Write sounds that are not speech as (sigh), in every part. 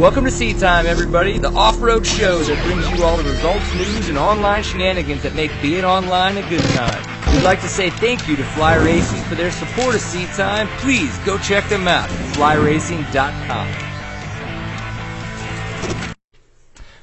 Welcome to Seat Time, everybody, the off-road show that brings you all the results, news, and online shenanigans that make being online a good time. We'd like to say thank you to Fly Racing for their support of Seat Time. Please go check them out at flyracing.com.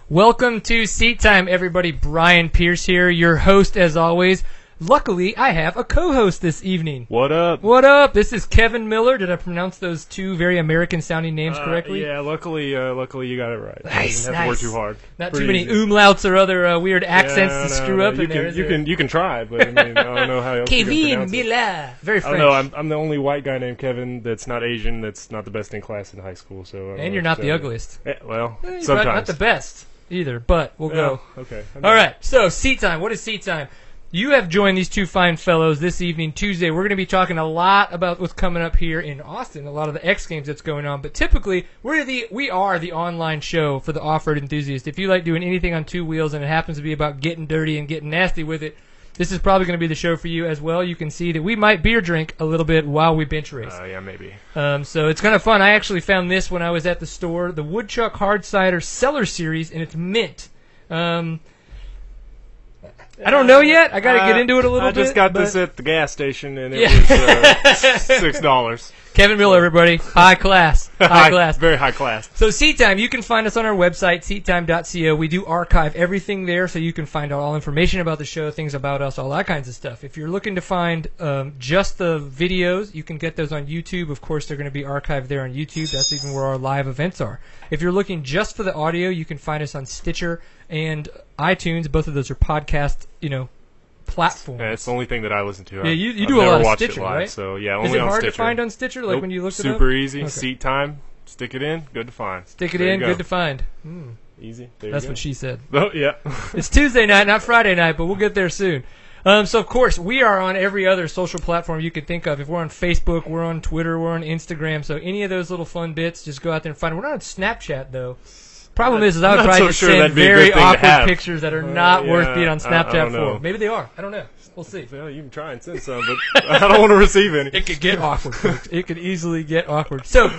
Welcome to Seat Time, everybody. Brian Pierce here, your host as always. Luckily, I have a co-host this evening. What up? What up? This is Kevin Miller. Did I pronounce those two very American-sounding names Uh, correctly? yeah, luckily, uh, luckily you got it right. Nice, you didn't have to work nice. too hard. Not Pretty too many easy. umlauts or other uh, weird accents Yeah, to no, screw no, up you in can, is You there? can you can try, but I mean, I don't know how else you can Kevin pronounce it. Miller. Very I French. don't know. I'm, I'm the only white guy named Kevin that's not Asian. That's not the best in class in high school. So I don't and you're not the ugliest. Eh, well, Eh, you're sometimes. Not the best either, but we'll go. Oh, okay. All right, so seat time. What is seat time? You have joined these two fine fellows this evening, Tuesday. We're going to be talking a lot about what's coming up here in Austin, a lot of the X Games that's going on. But typically, we're the we are the online show for the off-road enthusiast. If you like doing anything on two wheels and it happens to be about getting dirty and getting nasty with it, this is probably going to be the show for you as well. You can see that we might beer drink a little bit while we bench race. Uh, yeah, maybe. Um, so it's kind of fun. I actually found this when I was at the store, the Woodchuck Hard Cider Cellar Series, and it's mint. Um, I don't know yet. I got to get Uh, into it a little bit. I bit. just got but- this at the gas station, and it Yeah. was uh, (laughs) six dollars. Kevin Miller, everybody, high class, (laughs) high class. very high class. So Seat Time, you can find us on our website, seattime.co. We do archive everything there, so you can find out all information about the show, things about us, all that kinds of stuff. If you're looking to find um, just the videos, you can get those on YouTube. Of course, they're going to be archived there on YouTube. That's even where our live events are. If you're looking just for the audio, you can find us on Stitcher and iTunes. Both of those are podcast, you know, platforms. Yeah, it's the only thing that I listen to. Yeah, you- you I've do a lot of Stitcher, it live, right? So yeah, only Is it on hard Stitcher. to find on Stitcher? Like Nope, when you looked it up? super easy. Okay. Seat time. Stick it in. Good to find. Stick it There in, go. good to find. Hmm, Easy. There that's you go. what she said. (laughs) Oh yeah. (laughs) It's Tuesday night, not Friday night, but we'll get there soon. Um, so of course we are on every other social platform you could think of. If we're on Facebook, we're on Twitter, we're on Instagram. So any of those little fun bits, just go out there and find. 'em. We're not on Snapchat though. Problem is, is I would probably so just sure send that'd be a very good thing to awkward pictures that are not yeah, worth being on Snapchat for. Maybe they are. I don't know. We'll see. (laughs) well, you can try and send some, but (laughs) I don't want to receive any. It could get awkward. folks. (laughs) It could easily get awkward. So,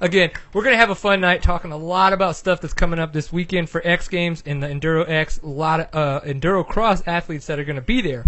again, we're gonna have a fun night talking a lot about stuff that's coming up this weekend for X Games and the Enduro X. A lot of uh, Enduro Cross athletes that are gonna be there.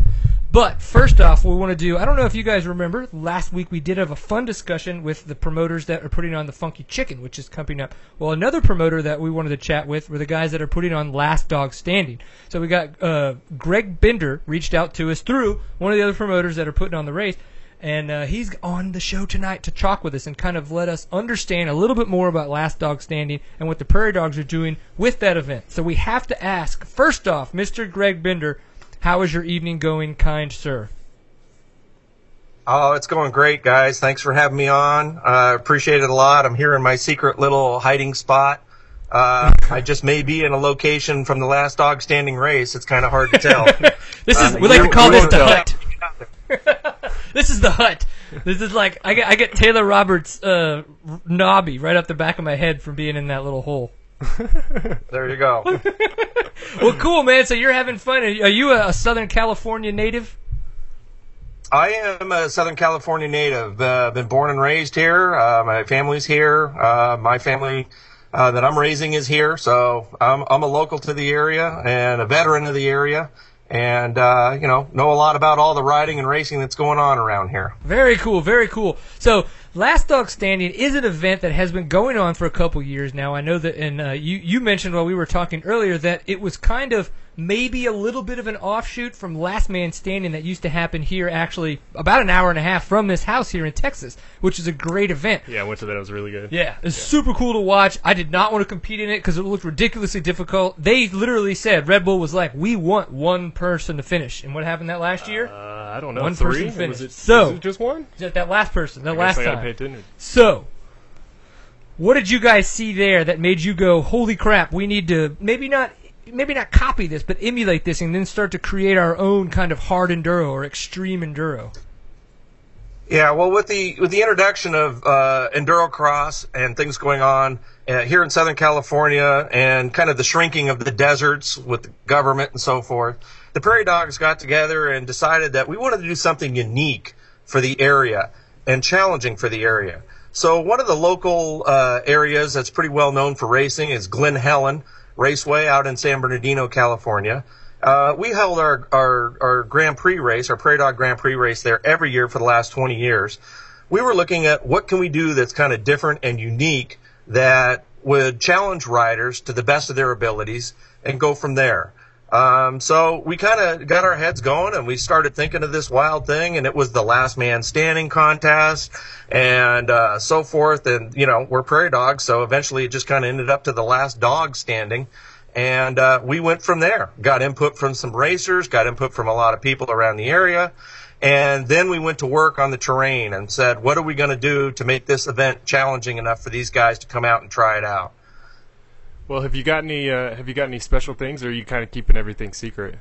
But first off, we want to do. I don't know if you guys remember last week we did have a fun discussion with the promoters that are putting on the Funky Chicken, which is coming up. Well, another promoter that we wanted to chat with were the guys that are putting on Last Dog Standing. So we got uh, Greg Bender reached out to us through one of the other promoters that are putting on the race and uh, he's on the show tonight to talk with us and kind of let us understand a little bit more about Last Dog Standing and what the Prairie Dogs are doing with that event. So we have to ask first off, Mr. Greg Bender, how is your evening going, kind sir? Oh, it's going great, guys. Thanks for having me on. I uh, appreciate it a lot. I'm here in my secret little hiding spot. Uh, I just may be in a location from the last dog standing race. It's kind of hard to tell. (laughs) This is Uh, we like to call this the hut. (laughs) this is the hut. This is like I get I get Taylor Robert's uh, knobby right up the back of my head from being in that little hole. There you go. (laughs) Well, cool, man. So you're having fun. Are you- a Southern California native? I am a Southern California native. Uh, been born and raised here. Uh, my family's here. Uh, my family uh, that I'm raising is here. So I'm, I'm a local to the area and a veteran of the area. And, uh, you know, know a lot about all the riding and racing that's going on around here. Very cool, very cool. So, Last Dog Standing is an event that has been going on for a couple years now. I know that, and uh, you you mentioned while we were talking earlier that it was kind of maybe a little bit of an offshoot from Last Man Standing that used to happen here, actually about an hour and a half from this house here in Texas, which is a great event. Yeah, I went to that. It was really good. Yeah, it's super cool to watch. I did not want to compete in it because it looked ridiculously difficult. They literally said Red Bull was like, "We want one person to finish," and what happened that last year? Uh, I don't know. One three? person finished. Was it, So- just one? That that last person, that last time. So, what did you guys see there that made you go, "Holy crap! We need to maybe not." Maybe not copy this, but emulate this, and then start to create our own kind of hard enduro or extreme enduro. Yeah, well, with the with the introduction of uh, enduro cross and things going on uh, here in Southern California, and kind of the shrinking of the deserts with the government and so forth, the Prairie Dogs got together and decided that we wanted to do something unique for the area and challenging for the area. So one of the local uh, areas that's pretty well known for racing is Glen Helen Raceway out in San Bernardino, California. Uh, we held our, our, our Grand Prix race, our Prairie Dog Grand Prix race there every year for the last 20 years. We were looking at what can we do that's kind of different and unique that would challenge riders to the best of their abilities and go from there. Um, so we kind of got our heads going and we started thinking of this wild thing and it was the last man standing contest and, uh, so forth. And, you know, we're prairie dogs. So eventually it just kind of ended up to the last dog standing. And, uh, we went from there, got input from some racers, got input from a lot of people around the area. And then we went to work on the terrain and said, what are we going to do to make this event challenging enough for these guys to come out and try it out? Well, have you got any uh, have you got any special things, or are you kind of keeping everything secret?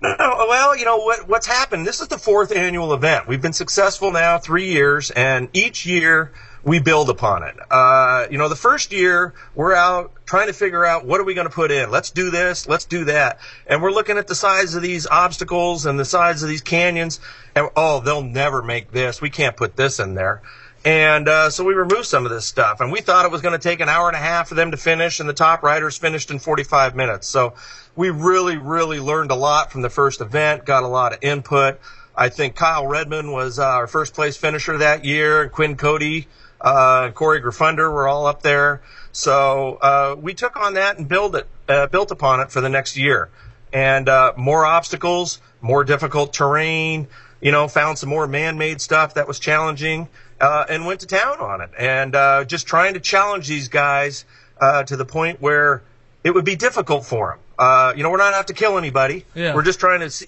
No, no, well, you know what what's happened. This is the fourth annual event. We've been successful now three years, and each year we build upon it. Uh, you know, the first year we're out trying to figure out what are we going to put in. Let's do this. Let's do that. And we're looking at the size of these obstacles and the size of these canyons, and oh, they'll never make this. We can't put this in there. And uh, so we removed some of this stuff, and we thought it was going to take an hour and a half for them to finish, and the top riders finished in 45 minutes. So we really, really learned a lot from the first event, got a lot of input. I think Kyle Redmond was uh, our first place finisher that year, and Quinn Cody, uh, Cory Graffunder were all up there. So uh, we took on that and built it, uh, built upon it for the next year, and uh, more obstacles, more difficult terrain. You know, found some more man-made stuff that was challenging uh, and went to town on it. And uh, just trying to challenge these guys uh, to the point where it would be difficult for them. Uh, you know, we're not out to kill anybody. Yeah. We're just trying to see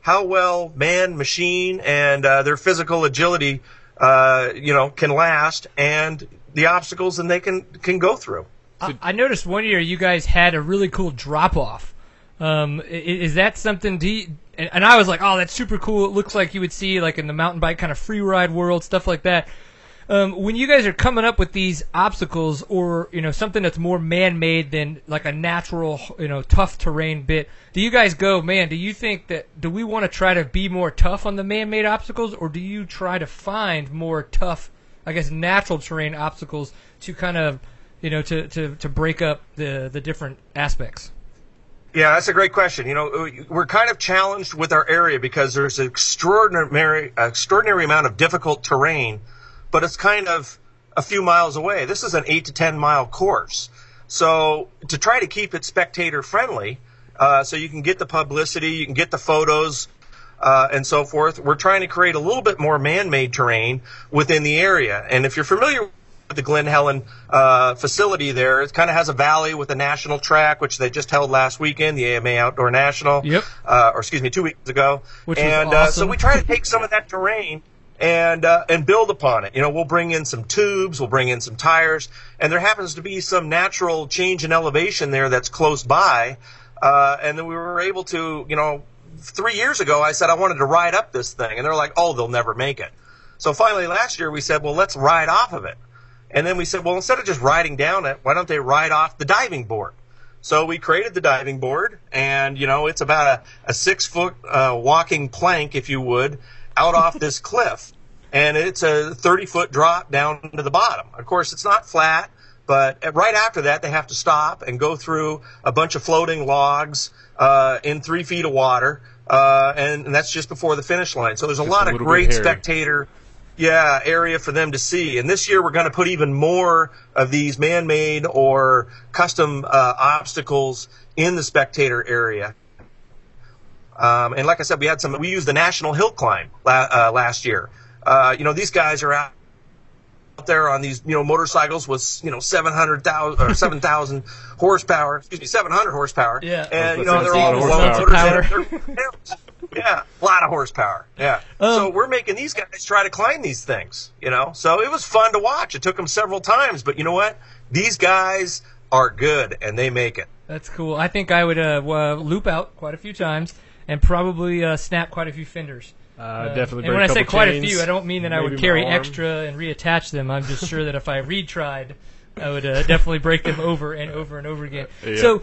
how well man, machine, and uh, their physical agility, uh, you know, can last, and the obstacles and they can can go through. I, I noticed one year you guys had a really cool drop off. Um, is, that something? Do you, and, and I was like, oh, that's super cool. It looks like you would see like in the mountain bike kind of free ride world stuff like that. Um, when you guys are coming up with these obstacles, or you know something that's more man-made than like a natural, you know, tough terrain bit, do you guys go, man? Do you think that do we want to try to be more tough on the man-made obstacles, or do you try to find more tough, I guess, natural terrain obstacles to kind of, you know, to, to, to break up the the different aspects? Yeah, that's a great question. You know, we're kind of challenged with our area because there's an extraordinary, extraordinary amount of difficult terrain, but it's kind of a few miles away. This is an eight to ten mile course, so to try to keep it spectator friendly, uh, so you can get the publicity, you can get the photos, uh, and so forth. We're trying to create a little bit more man-made terrain within the area. And if you're familiar the Glen Helen uh, facility there, it kind of has a valley with a national track, which they just held last weekend, the AMA Outdoor National. Yep. Uh, or excuse me, two weeks ago. Which and uh, so we try to take some of that terrain and uh, and build upon it. You know, we'll bring in some tubes, we'll bring in some tires, and there happens to be some natural change in elevation there that's close by. Uh, and then we were able to, you know, three years ago, I said I wanted to ride up this thing, and they're like, "Oh, they'll never make it." So finally, last year we said, "Well, let's ride off of it." And then we said, "Well, instead of just riding down it, why don't they ride off the diving board?" So we created the diving board, and you know, it's about a, a six foot uh, walking plank, if you would, out off this (laughs) cliff, and it's a 30 foot drop down to the bottom. Of course, it's not flat. But right after that, they have to stop and go through a bunch of floating logs uh, in three feet of water, uh, and, and that's just before the finish line. So there's a Just lot a of great spectator, yeah, area for them to see. And this year, we're going to put even more of these man-made or custom uh, obstacles in the spectator area. Um, and like I said, we had some. We used the National Hill Climb la- uh, last year. Uh, you know, these guys are out out there on these you know motorcycles with you know 700,000 or 7,000 (laughs) horsepower, excuse me, 700 horsepower. Yeah. and you know they're gonna all say, blowing that's a motors (laughs) lot of in. They're- Yeah, a lot of horsepower. Yeah. Um, so we're making these guys try to climb these things, you know. So it was fun to watch. It took them several times, but you know what? These guys are good and they make it. That's cool. I think I would uh, uh, loop out quite a few times and probably uh, snap quite a few fenders. Uh, definitely. And when I say couple quite a few, I don't mean that I would carry extra and reattach them. I'm just (laughs) sure that if I retried, I would uh, definitely break them over and over and over again. Yeah. So,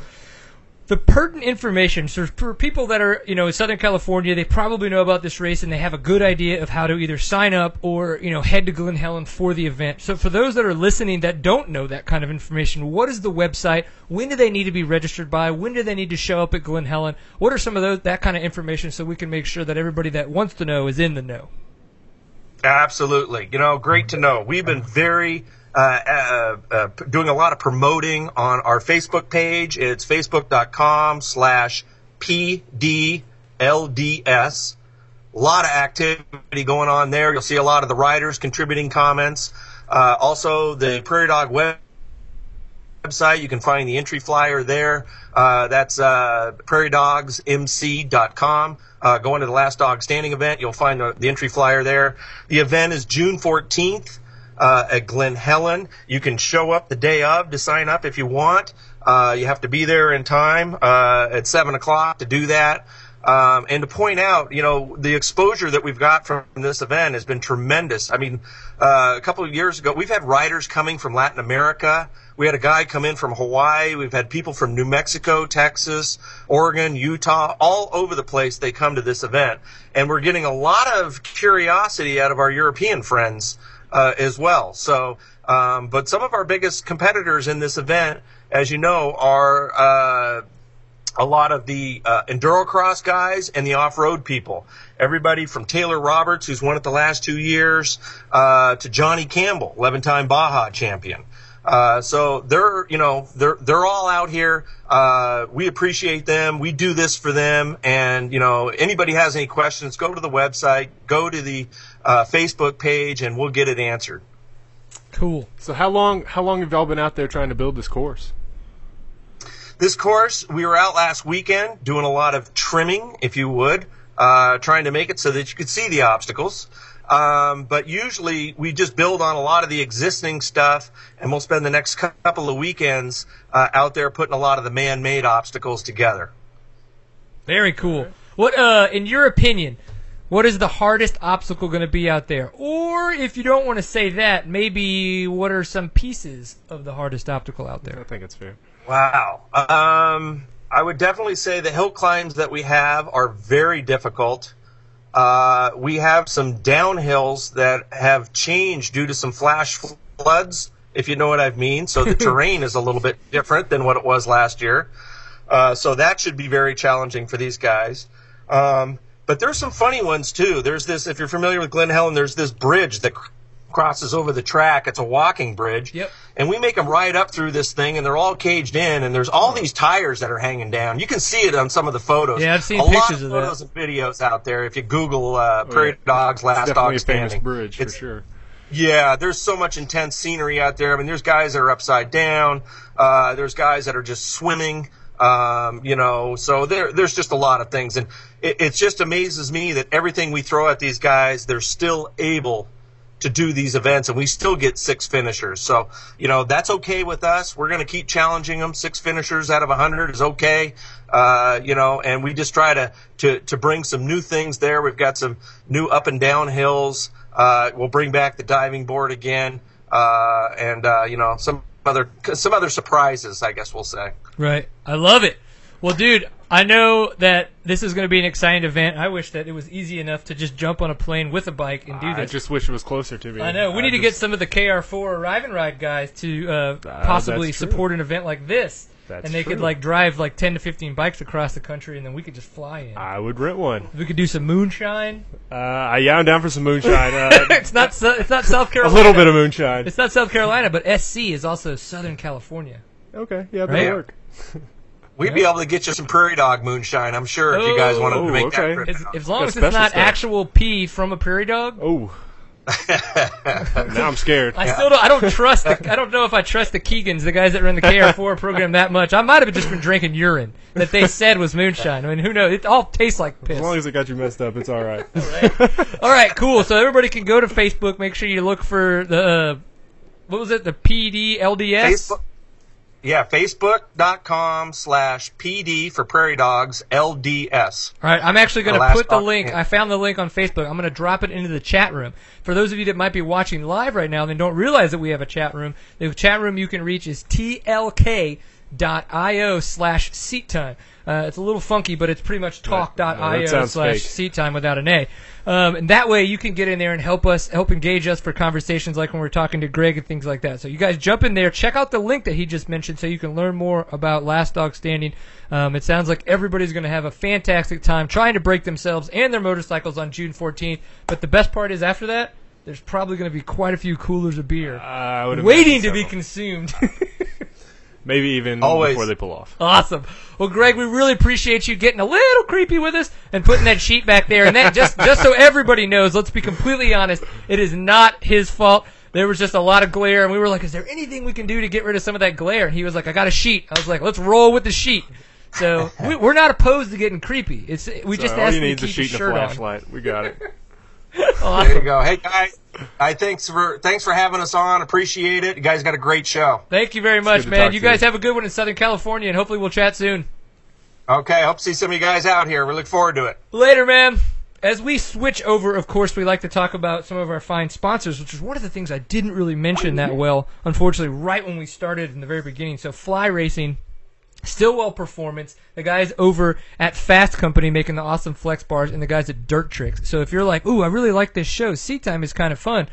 the pertinent information. So for people that are, you know, in Southern California, they probably know about this race and they have a good idea of how to either sign up or, you know, head to Glen Helen for the event. So for those that are listening that don't know that kind of information, what is the website? When do they need to be registered by? When do they need to show up at Glen Helen? What are some of those that kind of information so we can make sure that everybody that wants to know is in the know? Absolutely. You know, great to know. We've been very uh, uh, uh, doing a lot of promoting on our Facebook page. It's facebook.com slash PDLDS. A lot of activity going on there. You'll see a lot of the riders contributing comments. Uh, also, the Prairie Dog web website. You can find the entry flyer there. Uh, that's uh, prairiedogsmc.com. Uh, go into the Last Dog Standing event. You'll find the, the entry flyer there. The event is June 14th uh, at Glen Helen. You can show up the day of to sign up if you want. Uh, you have to be there in time uh, at 7 o'clock to do that. Um, and to point out, you know, the exposure that we've got from this event has been tremendous. I mean, uh, a couple of years ago, we've had riders coming from Latin America. We had a guy come in from Hawaii. We've had people from New Mexico, Texas, Oregon, Utah, all over the place. They come to this event. And we're getting a lot of curiosity out of our European friends uh, as well. So, um, but some of our biggest competitors in this event, as you know, are uh, a lot of the uh, endurocross guys and the off-road people. Everybody from Taylor Roberts, who's won it the last two years, uh, to Johnny Campbell, 11-time Baja champion. Uh, so they're, you know, they're they're all out here. Uh, we appreciate them. We do this for them. And you know, anybody has any questions, go to the website, go to the uh, Facebook page, and we'll get it answered. Cool. So how long how long have y'all been out there trying to build this course? This course, we were out last weekend doing a lot of trimming, if you would, uh, trying to make it so that you could see the obstacles. Um, but usually we just build on a lot of the existing stuff, and we'll spend the next couple of weekends uh, out there putting a lot of the man-made obstacles together. Very cool. What, uh, in your opinion, what is the hardest obstacle going to be out there? Or if you don't want to say that, maybe what are some pieces of the hardest obstacle out there? I think it's fair. Wow. Um, I would definitely say the hill climbs that we have are very difficult. Uh, we have some downhills that have changed due to some flash floods, if you know what I mean. So the (laughs) terrain is a little bit different than what it was last year. Uh, so that should be very challenging for these guys. Um, but there's some funny ones too. There's this, if you're familiar with Glen Helen, there's this bridge that cr- crosses over the track. It's a walking bridge. Yep. And we make them ride up through this thing, and they're all caged in, and there's all these tires that are hanging down. You can see it on some of the photos. Yeah, I've seen a lot pictures of of that. photos and videos out there. If you Google uh, Prairie yeah. Dogs, Last Definitely Dog a famous Standing, bridge for sure. yeah, there's so much intense scenery out there. I mean, there's guys that are upside down. Uh, there's guys that are just swimming. Um, you know, so there, there's just a lot of things, and it, it just amazes me that everything we throw at these guys, they're still able to do these events, and we still get six finishers. So, you know, that's okay with us. We're going to keep challenging them. Six finishers out of a hundred is okay. Uh, you know, and we just try to, to, to bring some new things there. We've got some new up and down hills. Uh, we'll bring back the diving board again. Uh, and, uh, you know, some other, some other surprises, I guess we'll say. Right. I love it. Well, dude, I know that this is going to be an exciting event. I wish that it was easy enough to just jump on a plane with a bike and do this. I just wish it was closer to me. I know. We I need to get just- some of the KR4 Arrive and Ride guys to uh, Ah, possibly that's true. support an event like this. That's and they could true. like drive like 10 to 15 bikes across the country and then we could just fly in. I would rent one. we could do some moonshine. Uh, yeah, I'm down for some moonshine. Uh, (laughs) it's not Su- it's not South (laughs) Carolina. a Carolina. little bit of moonshine. It's not South Carolina, but SC is also Southern California. Okay, yeah, that'll work. (laughs) We'd be able to get you some prairie dog moonshine, I'm sure, if you guys wanted Oh, to make okay. that trip. As, as long as it's not stuff. actual pee from a prairie dog. Oh. (laughs) now I'm scared. I still don't. I don't trust. The, I don't know if I trust the Keegans, the guys that run the KR4 (laughs) program, that much. I might have just been drinking urine that they said was moonshine. I mean, who knows? It all tastes like piss. As long as it got you messed up, it's all right. All right, cool. So everybody can go to Facebook. Make sure you look for the uh, what was it? The PD LDS. Facebook. Yeah, facebook.com slash PD for prairie dogs LDS. All right, I'm actually going to put the link. I found the link on Facebook. I'm going to drop it into the chat room. For those of you that might be watching live right now and don't realize that we have a chat room, the chat room you can reach is TLK talk.io slash seat time. Uh, it's a little funky, but it's pretty much talk.io slash seat time without an A. Um, and that way you can get in there and help us, help engage us for conversations like when we're talking to Greg and things like that. So you guys jump in there, check out the link that he just mentioned so you can learn more about Last Dog Standing. Um, it sounds like everybody's going to have a fantastic time trying to break themselves and their motorcycles on June 14th. But the best part is after that, there's probably going to be quite a few coolers of beer I would waiting to be consumed. (laughs) Maybe even Always. before they pull off. Awesome. Well, Greg, we really appreciate you getting a little creepy with us and putting that sheet back there. And that just (laughs) just so everybody knows, let's be completely honest, it is not his fault. There was just a lot of glare, and we were like, "Is there anything we can do to get rid of some of that glare?" And he was like, "I got a sheet." I was like, "Let's roll with the sheet." So we, we're not opposed to getting creepy. It's we just So asked all you him to need a keep his sheet and a shirt on. flashlight. We got it. (laughs) There you go. Hey guys, I thanks for thanks for having us on. Appreciate it. You guys got a great show. Thank you very much, man. You to you. guys have a good one in Southern California, and hopefully we'll chat soon. Okay, hope to see some of you guys out here. We look forward to it. Later, man. As we switch over, of course, we like to talk about some of our fine sponsors, which is one of the things I didn't really mention that well, unfortunately, right when we started in the very beginning. So, Fly Racing, Stillwell Performance, the guys over at Fasst Company making the awesome flex bars, and the guys at Dirt Tricks. So, if you're like, ooh, I really like this show, Seat Time is kind of fun.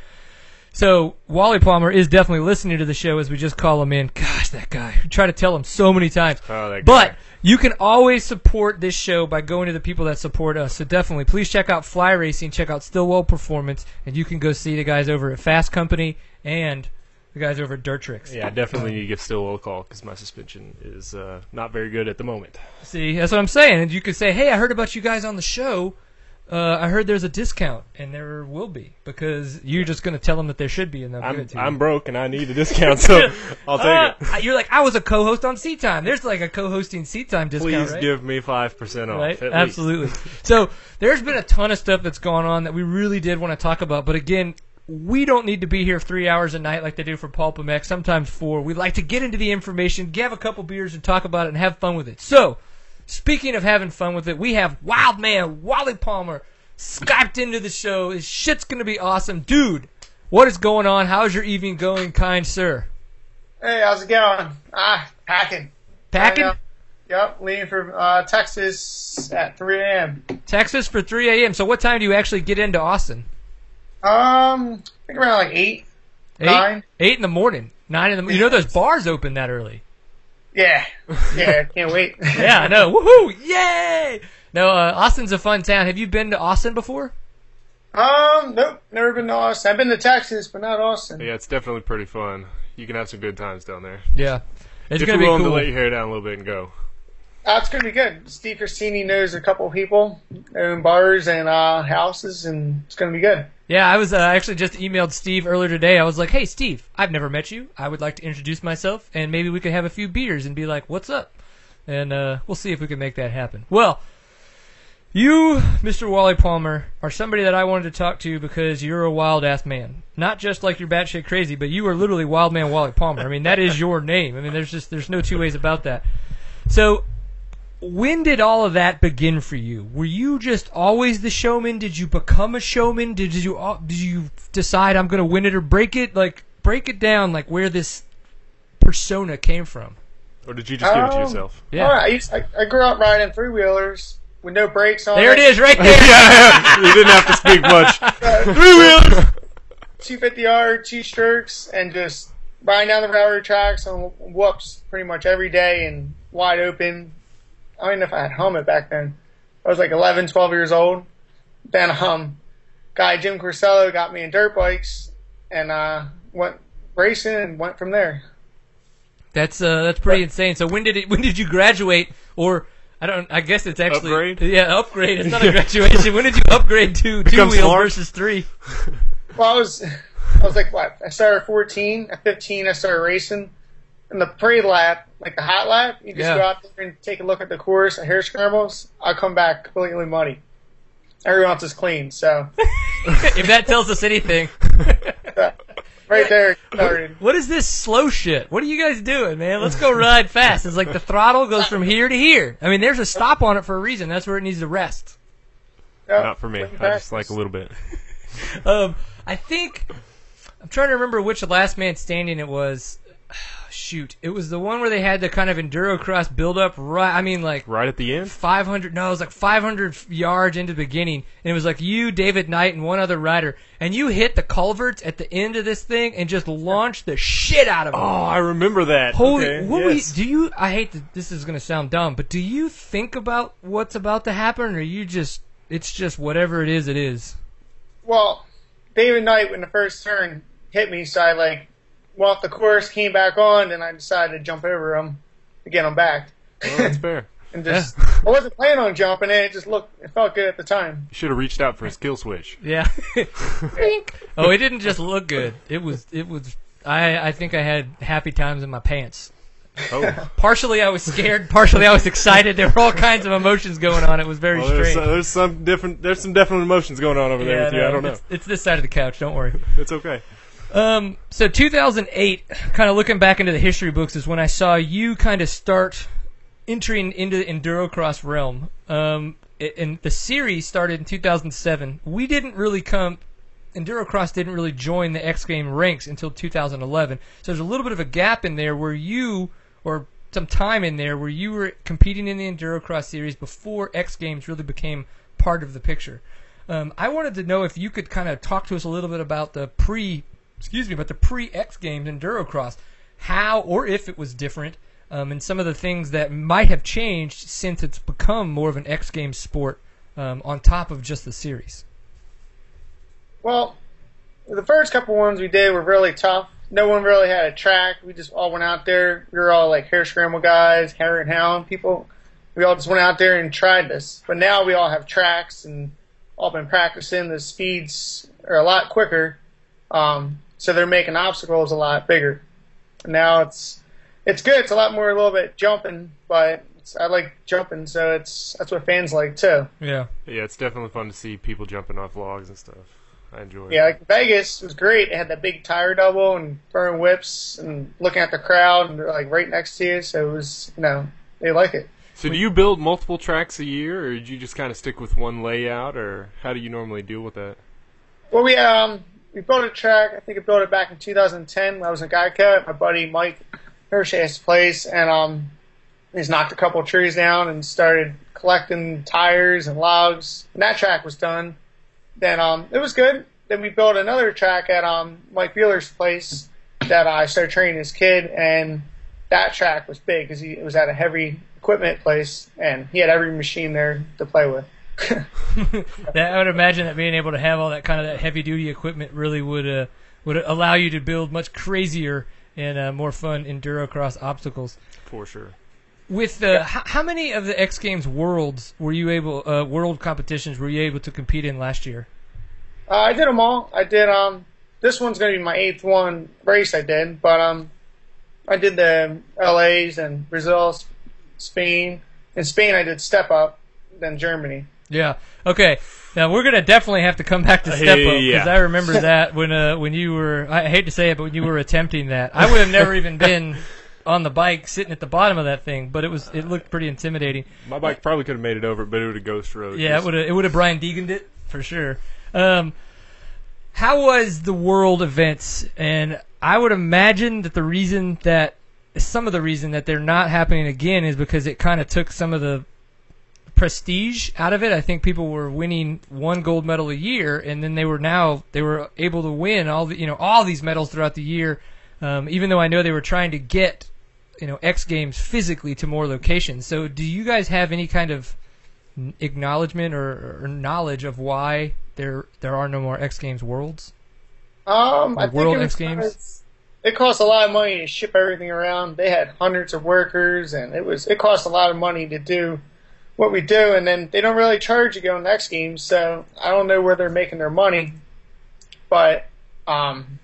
So Wally Palmer is definitely listening to the show as we just call him in. Gosh, that guy. We try to tell him so many times. Oh, that but you can always support this show by going to the people that support us. So definitely, please check out Fly Racing, check out Stillwell Performance, and you can go see the guys over at Fasst Company and the guys over at Dirt Tricks. Yeah, I definitely need to give Stillwell a call because my suspension is uh, not very good at the moment. See, that's what I'm saying. And you could say, hey, I heard about you guys on the show. Uh, I heard there's a discount, and there will be because you're just going to tell them that there should be, and they'll give I'm it to you. I'm broke and I need a discount, so (laughs) I'll take Uh, it. You're like, I was a co-host on Seat Time. There's like a co-hosting Seat Time discount, Please right? give me five percent off. right? at least. Absolutely. so there's been a ton of stuff that's gone on that we really did want to talk about, but again, we don't need to be here three hours a night like they do for Pulp MX, sometimes four. We like to get into the information, have a couple beers, and talk about it and have fun with it. So, speaking of having fun with it, we have Wild Man Wally Palmer Skyped into the show. This shit's gonna be awesome, dude. What is going on? How's your evening going, kind sir? Hey, how's it going? Ah, packing. Packing Right. Yep, leaving for uh, Texas at 3 a.m. Texas for 3 a.m. So, what time do you actually get into Austin? Um, I think around like 8. Eight, in the morning. Nine in the. You know those bars open that early. Yeah. Yeah, can't wait. (laughs) Yeah, I know. Woohoo! Yay! No, uh, Austin's a fun town. Have you been to Austin before? Um, nope, never been to Austin. I've been to Texas, but not Austin. Yeah, it's definitely pretty fun. You can have some good times down there. Yeah, it's if gonna you're be willing cool. to let your hair down a little bit and go. Uh, it's gonna be good. Steve Christini knows a couple of people, own bars and uh, houses, and it's gonna be good. Yeah, I was uh, actually just emailed Steve earlier today. I was like, "Hey, Steve, I've never met you. I would like to introduce myself, and maybe we could have a few beers and be like, what's up?" And uh, we'll see if we can make that happen. Well, you, Mr. Wally Palmer, are somebody that I wanted to talk to because you're a wild ass man. Not just like you're batshit crazy, but you are literally Wild Man Wally Palmer. I mean, that is your name. I mean, there's just there's no two ways about that. So, when did all of that begin for you? Were you just always the showman? Did you become a showman? Did you did you decide I'm going to win it or break it? Like break it down, like where this persona came from. Or did you just give it to Um, yourself? Yeah. All right, I, used, I, I grew up riding three wheelers with no brakes on. There it is, right (laughs) there. yeah, you didn't have to speak much. (laughs) Three wheelers. 250 yard, two strokes, and just riding down the railroad tracks on whoops pretty much every day and wide open. I don't even know if I had a helmet back then. I was like 11, 12 years old. Then um, guy Jim Corsello got me in dirt bikes and uh, went racing and went from there. That's uh, that's pretty insane. So when did it? When did you graduate? Or I don't. I guess it's actually Upgrade? Yeah, upgrade. It's not a (laughs) graduation. when did you upgrade to two Become wheel versus three? Well, I was, I was like, what? I started at 14. At 15, I started racing. In the pre lap, like the hot lap, you just Yeah. go out there and take a look at the course, the hare scrambles. I'll come back completely muddy. Everyone else is clean, so (laughs) if that tells us anything. (laughs) right there started. What is this slow shit? What are you guys doing, man? Let's go ride fast. It's like the throttle goes from here to here. I mean, there's a stop on it for a reason. That's where it needs to rest. Yep, Not for me. I just like a little bit. (laughs) Um, I think I'm trying to remember which last man standing it was. (sighs) shoot, it was the one where they had the kind of endurocross build up. Right, I mean like Right at the end. 500 no it was like 500 yards into the beginning and it was like you david knight and one other rider and you hit the culverts at the end of this thing and just launched the shit out of it Oh, I remember that. holy okay, what were you, do you i hate to, this is going to sound dumb but do you think about what's about to happen or you just it's just whatever it is it is Well, David Knight, when the first turn hit me, so I like went off the course, came back on, and I decided to jump over him to get him back. Well, that's (laughs) fair. and just, I wasn't planning on jumping it. It just looked, it felt good at the time. You should have reached out for his kill switch. yeah (laughs) oh it didn't just look good it was it was i i think i had happy times in my pants Oh, partially I was scared, partially I was excited. There were all kinds of emotions going on. It was very well, there's, strange. there's some different. There's some definite emotions going on over there Yeah, with you. I don't know. It's, it's this side of the couch. Don't worry. It's okay. Um, so 2008, kind of looking back into the history books, is when I saw you kind of start entering into the endurocross realm. Um, and the series started in 2007. We didn't really come. Endurocross didn't really join the X Game ranks until 2011. So there's a little bit of a gap in there where you, or some time in there where you were competing in the Endurocross series before X Games really became part of the picture. Um, I wanted to know if you could kind of talk to us a little bit about the pre, excuse me, but the pre X Games Endurocross, how or if it was different, um, and some of the things that might have changed since it's become more of an X Games sport um, on top of just the series. Well, the first couple ones we did were really tough. No one really had a track. We just all went out there. We were all like hare scramble guys, hare and hound people. We all just went out there and tried this. But now we all have tracks and all been practicing. The speeds are a lot quicker, um, so they're making obstacles a lot bigger. Now it's it's good. It's a lot more a little bit jumping, but it's, I like jumping, so it's that's what fans like too. Yeah. Yeah, it's definitely fun to see people jumping off logs and stuff. I enjoy it. Yeah, like Vegas was great. It had that big tire double and throwing whips and looking at the crowd and they're like right next to you. So it was, you know, they like it. So do you build multiple tracks a year, or do you just kind of stick with one layout, or how do you normally deal with that? Well, we um we built a track. I think I built it back in 2010. when I was in Geico my buddy Mike Hirsch's place, and um he's knocked a couple of trees down and started collecting tires and logs. And that track was done. Then um it was good. Then we built another track at um Mike Beeler's place that I started training his kid, and that track was big because he it was at a heavy equipment place, and he had every machine there to play with. (laughs) That, I would imagine that being able to have all that kind of that heavy duty equipment really would uh, would allow you to build much crazier and uh, more fun endurocross obstacles. For sure. With the h- how many of the X Games worlds were you able uh, world competitions were you able to compete in last year? Uh, I did them all. I did um. This one's gonna be my eighth one race I did, but um, I did the LA's and Brazil, Spain. In Spain, I did step up, then Germany. Yeah. Okay. Now we're gonna definitely have to come back to step up because yeah. I remember that when uh, when you were I hate to say it, but when you were attempting that, I would have never even been on the bike sitting at the bottom of that thing, but it was it looked pretty intimidating. My bike probably could have made it over, but it would have ghost rode. Yeah, it would have it would have Brian Deeganed it for sure. Um, how was the world events? And I would imagine that the reason that some of the reason that they're not happening again is because it kind of took some of the prestige out of it. I think people were winning one gold medal a year, and then they were now they were able to win all the you know all these medals throughout the year. Um, even though I know they were trying to get you know X Games physically to more locations. So do you guys have any kind of acknowledgement or, or knowledge of why there there are no more X Games worlds? Um, I World think it X Games? It cost a lot of money to ship everything around. They had hundreds of workers, and it was it cost a lot of money to do what we do. And then they don't really charge you going to X Games, so I don't know where they're making their money. But um,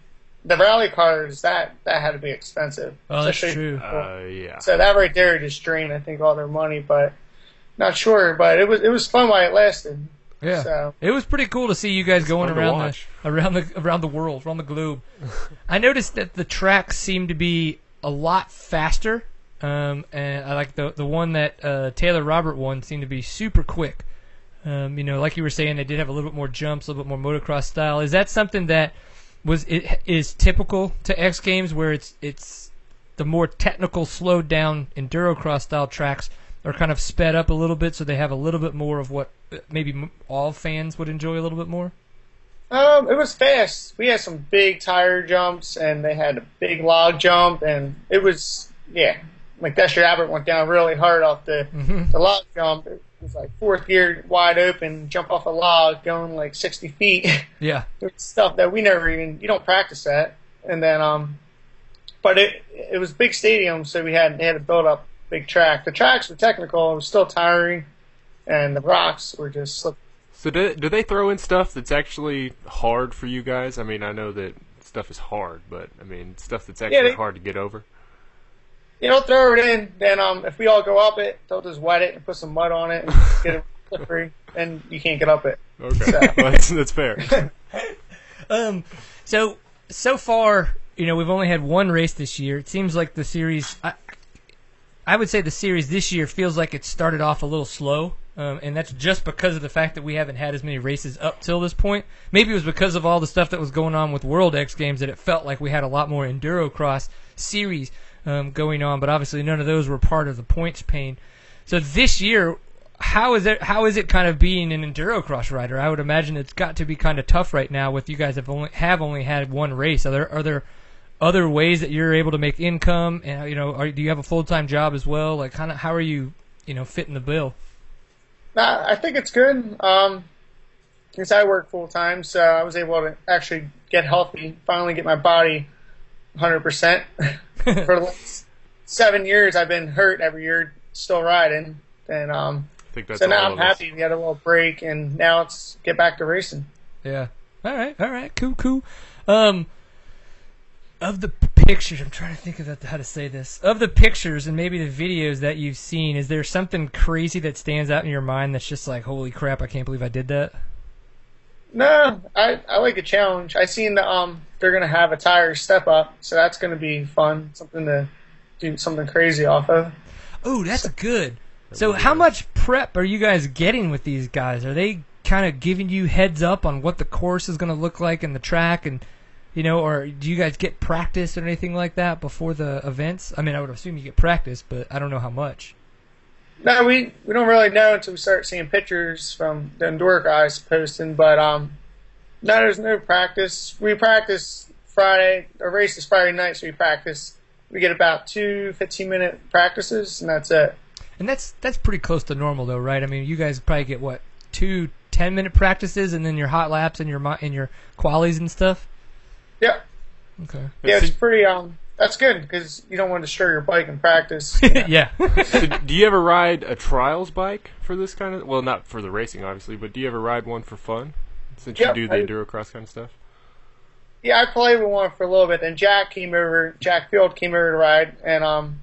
the rally cars that that had to be expensive. Oh, that's true. for- Uh, yeah. So that right there just drained, I think, all their money. But not sure. But it was it was fun while it lasted. Yeah, So it was pretty cool to see you guys going around the around the around the world, around the globe. (laughs) I noticed that the tracks seem to be a lot faster, um, and I like the the one that uh, Taylor Robert won seemed to be super quick. Um, you know, like you were saying, they did have a little bit more jumps, a little bit more motocross style. Is that something that was it is typical to X Games, where it's it's the more technical, slowed down endurocross style tracks are kind of sped up a little bit, so they have a little bit more of what uh, maybe all fans would enjoy a little bit more. Um, it was fast. We had some big tire jumps, and they had a big log jump, and it was yeah. Like Destry Abbott went down really hard off the Mhm. the log jump. It was like fourth gear wide open, jump off a log, going like 60 feet. (laughs) Yeah, stuff that we never even you don't practice that. And then um, but it it was big stadium, so we had they had to build up big track. The tracks were technical. It was still tiring, and the rocks were just slip. So do, do they throw in stuff that's actually hard for you guys? I mean, I know that stuff is hard, but I mean stuff that's actually they- hard to get over. You know, throw it in. Then um, if we all go up it, they'll just wet it and put some mud on it and (laughs) get it slippery, and you can't get up it. Okay, So- (laughs) well, that's, that's fair. (laughs) Um, so so far, you know, we've only had one race this year. It seems like the series. I, I would say the series this year feels like it started off a little slow, um, and that's just because of the fact that we haven't had as many races up till this point. Maybe it was because of all the stuff that was going on with World X Games that it felt like we had a lot more endurocross series um, going on, but obviously none of those were part of the points pain. So this year, how is it? How is it kind of being an endurocross rider? I would imagine it's got to be kind of tough right now. With you guys have only have only had one race. Are there are there other ways that you're able to make income? And you know, are, do you have a full time job as well? Like, kind of how are you, you know, fitting the bill? Nah, I think it's good. Um, because I work full time, so I was able to actually get healthy. Finally, get my body 100 percent. For the last seven years, I've been hurt every year, still riding, and um, I think that's so now I'm of us. happy we had a little break, and now it's get back to racing. Yeah. All right. All right. Cool. Cool. Um, of the pictures, I'm trying to think of how to say this. Of the pictures and maybe the videos that you've seen, is there something crazy that stands out in your mind that's just like, holy crap, I can't believe I did that? No, I I like a challenge. I seen the um they're gonna have a tire step up, so that's gonna be fun. Something to do something crazy off of. Oh, that's good. So, how much prep are you guys getting with these guys? Are they kind of giving you heads up on what the course is going to look like and the track, and you know, or do you guys get practice or anything like that before the events? I mean, I would assume you get practice, but I don't know how much. No, we we don't really know until we start seeing pictures from the Endure guys posting. But um, no, there's no practice. We practice Friday. Our race is Friday night, so we practice. We get about two 15 minute practices, and that's it. And that's that's pretty close to normal, though, right? I mean, you guys probably get what two ten minute practices, and then your hot laps and your and your qualies and stuff. Yeah, Okay. yeah, it's pretty um. That's good because you don't want to destroy your bike in practice. you (laughs) know. yeah. so do you ever ride a trials bike for this kind of? Well, not for the racing, obviously, but do you ever ride one for fun? Since Yep, you do the I- endurocross kind of stuff. Yeah, I played with one for a little bit. Then Jack came over. Jack Field came over to ride, and um,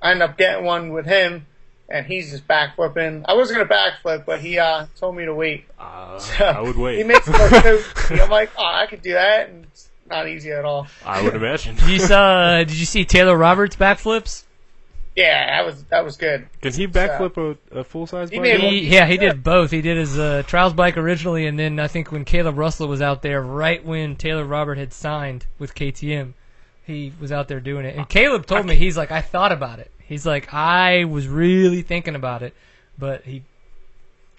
I ended up getting one with him, and he's just backflipping. I wasn't gonna backflip, but he uh told me to wait. Uh, I would wait. He makes it look so. (laughs) I'm like, oh, I could do that, and it's not easy at all. I would imagine. Did you saw? Did you see Taylor Robert's backflips? Yeah, that was that was good. Can he backflip a, a full size bike? He, yeah, he did both. He did his uh, trials bike originally, and then I think when Caleb Russell was out there, right when Taylor Robert had signed with KTM, he was out there doing it. And Caleb told me he's like, I thought about it. He's like, I was really thinking about it, but he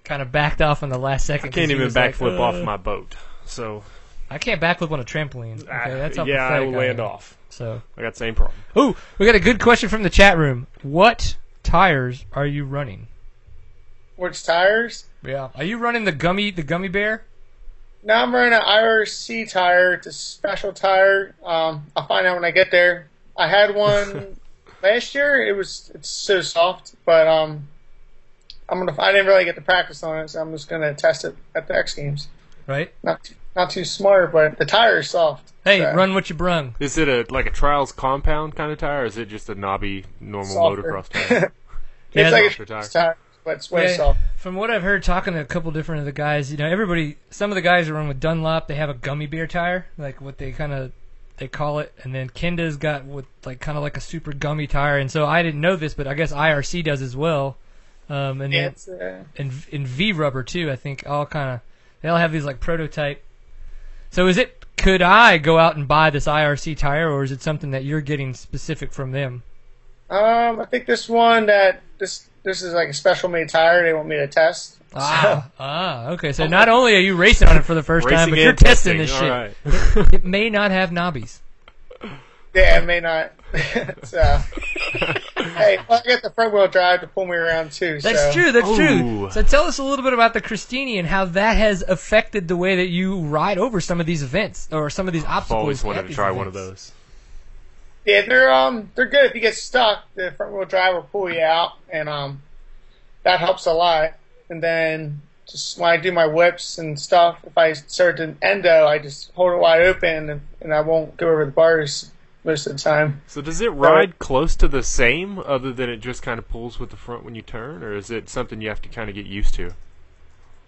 kind of backed off on the last second. I 'cause can't even was like, backflip uh, off my boat. So I can't backflip on a trampoline. Okay, that's how yeah, I pathetic will land am. off. So, I got the same problem. oh, we got a good question from the chat room. What tires are you running? Which tires? Yeah, are you running the gummy the gummy bear? Now I'm running an IRC tire. It's a special tire. Um, I'll find out when I get there. I had (laughs) one last year. It was it's so soft, but um, I'm gonna. I didn't really get to practice on it, so I'm just gonna test it at the X Games. Right. Not too, not too smart, but the tire is soft. Hey, So, run what you brung. Is it a like a trials compound kind of tire, or is it just a knobby normal softer. motocross (laughs) tire? Yeah, it's like a tire. tire, but it's way Yeah, soft. From what I've heard, talking to a couple different of the guys, you know, everybody, some of the guys who run with Dunlop, they have a gummy bear tire, like what they kind of they call it, and then Kenda's got with like kind of like a super gummy tire, and so I didn't know this, but I guess IRC does as well, um, and then uh, and, and V Rubber too. I think all kind of they all have these like prototype. So is it could I go out and buy this IRC tire, or is it something that you're getting specific from them? Um, I think this one that this this is like a special made tire. They want me to test. Ah, ah, okay. So not only are you racing on it for the first time, but you're and testing this shit. right. It may not have knobbies. Yeah, it may not. (laughs) so, hey, well, I got the front wheel drive to pull me around too. That's so. true. That's true. So tell us a little bit about the Christini and how that has affected the way that you ride over some of these events or some of these obstacles. I've obstacles. always wanted to these try one of those. Yeah, they're um they're good if you get stuck. The front wheel drive will pull you out, and um that helps a lot. And then just when I do my whips and stuff, if I start to endo, I just hold it wide open, and, and I won't go over the bars most of the time. So does it ride close to the same, other than it just kind of pulls with the front when you turn, or is it something you have to kind of get used to?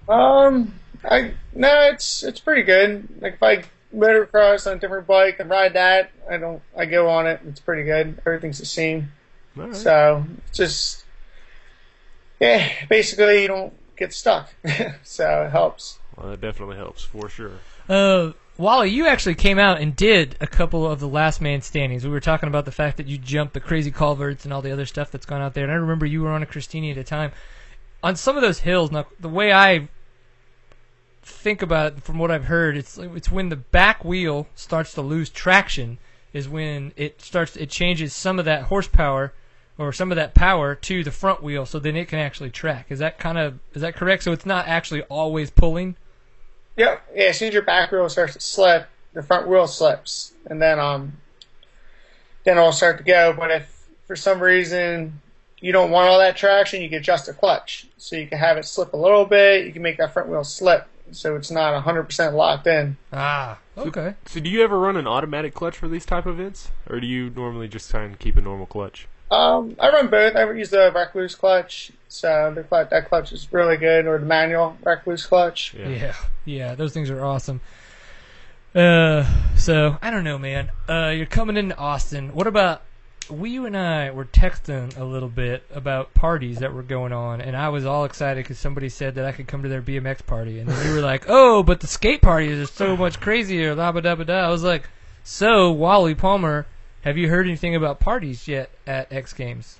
Um, I no, it's it's pretty good. Like if I motocross on a different bike and ride that, I don't. I go on it. It's pretty good. Everything's the same. All right. So just yeah, basically you don't get stuck. (laughs) so it helps. Well, that definitely helps for sure. Uh, Wally, you actually came out and did a couple of the last man standings. We were talking about the fact that you jumped the crazy culverts and all the other stuff that's gone out there. And I remember you were on a Christini at a time. On some of those hills, now the way I think about it, from what I've heard, it's it's when the back wheel starts to lose traction is when it starts it changes some of that horsepower or some of that power to the front wheel, so then it can actually track. Is that kind of is that correct? So it's not actually always pulling. Yeah, yeah. As soon as your back wheel starts to slip, the front wheel slips, and then um, then it'll start to go. But if for some reason you don't want all that traction, you can adjust the clutch, so you can have it slip a little bit. You can make that front wheel slip, so it's not 100% locked in. Ah, okay. So do you ever run an automatic clutch for these type of events, or do you normally just try and keep a normal clutch? Um, I run both. I use the Rekluse clutch, so the clutch that clutch is really good, or the manual Rekluse clutch. Yeah. Yeah, yeah, those things are awesome. Uh, so I don't know, man. Uh, you're coming into Austin. What about we? You and I were texting a little bit about parties that were going on, and I was all excited because somebody said that I could come to their BMX party, and then you were like, "Oh, but the skate parties are so much crazier." La ba da ba da. I was like, "So, Wally Palmer, have you heard anything about parties yet at X Games?"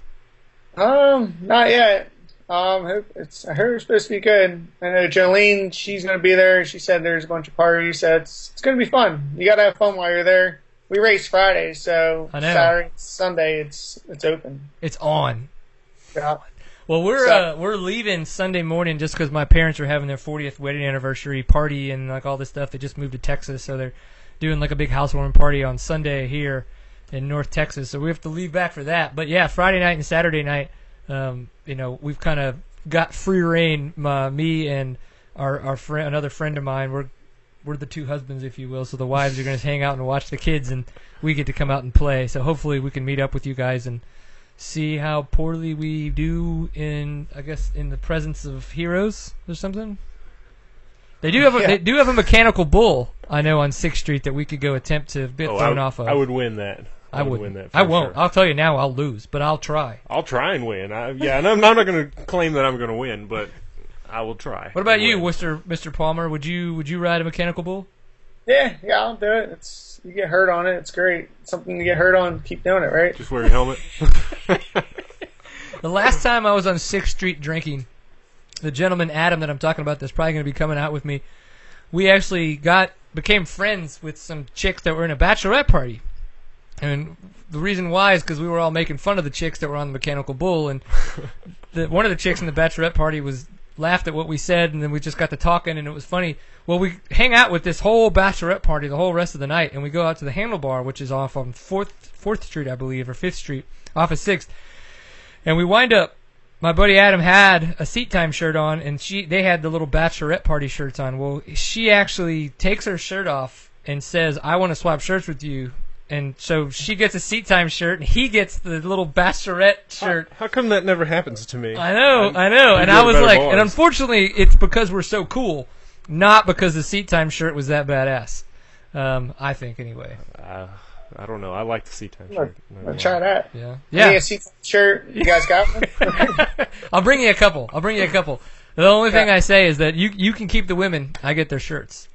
Um, not yet. Um, it's I heard it's supposed to be good. I know Jolene, she's gonna be there. She said there's a bunch of parties, so it's it's gonna be fun. You gotta have fun while you're there. We race Friday, so. Saturday, Sunday, it's it's open. It's on. Yeah. Well, we're So- uh, we're leaving Sunday morning just because my parents are having their 40th wedding anniversary party and like all this stuff. They just moved to Texas, so they're doing like a big housewarming party on Sunday here in North Texas. So we have to leave back for that. But yeah, Friday night and Saturday night, um, you know, we've kind of got free reign. Uh, me and our our friend, another friend of mine, we're we're the two husbands, if you will. So the wives are going to hang out and watch the kids, and we get to come out and play. So hopefully we can meet up with you guys and see how poorly we do in, I guess, in the presence of heroes or something. They do have a, Yeah. they do have a mechanical bull. I know on Sixth Street that we could go attempt to get Oh, thrown I, off of. I would win that. I would would win that. For I won't. sure. I'll tell you now. I'll lose, but I'll try. I'll try and win. I, yeah, and I'm, I'm not going to claim that I'm going to win, but I will try. What about you. Mr. Mr. Palmer? Would you would you ride a mechanical bull? Yeah, yeah, I'll do it. It's you get hurt on it, it's great. Something to get hurt on, keep doing it, right? Just wear your helmet. (laughs) The last time I was on Sixth Street drinking, the gentleman Adam that I'm talking about that's probably going to be coming out with me, we actually got became friends with some chicks that were in a bachelorette party, and the reason why is because we were all making fun of the chicks that were on the mechanical bull, and the, one of the chicks in the bachelorette party was laughed at what we said, and then we just got to talking, and it was funny. Well, we hang out with this whole bachelorette party the whole rest of the night, and we go out to the Handlebar, which is off on Fourth Fourth Street, I believe, or Fifth Street, off of Sixth, and we wind up. My buddy Adam had a seat time shirt on, and she they had the little bachelorette party shirts on. Well, she actually takes her shirt off and says, "I want to swap shirts with you." And so she gets a seat time shirt, and he gets the little bachelorette shirt. How come that never happens to me? I know, I'm- I know. we And I was like, bars. and unfortunately, it's because we're so cool, not because the seat time shirt was that badass. Um, I think anyway. Uh, I don't know. I like the seat time Look, shirt. Not I'll try that. Yeah, Yeah. yeah. see shirt. You guys got one? (laughs) I'll bring you a couple. I'll bring you a couple. The only thing I say is that you you can keep the women. I get their shirts.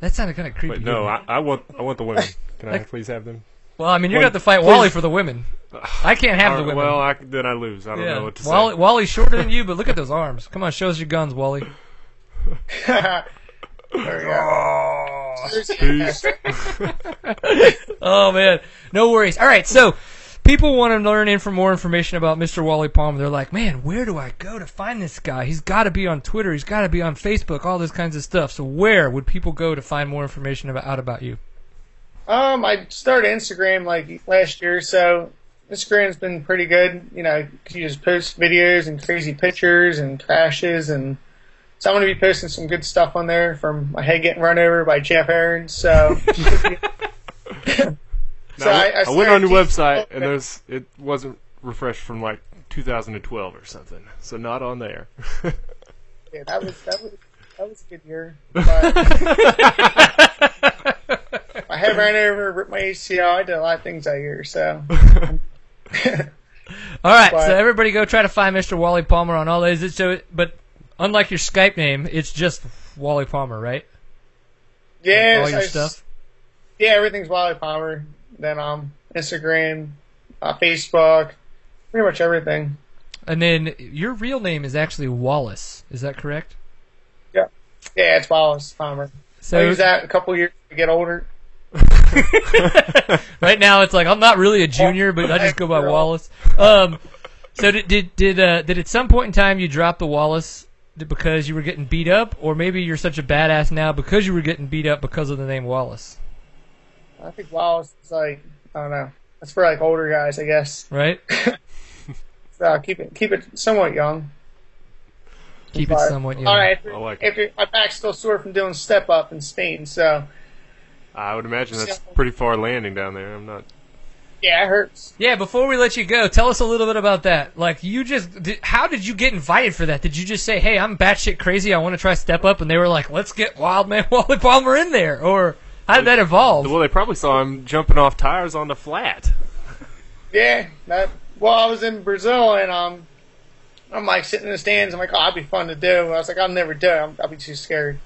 That sounded kind of creepy. But no. I, I want I want the women. (laughs) Can I please have them? well, I mean, you're going to have to fight please- Wally for the women. (sighs) I can't have the women. Well, I, then I lose. I don't yeah. know what to Wally, say. Wally's shorter than you, but look at those arms. Come on, show us your guns, Wally. (laughs) there we go. Oh. Peace. (laughs) Oh man, no worries. All right, so people want to learn in for more information about Mr. Wally Palmer. They're like, man, where do I go to find this guy? He's got to be on Twitter. He's got to be on Facebook. All this kinds of stuff. So where would people go to find more information about out about you? Um, I started Instagram like last year, so Instagram's been pretty good. You know, you just post videos and crazy pictures and crashes, and so I'm gonna be posting some good stuff on there from my head getting run over by Geoff Aaron. So, (laughs) (laughs) so Now, I, I went on your website and there's it wasn't refreshed from like 2012 or something, so not on there. (laughs) Yeah, that was that was that was a good year. But my head ran over, ripped my ACL. I did a lot of things that year, so. (laughs) All right, But- so everybody go try to find Mr. Wally Palmer on all those. It's So, but unlike your Skype name, it's just Wally Palmer, right? Yeah, all your I- stuff. Yeah, everything's Wally Palmer. Then um, Instagram, uh, Facebook, pretty much everything. And then your real name is actually Wallace. Is that correct? Yeah, yeah, it's Wallace Palmer. So I use that a couple years to get older. (laughs) right now it's like I'm not really a junior, but I just go by Wallace. Um, so did did did, uh, did at some point in time you drop the Wallace because you were getting beat up, or maybe you're such a badass now because you were getting beat up because of the name Wallace, I think Wallace is like I don't know. That's for like older guys, I guess. right? (laughs) So keep it keep it somewhat young. Keep it somewhat young. All right, if, I like if it, my back's still sore from doing step up in Spain, so I would imagine that's pretty far landing down there. I'm not. yeah, it hurts. Yeah, before we let you go, tell us a little bit about that. Like, you just, did, how did you get invited for that? Did you just say, "Hey, I'm batshit crazy. I want to try step up," and they were like, "Let's get Wildman (laughs) Wally Palmer in there," or how did that evolve? Well, they probably saw him jumping off tires on the flat. Yeah, that. Well, I was in Brazil and um, I'm like sitting in the stands. I'm like, oh, that'd be fun to do. I was like, I'll never do it. I'm, I'll be too scared.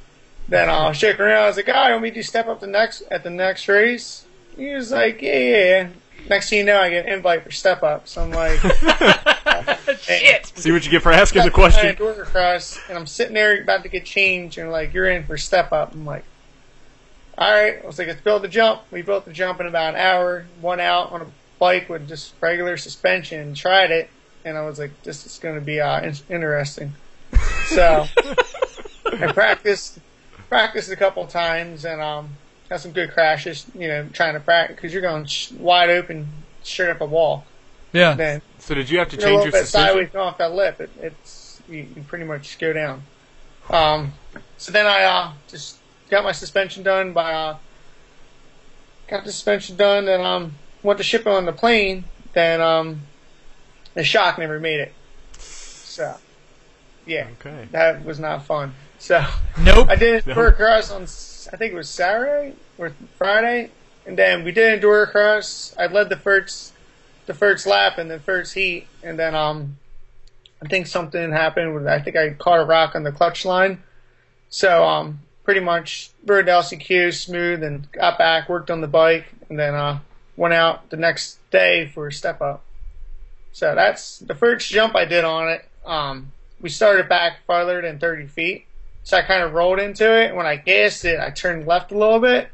Then uh, I shook around. I was like, oh, you want me to step up the next at the next race? He was like, yeah, yeah. yeah. Next thing you know, I get an invite for step up. So I'm like, (laughs) Shit. See what you get for asking the question. door across, and I'm sitting there about to get changed, and like, you're in for step up. I'm like, all right. I was like, let's build the jump. We built the jump in about an hour. One out on a bike with just regular suspension. Tried it, and I was like, this is going to be uh, in- interesting. So I (laughs) practiced, practiced a couple times, and um, had some good crashes. You know, trying to practice because you're going sh- wide open, straight up a wall. Yeah. Then So did you have to you're a change little your bit suspension? sideways off that lip. It, it's you, you pretty much go down. Um, so then I uh, just got my suspension done by uh, got the suspension done and um went to ship it on the plane. Then um the shock never made it. So yeah, Okay. that was not fun. So Nope. I did No. enduro cross on I think it was Saturday or Friday, and then we did enduro cross. I led the first the first lap and the first heat, and then um I think something happened with I think I caught a rock on the clutch line, so um pretty much rode the LCQ smooth and got back, worked on the bike, and then uh went out the next day for a step up. So that's the first jump I did on it. Um, we started back farther than 30 feet. So I kind of rolled into it. When I gassed it, I turned left a little bit.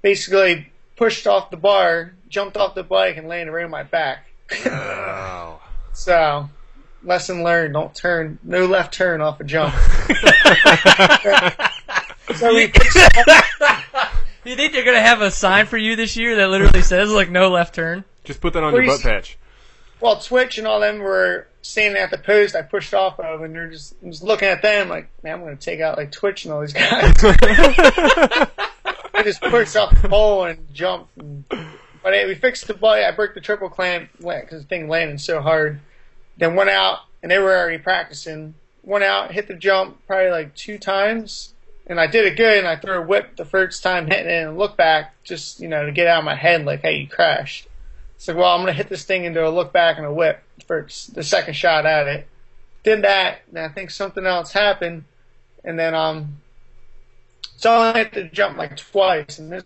Basically, pushed off the bar, jumped off the bike, and landed right on my back. Wow. (laughs) So, lesson learned: don't turn, no left turn off a jump. (laughs) (laughs) so we, (laughs) (laughs) You think they're gonna have a sign for you this year that literally says like no left turn? Just put that on your Please. butt patch. well, Twitch and all them were standing at the post I pushed off of, and they're just I'm just looking at them like, man, I'm going to take out like Twitch and all these guys. (laughs) I just pushed off the pole and jumped. And, but hey, we fixed the bike. I broke the triple clamp because the thing landed so hard. Then went out, and they were already practicing. Went out, hit the jump probably like two times, and I did it good. And I threw a whip the first time hitting it, and look back just you know to get out of my head like, hey, you crashed. It's like, well, I'm gonna hit this thing into a look back and a whip for the second shot at it. Did that, and I think something else happened, and then um, So I had to jump like twice, and this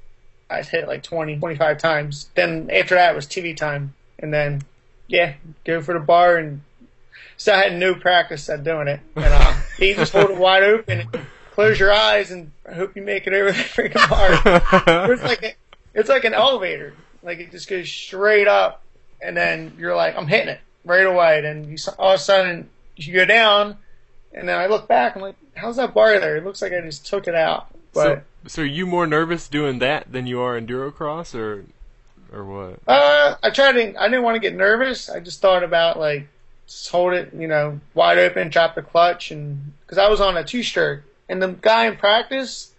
I hit it like 20, 25 times. Then after that was TV time, and then yeah, go for the bar and. So I had no practice at doing it, and uh, he just (laughs) hold it wide open, and close your eyes, and I hope you make it over the freaking bar. (laughs) it's like a, it's like an elevator, like it just goes straight up, and then you're like, I'm hitting it right away. Then you all of a sudden you go down, and then I look back, I'm like, how's that bar there? It looks like I just took it out. But so, so are you more nervous doing that than you are endurocross, or or what? uh, I tried to. I didn't want to get nervous. I just thought about like just hold it, you know, wide open, drop the clutch, and because I was on a two stroke, and the guy in practice.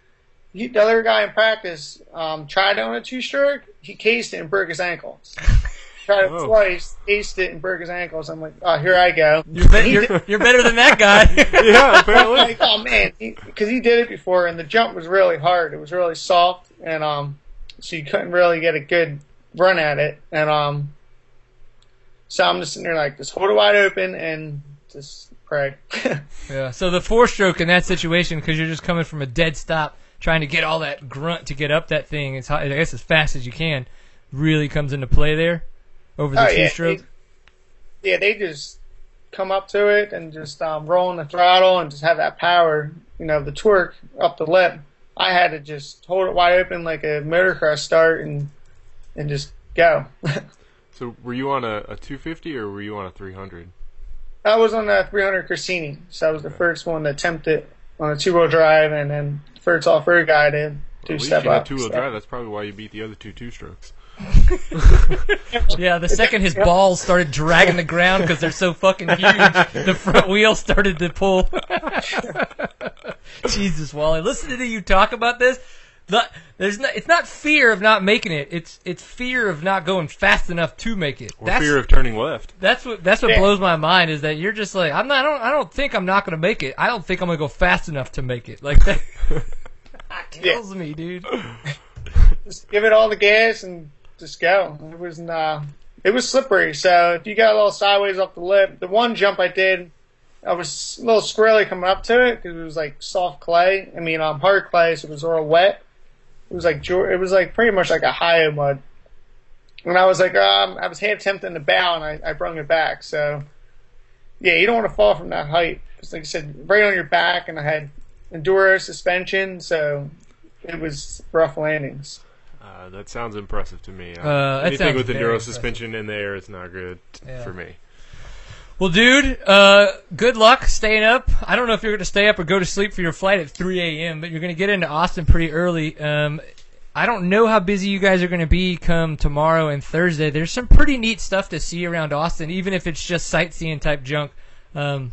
He, the other guy in practice um, tried on a two stroke. He cased it and broke his ankle. (laughs) tried it Oh. twice, aced it and broke his ankles. I'm like, oh, here I go. You're, be- you're, you're better than that guy. (laughs) yeah, (laughs) apparently. like, oh man, because he, did it before, and the jump was really hard. It was really soft, and um, so you couldn't really get a good run at it. And um, so I'm just sitting there like, just hold it wide open and just pray. (laughs) Yeah. So the four stroke in that situation, because you're just coming from a dead stop, trying to get all that grunt to get up that thing, as high, I guess as fast as you can, really comes into play there over the Oh, two yeah, stroke. they- yeah, they just come up to it and just um, roll on the throttle and just have that power, you know, the torque up the lip. I had to just hold it wide open like a motocross start and and just go. (laughs) So were you on a, a 250 or were you on a 300? I was on the 300 Christini, so I was the first one to attempt it on a two-wheel drive, and then first off-road guy to do At least step you up. two-wheel so. drive. That's probably why you beat the other two two-strokes. (laughs) Yeah, the second his balls started dragging the ground because they're so fucking huge, the front wheel started to pull. (laughs) Jesus, Wally, listening to you talk about this, the, there's not, it's not fear of not making it. It's it's fear of not going fast enough to make it. Or That's fear of turning left. that's what that's what Yeah. blows my mind is that you're just like I'm not. I don't. I don't think I'm not going to make it. I don't think I'm going to go fast enough to make it. Like that, that (laughs) (laughs) kills me, dude. (laughs) Just give it all the gas and just go. It was uh, it was slippery, so if you got a little sideways off the lip, the one jump I did, I was a little squirrely coming up to it because it was like soft clay. I mean, um, hard clay, so it was all wet. It was like it was like pretty much like a high mud. And I was like, um, I was half tempting to bow, and I, I brung it back. So, yeah, you don't want to fall from that height. Because, like I said, right on your back, and I had enduro suspension, so it was rough landings. Uh, that sounds impressive to me. Uh, that Anything with very enduro impressive. suspension in there is not good Yeah. for me. Well, dude, uh, good luck staying up. I don't know if you're going to stay up or go to sleep for your flight at 3 a.m., but you're going to get into Austin pretty early. Um, I don't know how busy you guys are going to be come tomorrow and Thursday. There's some pretty neat stuff to see around Austin, even if it's just sightseeing type junk. Um,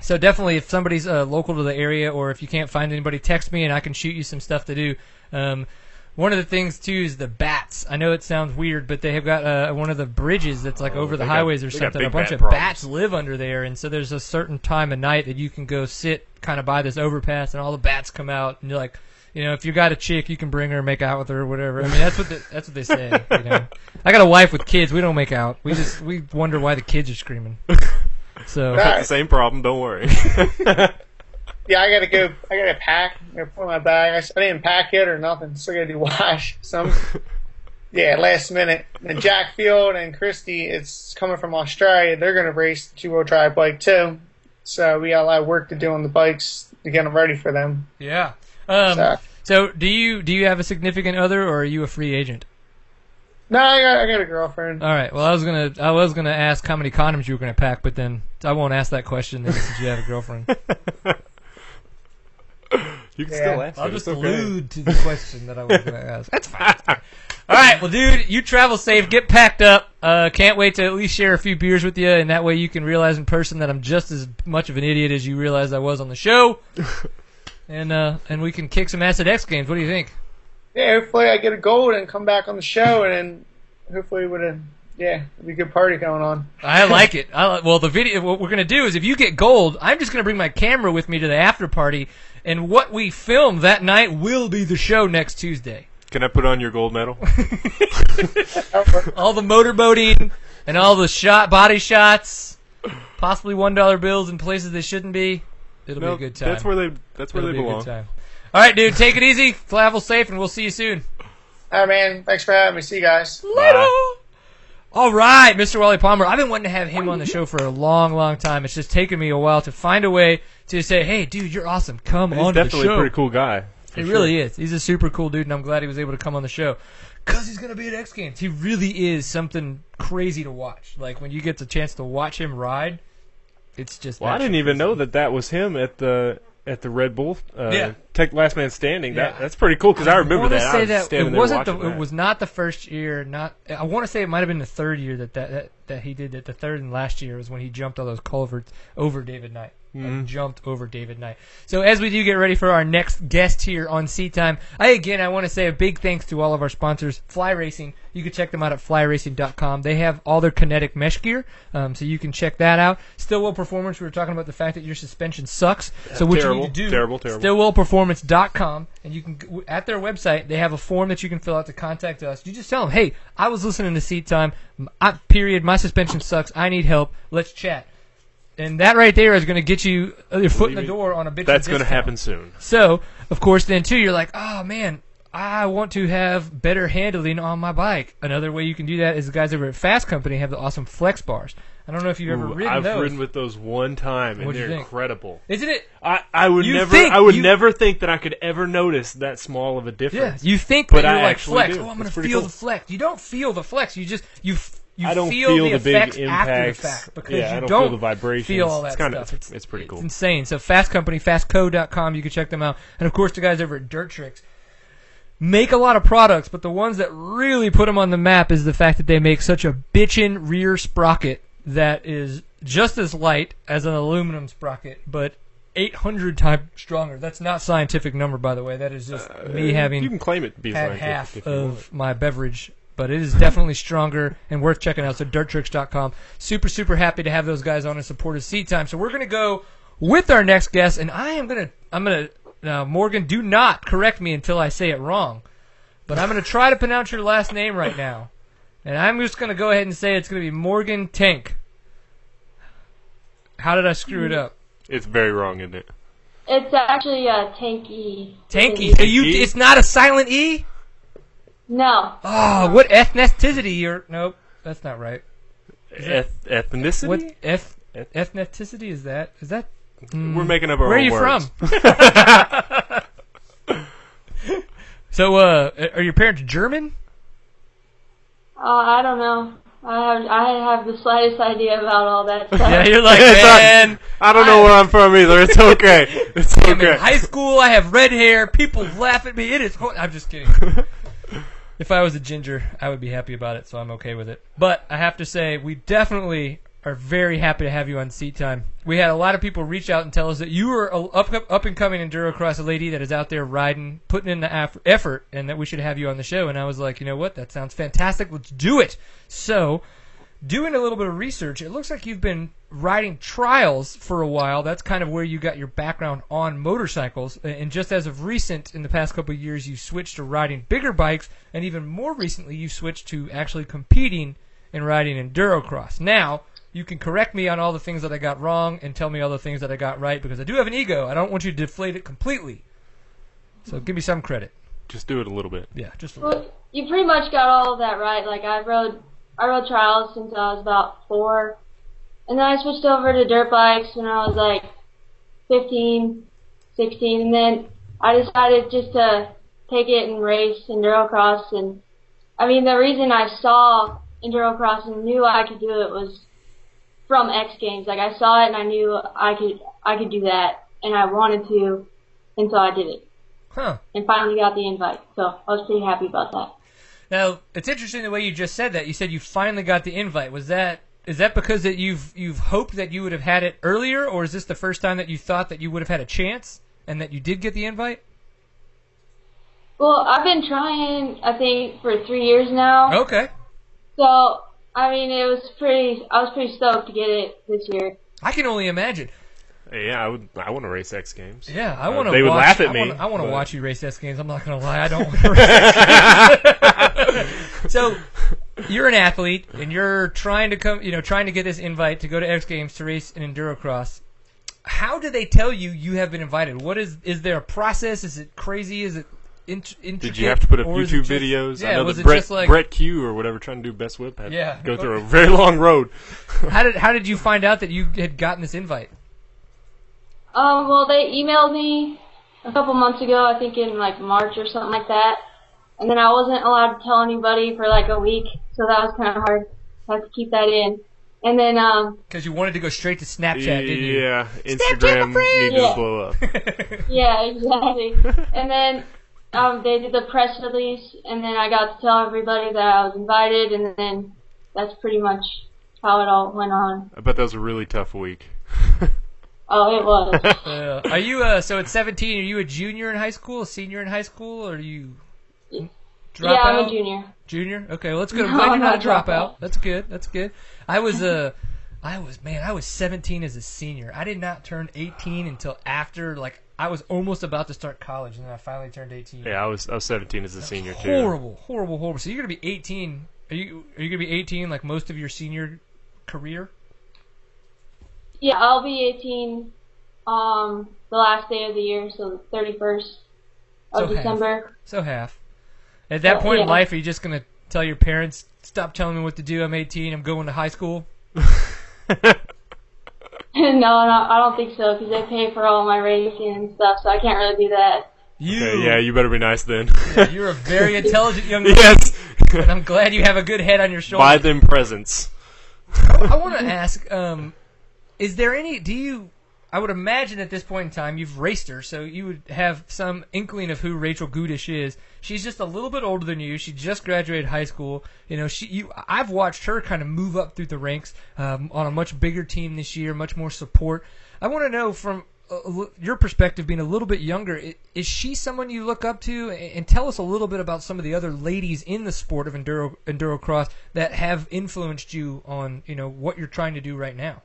so definitely, if somebody's uh, local to the area, or if you can't find anybody, text me and I can shoot you some stuff to do. Um, one of the things too is the bats. I know it sounds weird, but they have got uh, one of the bridges that's like Oh, over the they got- highways or something. A bunch bat of problems. bats live under there, and so there's a certain time of night that you can go sit kind of by this overpass, and all the bats come out, and you're like, you know, if you got a chick, you can bring her, make out with her, or whatever. I mean, that's what the, that's what they say. You know, I got a wife with kids. We don't make out. We just we wonder why the kids are screaming. (laughs) So Alright. Same problem. Don't worry. (laughs) Yeah, I gotta go. I gotta pack. I gotta put my bag. I didn't pack yet or nothing. Still gotta do (laughs) wash. Some. yeah, last minute. And Jack Field and Christy, it's coming from Australia. They're gonna race the two-wheel drive bike too. So we got a lot of work to do on the bikes to get them ready for them. yeah. Um, So, so do you do you have a significant other, or are you a free agent? no, I got, I got a girlfriend. All right. Well, I was gonna I was gonna ask how many condoms you were gonna pack, but then I won't ask that question then since you have a girlfriend. (laughs) you can Yeah. still ask. I'll just okay. allude to the question that I was gonna (laughs) ask. That's fine. All right. Well, dude, you travel safe. Get packed up. Uh, can't wait to at least share a few beers with you, and that way you can realize in person that I'm just as much of an idiot as you realized I was on the show. (laughs) and uh, and we can kick some ass at X Games. What do you think? Yeah, hopefully I get a gold and come back on the show, and then hopefully with a yeah, it'll be a good party going on. I (laughs) like it. I like, well, the video. What we're gonna do is, if you get gold, I'm just gonna bring my camera with me to the after party, and what we film that night will be the show next Tuesday. Can I put on your gold medal? (laughs) All the motorboating and all the shot body shots, possibly one dollar bills in places they shouldn't be. It'll no, be a good time. that's where they. That's where It'll they be a belong. good time. All right, dude. Take it easy. Travel safe, and we'll see you soon. All right, man. Thanks for having me. See you guys. Later. All right, Mr. Wally Palmer. I've been wanting to have him on the show for a long, long time. It's just taken me a while to find a way to say, "Hey, dude, you're awesome. Come He's on to the definitely a pretty cool guy. He sure. really is. He's a super cool dude, and I'm glad he was able to come on the show. Cause he's gonna be at X Games. He really is something crazy to watch. Like when you get the chance to watch him ride, it's just. Well, I didn't even know that that was him at the at the Red Bull. Uh, Yeah. Tech Last Man Standing. That Yeah. that's pretty cool because I remember wanna that. I Say was that it wasn't the. watching It was not the first year. Not. I want to say it might have been the third year that that, that that he did at The third and last year was when he jumped all those culverts over David Knight. Mm-hmm. jumped over David Knight. So as we do get ready for our next guest here on Seat Time, I again I want to say a big thanks to all of our sponsors, Fly Racing. You can check them out at flyracing.com. They have all their kinetic mesh gear, um, so you can check that out. Stillwell Performance. We were talking about the fact that your suspension sucks. So what terrible, you need to do, terrible, terrible. stillwellperformance.com, and you can at their website they have a form that you can fill out to contact us. You just tell them, hey, I was listening to Seat Time. I, period. My suspension sucks. I need help. Let's chat. And that right there is going to get you uh, your foot in the door on a bitch. That's going to happen soon. So, of course, then too, you're like, oh man, I want to have better handling on my bike. Another way you can do that is the guys over at Fasst Company have the awesome flex bars. I don't know if you've ever Ooh, ridden I've those. ridden with those one time, and What'd you they're think? incredible. Isn't it? I, I would You never think I would you- never think that I could ever notice that small of a Yeah, difference. you think But that you're I like actually flex. do. Oh, I'm gonna It's feel cool. the flex. You don't feel the flex. You just you f- you I don't feel, the, big effects after the impacts. fact because Yeah, you I don't feel the vibrations. Feel all that It's kinda- stuff. it's- it's pretty cool. insane. So Fasst Company, fasstco.com. You can check them out, and of course the guys over at Dirt Tricks make a lot of products, but the ones that really put them on the map is the fact that they make such a bitchin' rear sprocket that is just as light as an aluminum sprocket, but 800 times stronger. That's not scientific number, by the way. That is just me having Uh, you can claim it to be had half of my beverage, but it is definitely stronger and worth checking out. So dirttricks.com. Super, super happy to have those guys on and support us seat time. So we're gonna go with our next guest, and I am gonna, I'm gonna, now Morgan, do not correct me until I say it wrong, but I'm gonna try to pronounce your last name right now, and I'm just gonna go ahead and say it's gonna be Morgan Tank. How did I screw it up? It's very wrong, isn't it? It's actually a tanky. Tanky. So you, E? it's not a silent E. No. Oh, what ethnicity? You're nope. That's not right. Eth- ethnicity? What eth- Eth- ethnicity is that? Is that We're making up our where are you words. from? (laughs) (laughs) so, uh, are your parents German? Uh, I don't know. I have I have the slightest idea about all that (laughs) stuff. Yeah, you're like It's not- man. I don't know where I'm from either. It's (laughs) okay. It's I'm in okay. high school. I have red hair. People laugh at me. It is. Ho- I'm just kidding. (laughs) if I was a ginger, I would be happy about it, so I'm okay with it. But I have to say, we definitely are very happy to have you on Seat Time. We had a lot of people reach out and tell us that you are a up up and coming enduro cross lady that is out there riding, putting in the effort, and that we should have you on the show. And I was like, you know what? That sounds fantastic. Let's do it. So doing a little bit of research, it looks like you've been riding trials for a while. That's kind of where you got your background on motorcycles. And just as of recent, in the past couple of years, you switched to riding bigger bikes, and even more recently, you switched to actually competing and riding endurocross. Now, you can correct me on all the things that I got wrong and tell me all the things that I got right because I do have an ego. I don't want you to deflate it completely. So give me some credit. Just do it a little bit. Yeah, just a little. Well, you pretty much got all of that right. Like I rode, I rode trials since I was about four, and then I switched over to dirt bikes when I was like 15, 16, and then I decided just to take it and race endurocross. And I mean, the reason I saw endurocross and knew I could do it was from X Games. Like I saw it and I knew I could, I could do that, and I wanted to, and so I did it, Huh. and finally got the invite. So I was pretty happy about that. Now it's interesting the way you just said that. You said you finally got the invite. Was that is that because that you've you've hoped that you would have had it earlier, or is this the first time that you thought that you would have had a chance and that you did get the invite? Well, I've been trying, I think, for three years now. Okay, So, I mean, it was pretty, I was pretty stoked to get it this year. I can only imagine. Yeah, I would. I want to race X Games. Yeah, I Uh, want to. they would laugh at I me, Wanna, I want to but- watch you race S games. I'm not gonna lie, I don't. want to race X (laughs) so you're an athlete and you're trying to come, you know, trying to get this invite to go to X Games to race an endurocross. how do they tell you you have been invited? What is is there a process? Is it crazy? Is it int- intricate? Did you have to put up Or is it YouTube just- videos? Yeah, I know was that it Brett, just like Brett Q or whatever trying to do best whip had Yeah. to go through a very long road. (laughs) how did how did you find out that you had gotten this invite? Um, well, they emailed me a couple months ago, I think in like March or something like that. And then I wasn't allowed to tell anybody for like a week, so that was kind of hard. I had to keep that in. And then, um, Because you wanted to go straight to Snapchat, didn't you? yeah, Instagram needed Yeah. to blow up. (laughs) yeah, exactly. (laughs) and then, um, they did the press release, and then I got to tell everybody that I was invited, and then that's pretty much how it all went on. I bet that was a really tough week. (laughs) Oh, it was. (laughs) Uh, are you uh, so at 17? Are you a junior in high school, a senior in high school, or are you drop yeah, I'm a junior. Junior? Okay, well that's good. (laughs) I'm No, glad you're I'm not a not dropout. out. That's good. That's good. I was uh, I was man, I was 17 as a senior. I did not turn 18 until after like I was almost about to start college, and then I finally turned 18. Yeah, I was I was 17 as a senior too. Horrible, horrible, horrible. So you're gonna be 18. Are you are you gonna be 18 like most of your senior career? Yeah, I'll be 18 um the last day of the year, so the 31st of So half. December. So half. At that Uh, point in life, are you just gonna tell your parents, "Stop telling me what to do. I'm 18. I'm going to high school." (laughs) (laughs) no, no, I don't think so because they pay for all my racing and stuff, so I can't really do that. You, Okay, yeah, you better be nice then. (laughs) you're a very (laughs) intelligent young man, yes. and I'm glad you have a good head on your shoulders. Buy them presents. I want to ask, um, is there any? Do you? I would imagine at this point in time you've raced her, so you would have some inkling of who Rachel Gutish is. She's just a little bit older than you. She just graduated high school. You know, she. You. I've watched her kind of move up through the ranks um, on a much bigger team this year, much more support. I want to know from uh, your perspective, being a little bit younger, is she someone you look up to? And tell us a little bit about some of the other ladies in the sport of enduro enduro cross that have influenced you on you know what you're trying to do right now.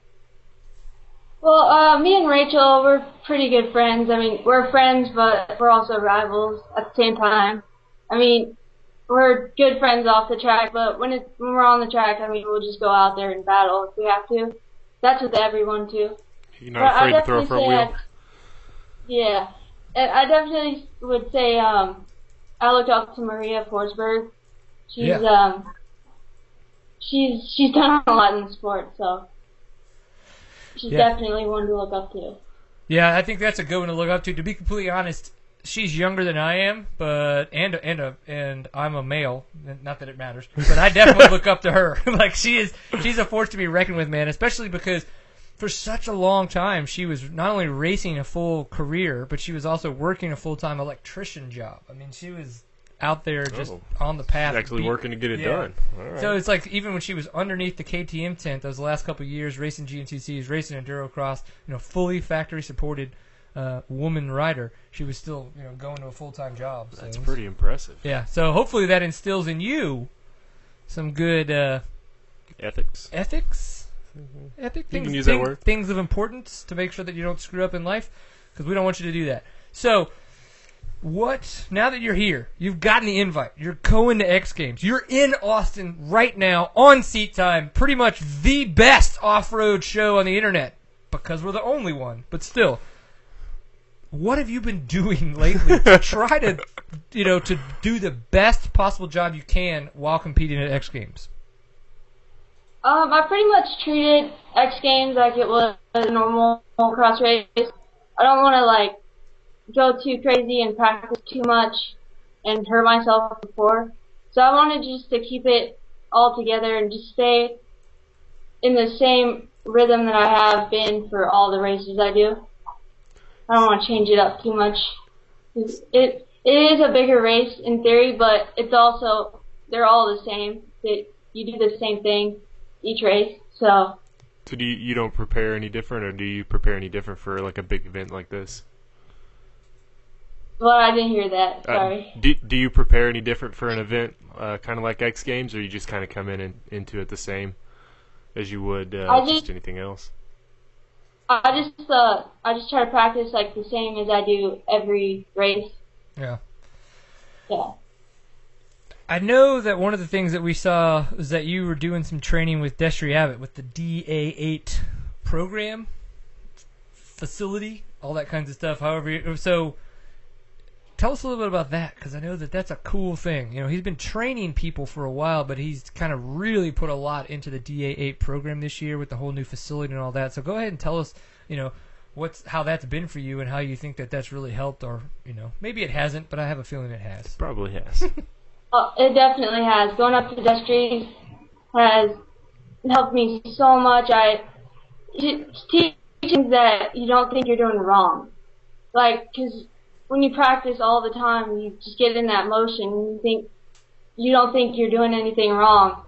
Well, uh, me and Rachel, we're pretty good friends. I mean, we're friends, but we're also rivals at the same time. I mean, we're good friends off the track, but when it when we're on the track, I mean, we'll just go out there and battle if we have to. That's with everyone too. You're But not I afraid to throw a definitely front wheel. I- yeah, and I definitely would say um, I looked up to Maria Forsberg. She's Yeah. um, she's she's done a lot in the sport, so she's Yeah. definitely one to look up to. Yeah, I think that's a good one to look up to. To be completely honest, she's younger than I am, but and and a, and I'm a male. Not that it matters, but I definitely (laughs) look up to her. (laughs) like she is, she's a force to be reckoned with, man. Especially because for such a long time she was not only racing a full career, but she was also working a full time electrician job. I mean, she was out there just Oh. on the path. Actually beat- working to get it Yeah. done. All right. So it's like even when she was underneath the KTM tent those last couple of years, racing GNCCs, racing enduro cross, you know, fully factory supported uh, woman rider, she was still you know going to a full time job. So That's it's- pretty impressive. Yeah. So hopefully that instills in you some good uh, Ethics. ethics. Ethic can things, use that thing- word. things of importance to make sure that you don't screw up in life, because we don't want you to do that. So, what? Now that you're here, you've gotten the invite. You're going to X Games. You're in Austin right now on Seat Time. Pretty much the best off-road show on the internet because we're the only one. But still, what have you been (laughs) doing lately to (laughs) try to, you know, to do the best possible job you can while competing at X Games? Um, I pretty much treated X Games like it was a normal cross race. I don't want to like go too crazy and practice too much and hurt myself before. So I wanted just to keep it all together and just stay in the same rhythm that I have been for all the races I do. I don't want to change it up too much. It it is a bigger race in theory, but it's also they're all the same. It, you do the same thing each race. So So do you, you don't prepare any different, or do you prepare any different for like a big event like this? Well, I didn't hear that. Uh, Sorry. do, do you prepare any different for an event, uh, kind of like X Games, or you just kind of come in and into it the same as you would uh, just just- anything else? I just uh I just try to practice like the same as I do every race. Yeah. Yeah. I know that one of the things that we saw was that you were doing some training with Destry Abbott with the DA8 program. facility, all that kinds of stuff. However, you- so tell us a little bit about that because I know that that's a cool thing. You know, he's been training people for a while, but he's kind of really put a lot into the DA8 program this year with the whole new facility and all that. So go ahead and tell us, you know, what's how that's been for you and how you think that that's really helped, or you know, maybe it hasn't, but I have a feeling it has. Probably has. (laughs) Oh, it definitely has. Going up to the pedestrians has helped me so much. I it's teaching that you don't think you're doing wrong, like because when you practice all the time, you just get in that motion and you think you don't think you're doing anything wrong.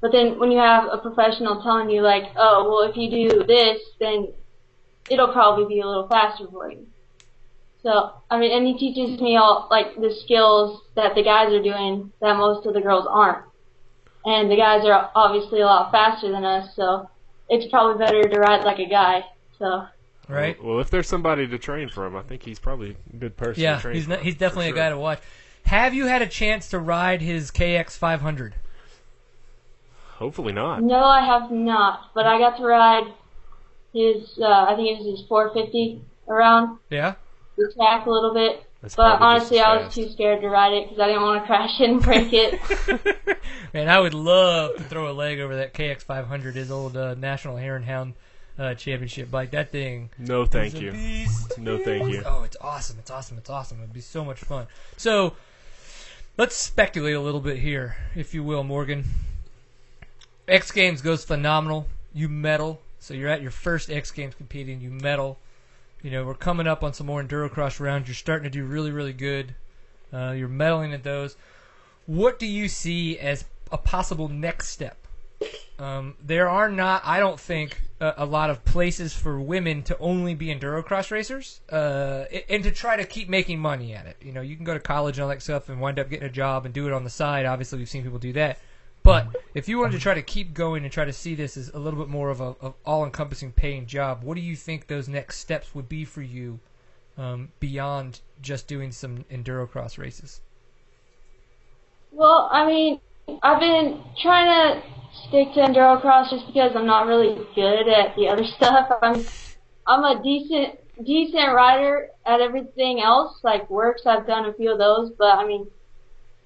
But then when you have a professional telling you like, oh, well, if you do this, then it'll probably be a little faster for you. So, I mean, and he teaches me all, like, the skills that the guys are doing that most of the girls aren't. And the guys are obviously a lot faster than us, so it's probably better to ride like a guy. So, Right? Well, if there's somebody to train for him, I think he's probably a good person Yeah, to train he's for not, he's definitely sure. a guy to watch. Have you had a chance to ride his KX 500? Hopefully not. no, I have not, but I got to ride his, uh, I think it was his 450 around Yeah. the track a little bit. That's But honestly, I was too scared to ride it because I didn't want to crash it and break it. (laughs) (laughs) Man, I would love to throw a leg over that KX 500, his old uh, National Hare and Hound uh, Championship bike. That thing. No, thank you. beast. No, thank you. Oh, it's awesome! It's awesome! It's awesome! It'd be so much fun. So, let's speculate a little bit here, if you will, Morgan. X Games goes phenomenal. You medal, so you're at your first X Games competing. You medal. You know, we're coming up on some more endurocross rounds. You're starting to do really, really good. Uh, you're medaling at those. What do you see as a possible next step? Um, there are not, I don't think, a, a lot of places for women to only be endurocross racers, uh, and to try to keep making money at it. You know, you can go to college and all that stuff and wind up getting a job and do it on the side. Obviously, we've seen people do that. But if you wanted to try to keep going and try to see this as a little bit more of a all-encompassing paying job, what do you think those next steps would be for you um, beyond just doing some endurocross races? Well, I mean, I've been trying to stick to endurocross just because I'm not really good at the other (laughs) stuff. I'm I'm a decent decent rider at everything else, like works. I've done a few of those, but I mean,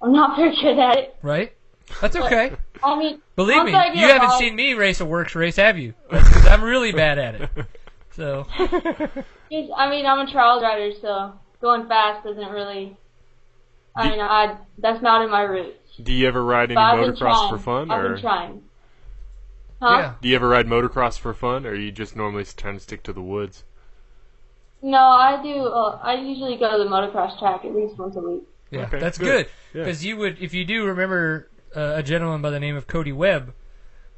I'm not (laughs) very good at it. Right? That's okay. (laughs) I mean, Believe me, I you haven't seen me race a works race, have you? Because I'm really bad at it. So, I mean, I'm a trials rider, so going fast doesn't really. I mean, I that's not in my roots. Do you ever ride any But motocross for fun, I've or been trying. Huh? yeah. do you ever ride motocross for fun, or are you just normally trying to stick to the woods? No, I do. Uh, I usually go to the motocross track at least once a week. Yeah, Okay, that's good. good. Yeah. Because you would, if you do remember uh, a gentleman by the name of Cody Webb,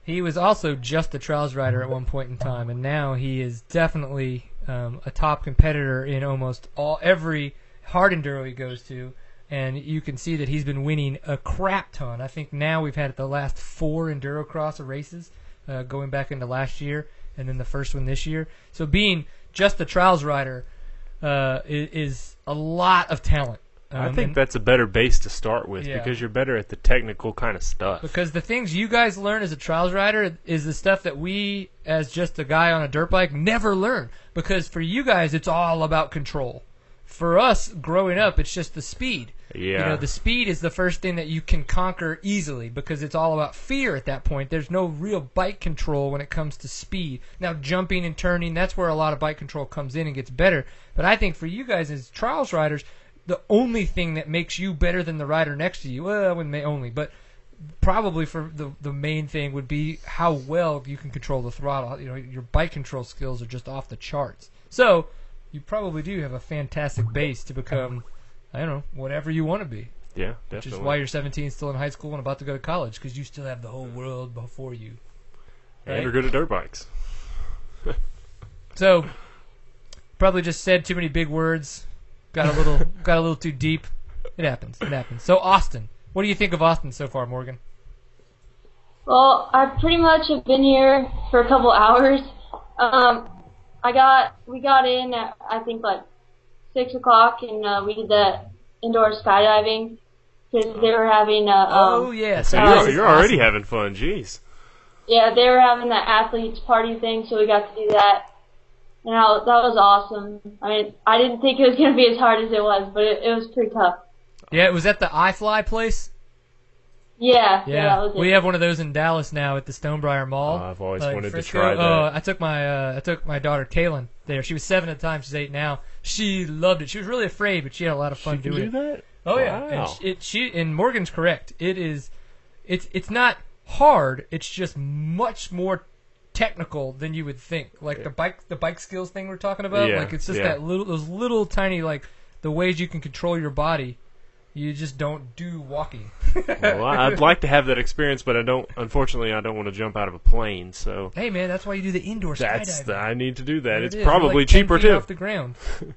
he was also just a trials rider at one point in time, and now he is definitely um, a top competitor in almost all every hard enduro he goes to. And you can see that he's been winning a crap ton. I think now we've had the last four endurocross races, uh, going back into last year, and then the first one this year. So being just a trials rider uh, is, is a lot of talent. I Um, think and- that's a better base to start with Yeah. because you're better at the technical kind of stuff. Because the things you guys learn as a trials rider is the stuff that we, as just a guy on a dirt bike, never learn. Because for you guys, it's all about control. For us, growing up, it's just the speed. You know, the speed is the first thing that you can conquer easily because it's all about fear at that point. There's no real bike control when it comes to speed. Now, jumping and turning, that's where a lot of bike control comes in and gets better. But I think for you guys as trials riders, the only thing that makes you better than the rider next to you, well, I wouldn't say only, but probably for the the main thing would be how well you can control the throttle. You know, your bike control skills are just off the charts. So you probably do have a fantastic base to become, I don't know, whatever you want to be. yeah, Which is why you're 17, still in high school, and about to go to college because you still have the whole world before you. and you're good at dirt bikes. So probably just said too many big words. Got a little (laughs) got a little too deep. It happens. It happens. So Austin, what do you think of Austin so far, Morgan? Well, I pretty much have been here for a couple hours. Um, I got we got in at I think like six o'clock, and uh, we did the indoor skydiving because they were having a um, oh yeah, So so Uh, you're, you're already having fun. Jeez. yeah they were having the athletes party thing, so we got to do that. and I, that was awesome. I mean, I didn't think it was going to be as hard as it was, but it, it was pretty tough. Yeah, it was at the iFly place. Yeah, yeah, that was it. we have one of those in Dallas now at the Stonebriar Mall. Oh, I've always uh, in wanted to Frisco. try that. Oh, I took my uh, I took my daughter Kaylin there. She was seven at the time. She's eight now. She loved it. She was really afraid, but she had a lot of fun you can doing do it. that? Oh yeah, Wow. and sh- it she and Morgan's correct. It is, it's it's not hard. It's just much more technical than you would think. Like the bike the bike skills thing we're talking about. Yeah, Like it's just yeah. that little those little tiny like the ways you can control your body. You just don't do walking. (laughs) Well, I'd like to have that experience, but I don't. Unfortunately, I don't want to jump out of a plane. So Hey man, that's why you do the indoor that's skydiving. the, I need to do that. There It's it is. You're probably like 10 cheaper feet too. off the ground. (laughs)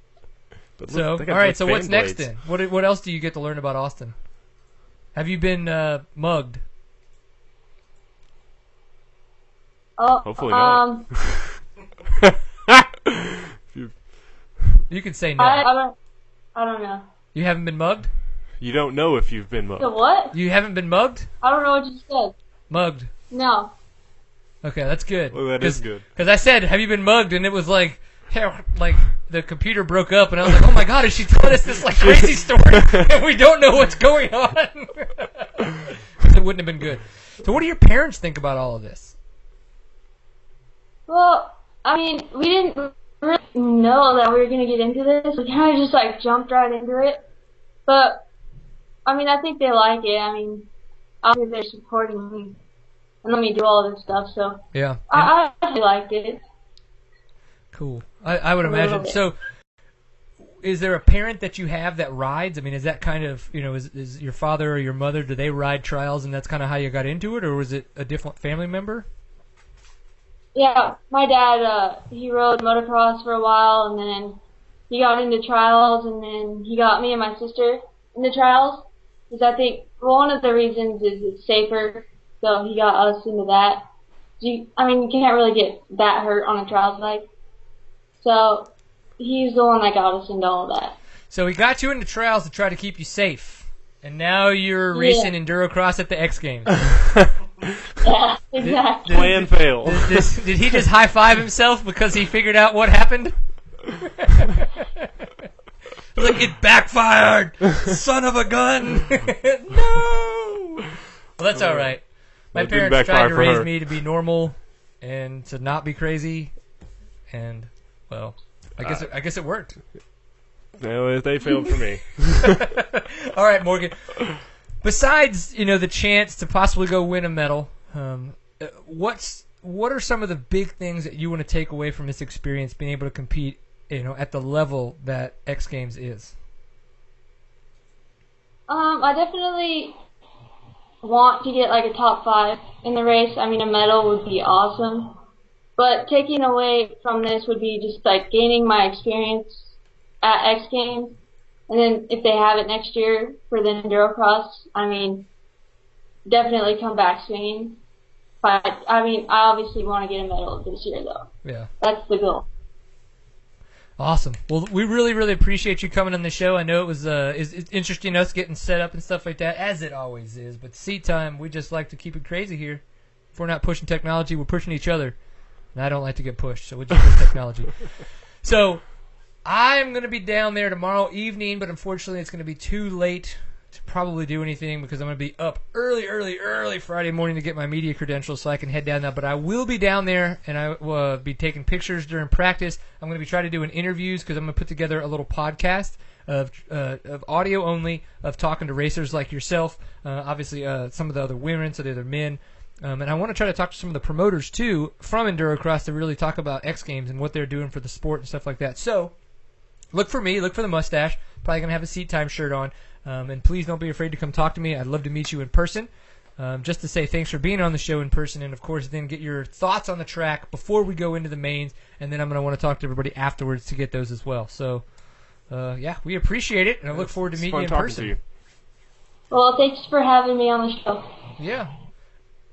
But look, So, they got right. like So, what's fan next blades. then? What what else do you get to learn about Austin? Have you been uh, mugged? oh, Hopefully not. um, (laughs) You can say no. I, I don't, I don't know. you haven't been mugged. You don't know if you've been mugged. The what? You haven't been mugged. I don't know what you said. Mugged. No. Okay, that's good. Well, that is good. Because I said, "Have you been mugged?" and it was like, like the computer broke up, and I was like, "Oh my god, is she telling us this like (laughs) crazy story?" (laughs) and we don't know what's going on. (laughs) 'Cause it wouldn't have been good. So, what do your parents think about all of this? Well, I mean, we didn't really know that we were gonna get into this. We kind of just like jumped right into it. But I mean, I think they like it. I mean, obviously they're supporting me and let me do all this stuff. So Yeah. I, I really liked it. Cool. I, I would imagine. So, is there a parent that you have that rides? I mean, is that kind of you know, is is your father or your mother? Do they ride trials, and that's kind of how you got into it, or was it a different family member? Yeah, my dad, uh, he rode motocross for a while and then he got into trials and then he got me and my sister into trials. Because I think one of the reasons is it's safer, so he got us into that. You, I mean, you can't really get that hurt on a trials bike. So he's the one that got us into all that. So he got you into trials to try to keep you safe, and now you're racing endurocross at the X Games. (laughs) Yeah, exactly. Plan failed. This- did he just high five himself because he figured out what happened? (laughs) like it backfired, (laughs) son of a gun! (laughs) no. Well, that's all right. My That didn't parents tried backfire to for raise her. me to be normal and to not be crazy, and well, I guess it, I guess it worked. no, they failed for me. (laughs) All right, Morgan. Besides, you know, the chance to possibly go win a medal, um, uh, what's what are some of the big things that you want to take away from this experience, being able to compete, you know, at the level that X Games is? Um, I definitely want to get like a top five in the race. I mean, a medal would be awesome. But taking away from this would be just like gaining my experience at X Games. And then if they have it next year for the Endurocross, I mean, definitely come back swinging. But, I mean, I obviously want to get a medal this year though. Yeah. That's the goal. Awesome. Well, we really, really appreciate you coming on the show. I know it was uh, it's interesting us getting set up and stuff like that, as it always is. But seat time, we just like to keep it crazy here. If we're not pushing technology, we're pushing each other. And I don't like to get pushed, so we just push technology. (laughs) So I'm gonna be down there tomorrow evening, but unfortunately, it's gonna be too late to probably do anything because I'm gonna be up early, early, early Friday morning to get my media credentials so I can head down there. But I will be down there, and I will uh, be taking pictures during practice. I'm gonna be trying to doing interviews because I'm gonna put together a little podcast of uh, of audio only of talking to racers like yourself. Uh, obviously, uh, some of the other women, so the other men. Um, and I want to try to talk to some of the promoters too from Endurocross to really talk about X Games and what they're doing for the sport and stuff like that. So look for me, look for the mustache. Probably gonna have a seat time shirt on. Um, and please don't be afraid to come talk to me. I'd love to meet you in person. Um, just to say thanks for being on the show in person, and of course, then get your thoughts on the track before we go into the mains, and then I'm gonna want to talk to everybody afterwards to get those as well. So, uh, yeah, we appreciate it, and I look forward to meeting you in person. to you. Well, thanks for having me on the show. Yeah.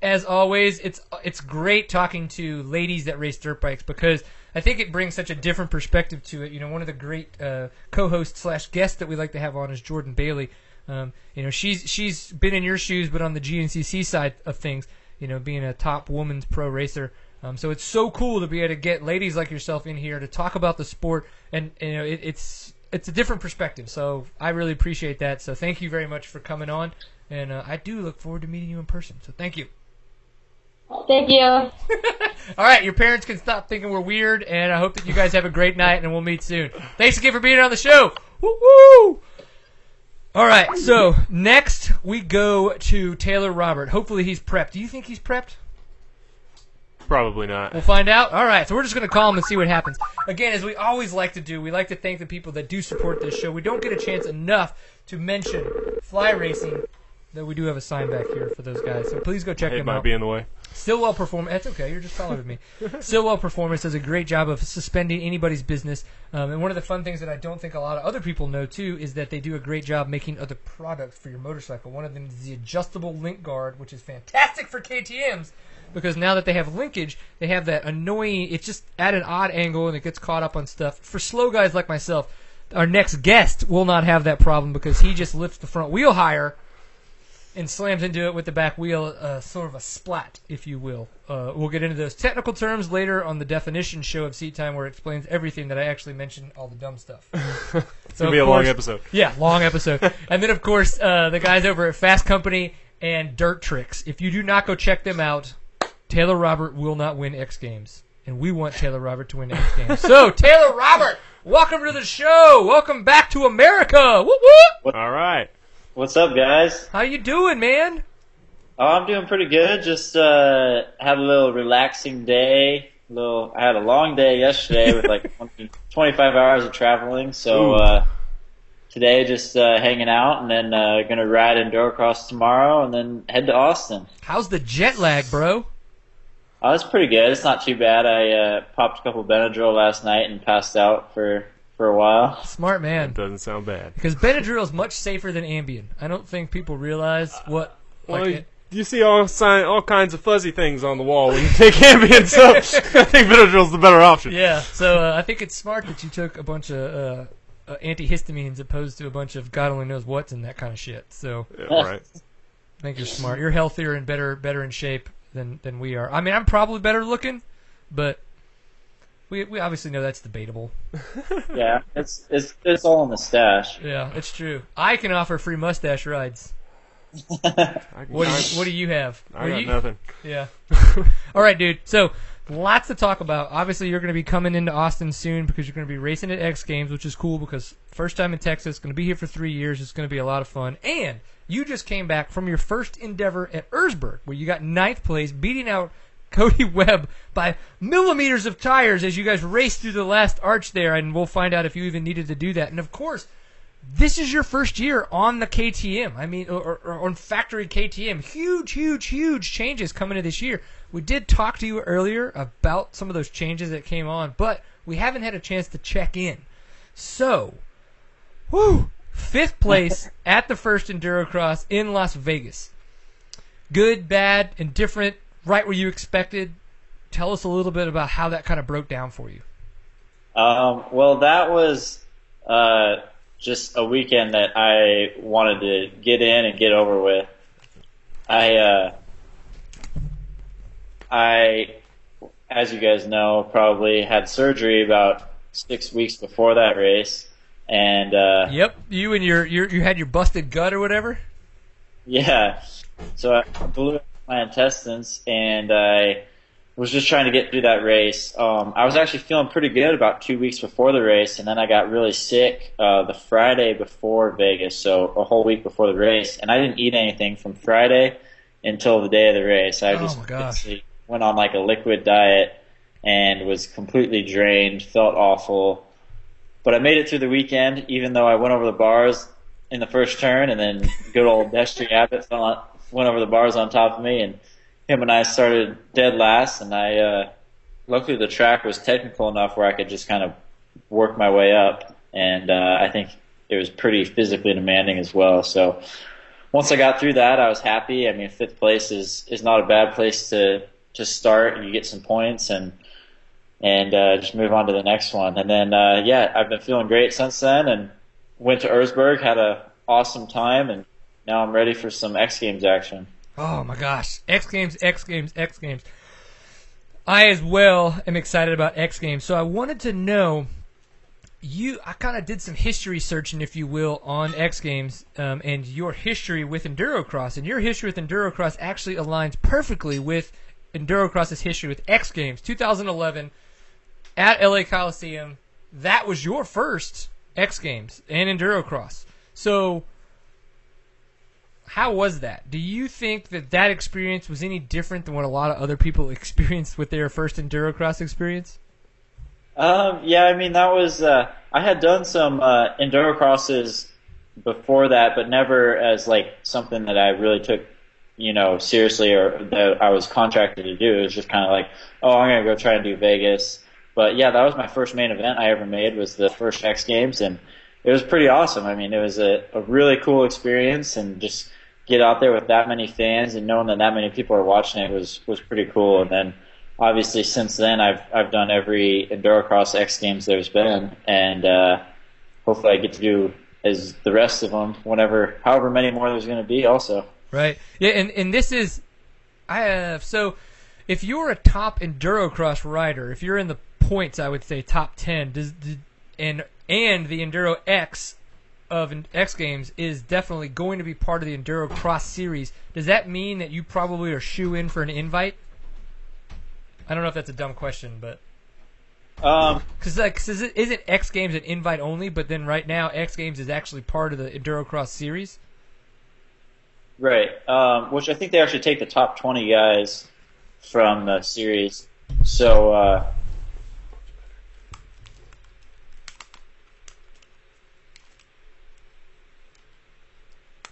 As always, it's it's great talking to ladies that race dirt bikes because I think it brings such a different perspective to it. You know, one of the great uh, co-hosts slash guests that we like to have on is Jordan Bailey. Um, you know, she's she's been in your shoes, but on the GNCC side of things, you know, being a top woman's pro racer. Um, so it's so cool to be able to get ladies like yourself in here to talk about the sport, and you know it, it's it's a different perspective. So I really appreciate that. So thank you very much for coming on, and uh, I do look forward to meeting you in person. So thank you. Thank you. (laughs) All right, your parents can stop thinking we're weird, and I hope that you guys have a great night, and we'll meet soon. Thanks again for being on the show. Woo woo! All right, so next we go to Taylor Robert. Hopefully he's prepped. Do you think he's prepped? Probably not. We'll find out. All right, so we're just going to call him and see what happens. Again, as we always like to do, we like to thank the people that do support this show. We don't get a chance enough to mention Fly Racing, though we do have a sign back here for those guys. So please go check It them might out. be in the way. Stillwell Performance. That's okay. You're just following me. Stillwell Performance does a great job of suspending anybody's business. Um, and one of the fun things that I don't think a lot of other people know too is that they do a great job making other products for your motorcycle. One of them is the adjustable link guard, which is fantastic for KTM's because now that they have linkage, they have that annoying. It's just at an odd angle and it gets caught up on stuff. For slow guys like myself, our next guest will not have that problem because he just lifts the front wheel higher and slams into it with the back wheel, uh, sort of a splat, if you will. Uh, we'll get into those technical terms later on the definition show of Seat Time, where it explains everything that I actually mentioned, all the dumb stuff. (laughs) It's So, gonna be a long episode. Yeah, long episode. (laughs) and then, of course, uh, the guys over at Fasst Company and Dirt Tricks. If you do not go check them out, Taylor Robert will not win X Games. And we want Taylor Robert to win X Games. (laughs) So, Taylor Robert, welcome to the show. Welcome back to America. Whoop, whoop. All right. What's up, guys? How you doing, man? Oh, I'm doing pretty good. Just uh, had a little relaxing day. Little, I had a long day yesterday with like (laughs) 20, 25 hours of traveling. So uh, today, just uh, hanging out, and then uh, gonna ride Endurocross tomorrow, and then head to Austin. How's the jet lag, bro? Oh, it's pretty good. It's not too bad. I uh, popped a couple Benadryl last night and passed out for for a while. Smart man. Doesn't sound bad. Because Benadryl is much safer than Ambien. I don't think people realize what. Like Well, it- you see all sign, all kinds of fuzzy things on the wall when you take Ambien, so I think Benadryl's the better option. yeah, so uh, I think it's smart that you took a bunch of uh, uh, antihistamines opposed to a bunch of God only knows what's and that kind of shit. So Yeah, right. I think you're smart. You're healthier and better, better in shape than than we are. I mean, I'm probably better looking, but we we obviously know that's debatable. (laughs) Yeah, it's it's it's all in the stash. Yeah, it's true. I can offer free mustache rides. I, (laughs) What do you What do you have? I Are got you- nothing. Yeah. (laughs) All right, dude. So lots to talk about. Obviously, you're going to be coming into Austin soon because you're going to be racing at X Games, which is cool because first time in Texas, going to be here for three years. It's going to be a lot of fun. And you just came back from your first endeavor at Erzberg, where you got ninth place, beating out Cody Webb by millimeters of tires as you guys raced through the last arch there, and we'll find out if you even needed to do that. And of course, this is your first year on the KTM. I mean, or, or on factory KTM. Huge, huge, huge changes coming into this year. We did talk to you earlier about some of those changes that came on, but we haven't had a chance to check in. So, whoo, fifth place at the first Endurocross in Las Vegas. Good, bad, indifferent, right where you expected. Tell us a little bit about how that kind of broke down for you. Um, well, that was uh, just a weekend that I wanted to get in and get over with. I, uh, I, as you guys know, probably had surgery about six weeks before that race, and uh, Yep, you and your, your you had your busted gut or whatever. yeah, so I blew my intestines, and I was just trying to get through that race. Um, I was actually feeling pretty good about two weeks before the race, and then I got really sick uh, the Friday before Vegas, so a whole week before the race, and I didn't eat anything from Friday until the day of the race. I Oh just went on like a liquid diet and was completely drained, felt awful. But I made it through the weekend, even though I went over the bars in the first turn, and then good old Destry Abbott fell on, went over the bars on top of me, and him and I started dead last. And I, uh, luckily, the track was technical enough where I could just kind of work my way up, and uh, I think it was pretty physically demanding as well. So once I got through that, I was happy. I mean, fifth place is is not a bad place to to start, and you get some points and and uh, just move on to the next one. And then uh, yeah, I've been feeling great since then, and went to Erzberg, had a awesome time, and now I'm ready for some X Games action. Oh my gosh. X Games, X Games, X Games. I as well am excited about X Games. So I wanted to know you. I kind of did some history searching, if you will, on X Games um, and your history with Endurocross. And your history with Endurocross actually aligns perfectly with Endurocross's history with X Games 2011 at LA Coliseum. That was your first X Games and Endurocross. So how was that? Do you think that that experience was any different than what a lot of other people (laughs) experienced with their first endurocross experience? Um, yeah, I mean that was uh, I had done some uh, endurocrosses before that, but never as like something that I really took, you know, seriously or that I was contracted to do. It was just kind of like, oh, I'm gonna go try and do Vegas. But yeah, that was my first main event I ever made was the first X Games, and it was pretty awesome. I mean, it was a, a really cool experience, and just get out there with that many fans and knowing that that many people are watching it was was pretty cool. And then obviously since then I've I've done every endurocross X Games there's been, and uh, hopefully I get to do as the rest of them whenever however many more there's going to be also. Right. Yeah, and and this is I have so if you're a top endurocross rider, if you're in the points, I would say top ten. Does, does and and the Enduro X of X Games is definitely going to be part of the Enduro Cross Series. Does that mean that you probably are shoe in for an invite? I don't know if that's a dumb question, but Um, because like, cause is it, isn't X Games an invite only? But then right now, X Games is actually part of the Enduro Cross Series. right. Um, which I think they actually take the top 20 guys from the series. So, uh,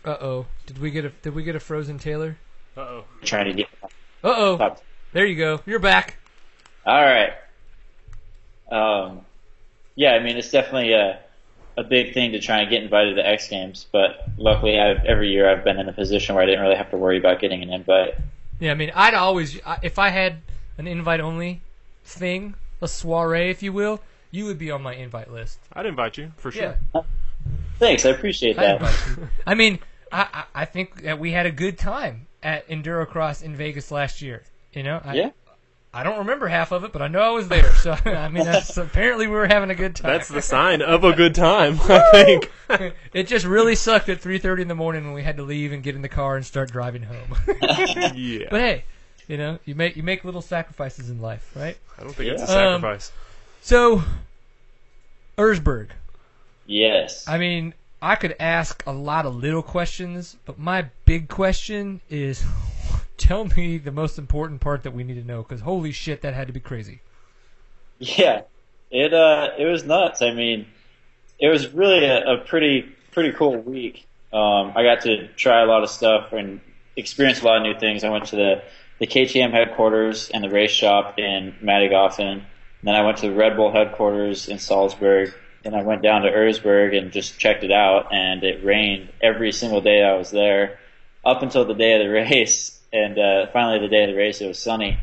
Uh oh. Did we get a Did we get a frozen Taylor? Uh oh. trying to get Uh oh. There you go. You're back. All right. Um, yeah, I mean it's definitely a a big thing to try and get invited to X Games, but luckily I've, every year I've been in a position where I didn't really have to worry about getting an invite. Yeah, I mean, I'd always if I had an invite only thing, a soiree, if you will, you would be on my invite list. I'd invite you for sure. Yeah. Thanks, I appreciate that. invite. I mean, I, I I think that we had a good time at Endurocross in Vegas last year. You know, I, Yeah. I don't remember half of it, but I know I was there. So (laughs) I mean, that's (laughs) apparently we were having a good time. That's the (laughs) sign of a good time, I think. it just really sucked at 3:30 in the morning when we had to leave and get in the car and start driving home. yeah. but hey, you know, you make you make little sacrifices in life, right? I don't think it's a Yeah. Um, sacrifice. So, Erzberg. Yes. I mean, I could ask a lot of little questions, but my big question is (laughs) tell me the most important part that we need to know because holy shit, that had to be crazy. Yeah, it uh, it was nuts. I mean, it was really a, a pretty pretty cool week. Um, I got to try a lot of stuff and experience a lot of new things. I went to the the KTM headquarters and the race shop in Mattighofen. Then I went to the Red Bull headquarters in Salzburg. Then I went down to Erzberg and just checked it out. And it rained every single day I was there, up until the day of the (laughs) race. And uh, finally, the day of the race, it was sunny.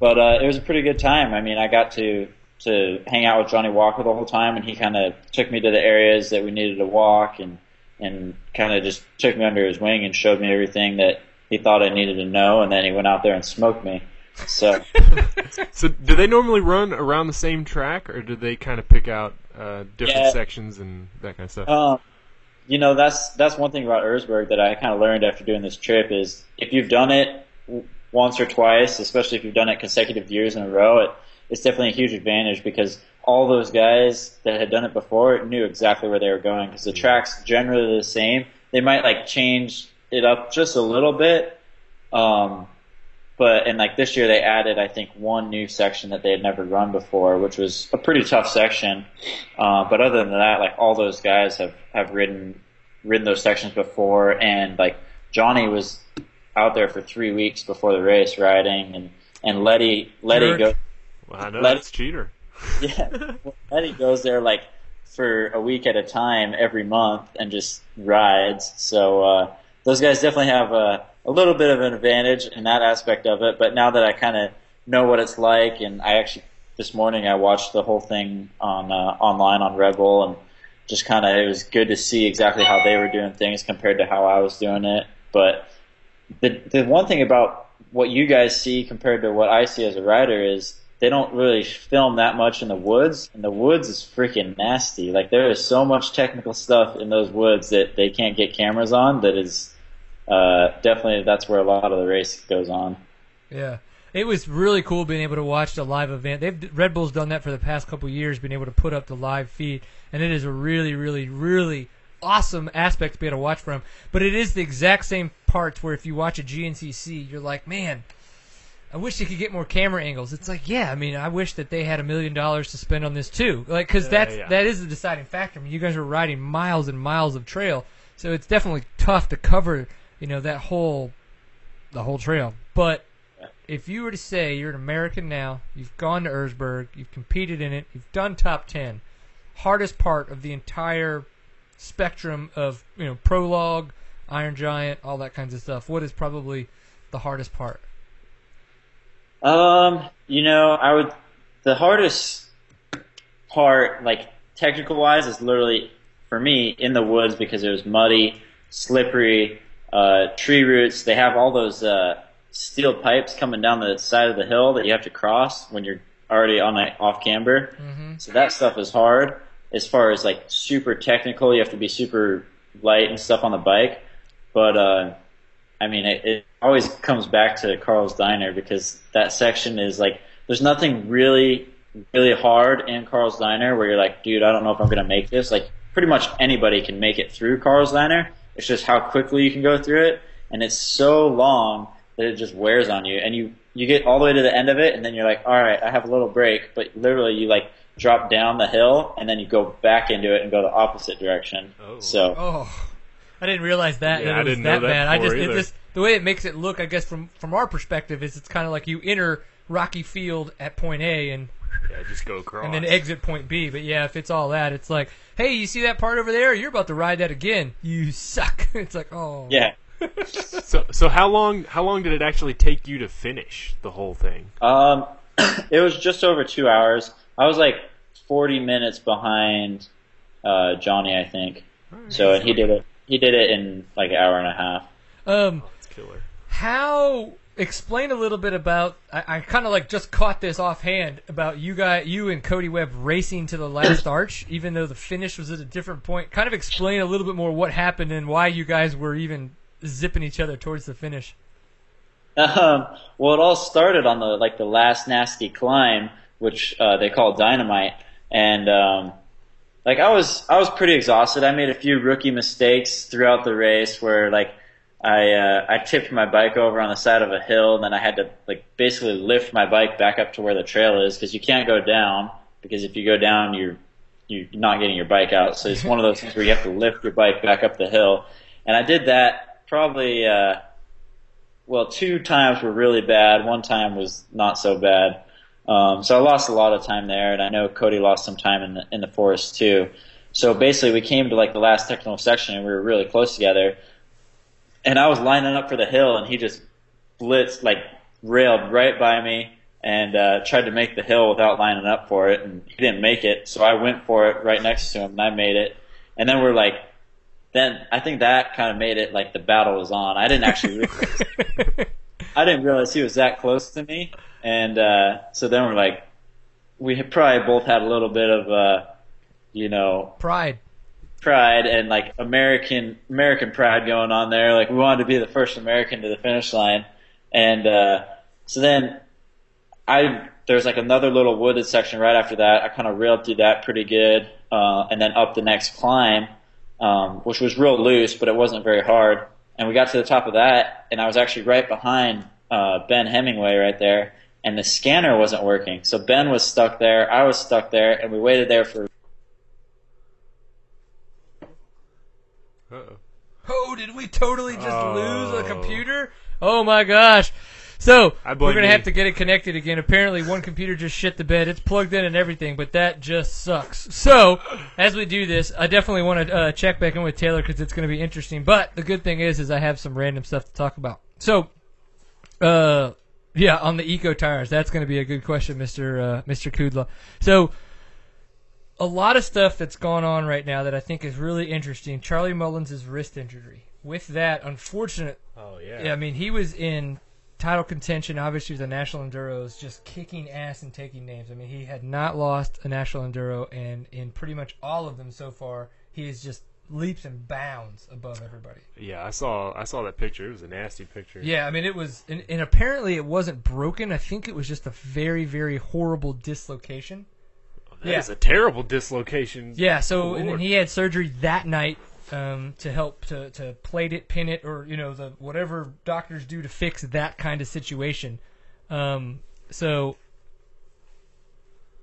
But uh, it was a pretty good time. I mean, I got to to hang out with Jonny Walker the whole time, and he kind of took me to the areas that we needed to walk, and and kind of just took me under his wing and showed me everything that he thought I needed to know, and then he went out there and smoked me. So (laughs) So, do they normally run around the same track, or do they kind of pick out uh, different Yeah. sections and that kind of stuff? Um, you know, that's that's one thing about Erzberg that I kind of learned after doing this trip is if you've done it w- once or twice, especially if you've done it consecutive years in a row, it, it's definitely a huge advantage because all those guys that had done it before knew exactly where they were going because the track's generally the same. They might like change it up just a little bit, um, but and like this year they added I think one new section that they had never run before, which was a pretty tough section. Uh, but other than that, like all those guys have have ridden ridden those sections before, and like Jonny was out there for three weeks before the race riding, and and Letty Letty Jerk. go well, I know let- that's cheater. (laughs) yeah Letty goes there like for a week at a time every month and just rides. So uh, those guys definitely have a a little bit of an advantage in that aspect of it. But now that I kind of know what it's like, and I actually this morning I watched the whole thing on uh, online on Red Bull, and just kind of it was good to see exactly how they were doing things compared to how I was doing it. But the the one thing about what you guys see compared to what I see as a rider is they don't really film that much in the woods, and the woods is freaking nasty. Like there is so much technical stuff in those woods that they can't get cameras on. That is uh, definitely that's where a lot of the race goes on. Yeah. It was really cool being able to watch the live event. They've Red Bull's done that for the past couple years, being able to put up the live feed, and it is a really, really, really awesome aspect to be able to watch from. But it is the exact same parts where if you watch a GNCC, you're like, man, I wish they could get more camera angles. It's like, yeah, I mean, I wish that they had a million dollars to spend on this too, like because Yeah, that's yeah. that is the deciding factor. I mean, you guys are riding miles and miles of trail, so it's definitely tough to cover, you know, that whole the whole trail. But if you were to say you're an American now, you've gone to Erzberg, you've competed in it, you've done top ten, hardest part of the entire spectrum of you know prologue, Iron Giant, all that kinds of stuff. What is probably the hardest part? Um, you know, I would the hardest part, like technical wise, is literally for me in the woods because it was muddy, slippery, uh, tree roots. They have all those uh, steel pipes coming down the side of the hill that you have to cross when you're already on a off camber. So that stuff is hard. As far as like super technical, you have to be super light and stuff on the bike. But uh, I mean, it, it always comes back to Carl's Diner because that section is like, there's nothing really, really hard in Carl's Diner where you're like, dude, I don't know if I'm gonna make this. Like, pretty much anybody can make it through Carl's Diner. It's just how quickly you can go through it, and it's so long that it just wears on you, and you you get all the way to the end of it, and then you're like, all right, I have a little break, but literally you like drop down the hill, and then you go back into it and go the opposite direction. Oh. So Oh, I didn't realize that. Yeah, that I it was didn't know that that bad. I just before it just the way it makes it look, I guess from from our perspective, is it's kind of like you enter Rocky Field at point A and Yeah, just go across. and then exit point B. But yeah, if it's all that, it's like, hey, you see that part over there? You're about to ride that again. You suck. (laughs) it's like, oh, yeah. So, so how long? How long did it actually take you to finish the whole thing? Um, (clears throat) it was just over two hours. I was like 40 minutes behind uh, Jonny, I think. So and he did it. He did it in like an hour and a half. Um, It's killer. how? Explain a little bit about. I, I kind of like just caught this offhand about you guys, you and Cody Webb racing to the last (coughs) arch, even though the finish was at a different point. Kind of explain a little bit more what happened and why you guys were even zipping each other towards the finish. Um, well, it all started on the like the last nasty climb, which uh, they call dynamite, and um, like I was I was pretty exhausted. I made a few rookie mistakes throughout the race where like I uh, I tipped my bike over on the side of a hill, and then I had to like basically lift my bike back up to where the trail is because you can't go down because if you go down you're you're not getting your bike out. So it's one of those things where you have to lift your bike back up the hill, and I did that probably. Uh, well, two times were really bad. One time was not so bad. Um, so I lost a lot of time there, and I know Cody lost some time in the in the forest too. So basically, we came to like the last technical section, and we were really close together. And I was lining up for the hill, and he just blitzed, like railed right by me, and uh, tried to make the hill without lining up for it, and he didn't make it. So I went for it right next to him, and I made it. And then we're like, then I think that kind of made it like the battle was on. I didn't actually. (laughs) Realize, I didn't realize he was that close to me, and uh, so then we're like, we probably both had a little bit of, uh, you know, Pride. Pride and like American American pride going on there. Like we wanted to be the first American to the finish line, and uh, so then I there's like another little wooded section right after that. I kind of railed through that pretty good, uh, and then up the next climb, um, which was real loose, but it wasn't very hard. And we got to the top of that, and I was actually right behind uh, Ben Hemingway right there, and the scanner wasn't working. So Ben was stuck there, I was stuck there, and we waited there for Uh-oh. Oh, did we totally just lose Oh. a computer? Oh my gosh. So, we're going to me. have to get it connected again. Apparently, one computer just shit the bed. It's plugged in and everything, but that just sucks. So, as we do this, I definitely want to uh, check back in with Taylor because it's going to be interesting. But the good thing is, is I have some random stuff to talk about. So, uh, yeah, on the eco tires, that's going to be a good question, Mister uh, Mister Kudla. So, a lot of stuff that's gone on right now that I think is really interesting. Charlie Mullins' wrist injury. With that, unfortunate Oh yeah. yeah, I mean, he was in title contention, obviously the National enduros, just kicking ass and taking names. I mean, he had not lost a National Enduro, and in pretty much all of them so far, he is just leaps and bounds above everybody. Yeah, I saw I saw that picture. It was a nasty picture. Yeah, I mean, it was, and, and apparently it wasn't broken. I think it was just a very, very horrible dislocation. That yeah. is a terrible dislocation. Yeah, so and then he had surgery that night um, to help to, to plate it, pin it, or you know the whatever doctors do to fix that kind of situation. Um, so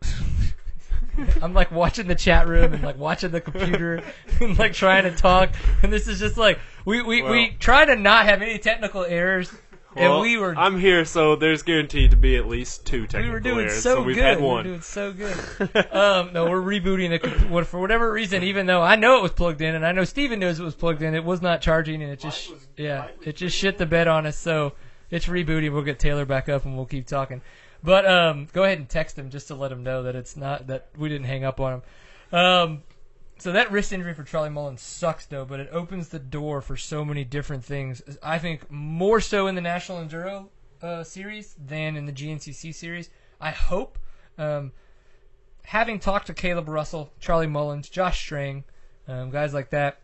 (laughs) I'm like watching the chat room and like watching the computer (laughs) and like trying to talk, and this is just like we we, we try to not have any technical errors, Well, and we were I'm here, so there's guaranteed to be at least two technical we were doing errors, so, we've good. had We one. were doing so good. (laughs) um, no, we're rebooting the comp- for whatever reason. Even though I know it was plugged in, and I know Steven knows it was plugged in, it was not charging, and it just yeah, it just shit the bed on us. So it's rebooting. We'll get Taylor back up, and we'll keep talking. But um, go ahead and text him just to let him know that it's not that we didn't hang up on him. Um, so that wrist injury for Charlie Mullen sucks though, but it opens the door for so many different things. I think more so in the National Enduro uh, series than in the GNCC series. I hope. Um, having talked to Caleb Russell, Charlie Mullins, Josh Strang, um, guys like that,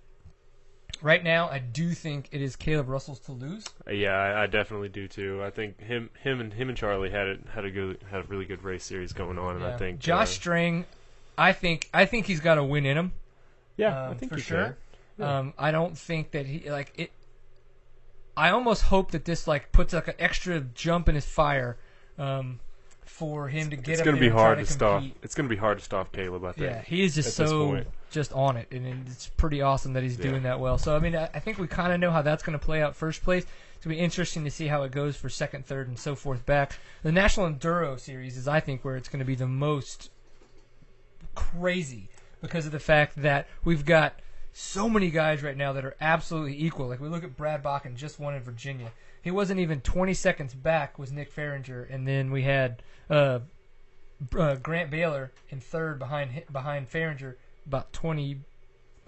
right now I do think it is Caleb Russell's to lose. Uh, Yeah, I, I definitely do too. I think him, him, and him and Charlie had it had a good had a really good race series going on, and I think Josh uh, Strang, I think I think he's got a win in him. yeah, I um, think for he sure. can. Um, I don't think that he like it. I almost hope that this like puts like an extra jump in his fire um, for him to get It's going to be hard to to stop. It's going to be hard to stop Caleb. I think. Yeah, he is just so just on it, and it's pretty awesome that he's Yeah. doing that well. So I mean, I, I think we kind of know how that's going to play out first place. It's going to be interesting to see how it goes for second, third, and so forth back. The National Enduro Series is, I think, where it's going to be the most crazy because of the fact that we've got so many guys right now that are absolutely equal. Like we look at Brad Bakken, just won in Virginia. He wasn't even 20 seconds back was Nick Fahringer, and then we had uh, uh, Grant Baylor in third behind behind Fahringer, about 20,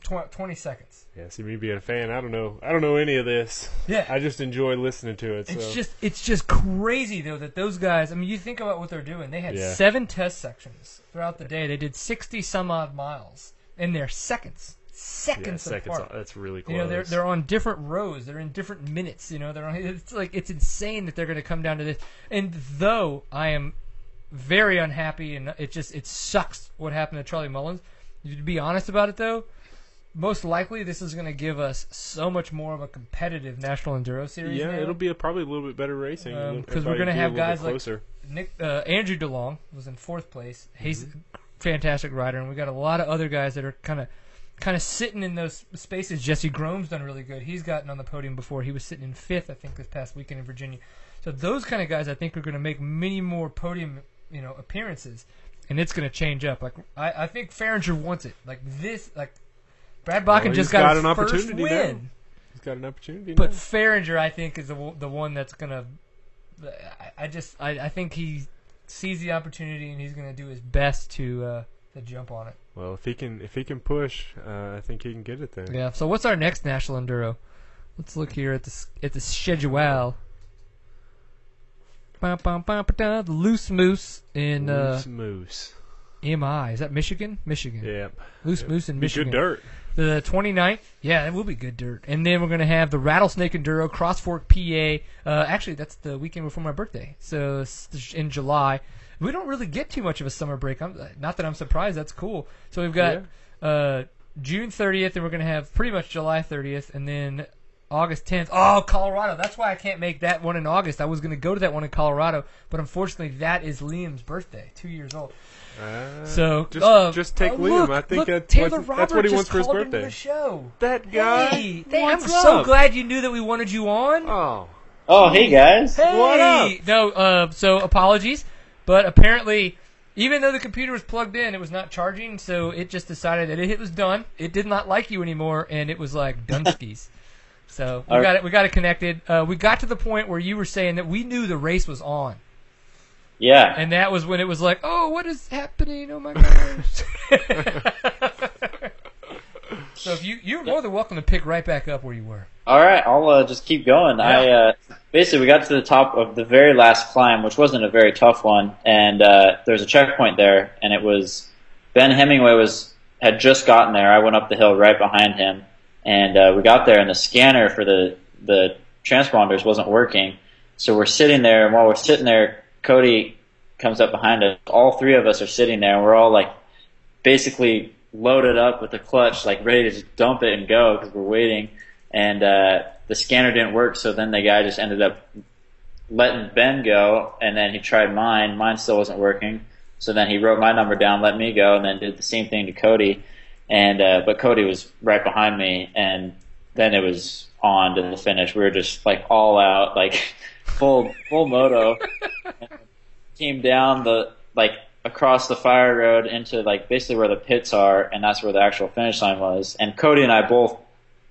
tw- 20 seconds. Yeah, see me being a fan, I don't know. I don't know any of this. Yeah. I just enjoy listening to it. It's so. just it's just crazy though that those guys. I mean, you think about what they're doing. They had Yeah. seven test sections throughout the day. They did 60 some odd miles in their seconds, yeah, seconds seconds. apart. That's really close. You know, they're they're on different rows. They're in different minutes. You know, they're on. It's like it's insane that they're going to come down to this. And though I am very unhappy, and it just it sucks what happened to Charlie Mullins. To be honest about it, though, most likely this is going to give us so much more of a competitive national enduro series. yeah, now. it'll be a, probably a little bit better racing Um, we're gonna have guys like- closer. Nick uh, Andrew DeLong was in fourth place. He's Mm-hmm. a fantastic rider, and we got a lot of other guys that are kind of kind of sitting in those spaces. Jesse Groemm's done really good. He's gotten on the podium before. He was sitting in fifth, I think, this past weekend in Virginia. So those kind of guys, I think, are going to make many more podium, you know, appearances, and it's going to change up. Like I, I think Fahringer wants it. Like this, like Brad Bakken Well, just got, got his an first opportunity win. now. He's got an opportunity. But now. Fahringer, I think, is the the one that's gonna. I, I just I, I think he sees the opportunity and he's gonna do his best to uh, to jump on it. well, if he can, if he can push, uh, I think he can get it there. Yeah. So what's our next national enduro? Let's look here at the at the schedule. The Loose Moose in uh, Loose moose. MI. Is that Michigan? Michigan. Yeah, Loose Moose in be Michigan. good dirt. The 29th, yeah, it will be good dirt. And then we're going to have the Rattlesnake Enduro, Cross Fork, PA. Uh, actually, that's the weekend before my birthday. So in July. We don't really get too much of a summer break. I'm, not that I'm surprised. That's cool. So we've got uh, June 30th, and we're going to have pretty much July 30th, and then August 10th. Oh, Colorado. That's why I can't make that one in August. I was going to go to that one in Colorado, but unfortunately, that is Liam's birthday, two years old. Uh, So just, uh, just take oh, Liam. look, I think look, that's, Taylor what, that's what he wants for his birthday. The show. That guy. Hey, hey, I'm what's so glad you knew that we wanted you on. Oh, Oh, hey guys. hey, what up? no, uh, so apologies, but apparently, even though the computer was plugged in, it was not charging, so it just decided that it was done. It did not like you anymore, and it was like (laughs) Dunskies. so we All got it. We got it connected. Uh, we got to the point where you were saying that we knew the race was on, Yeah. and that was when it was like, "Oh, what is happening? Oh my gosh!" (laughs) so if you you're more than welcome to pick right back up where you were. All right, I'll uh, just keep going. I uh, basically we got to the top of the very last climb, which wasn't a very tough one, and uh, there was a checkpoint there, and it was Ben Hemingway was had just gotten there. I went up the hill right behind him, and uh, we got there, and the scanner for the the transponders wasn't working. So we're sitting there, and while we're sitting there, Cody comes up behind us. All three of us are sitting there, and we're all like basically loaded up with the clutch, like ready to just dump it and go because we're waiting. And uh, the scanner didn't work, so then the guy just ended up letting Ben go, and then he tried mine. Mine still wasn't working, so then he wrote my number down, let me go, and then did the same thing to Cody. And uh, but Cody was right behind me, and then it was on to the finish. We were just like all out, like (laughs) full full moto. (laughs) Came down the like across the fire road into like basically where the pits are, and that's where the actual finish line was. And Cody and I both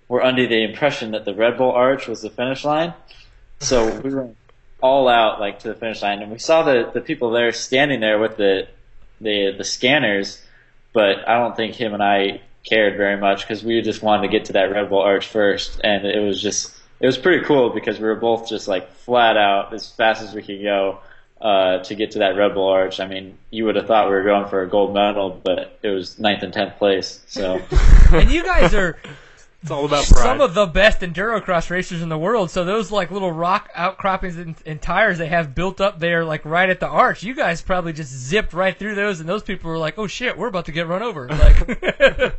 were under the impression that the Red Bull Arch was the finish line, so we were all out like to the finish line, and we saw the the people there standing there with the the the scanners, but I don't think him and I cared very much because we just wanted to get to that Red Bull Arch first, and it was just it was pretty cool because we were both just like flat out as fast as we could go uh, to get to that Red Bull Arch. I mean, you would have thought we were going for a gold medal, but it was ninth and tenth place. So (laughs) And you guys are It's all about pride. some of the best endurocross racers in the world. So those like little rock outcroppings and, and tires they have built up there, like right at the arch, you guys probably just zipped right through those, and those people were like, "Oh shit, we're about to get run over!" Like, (laughs)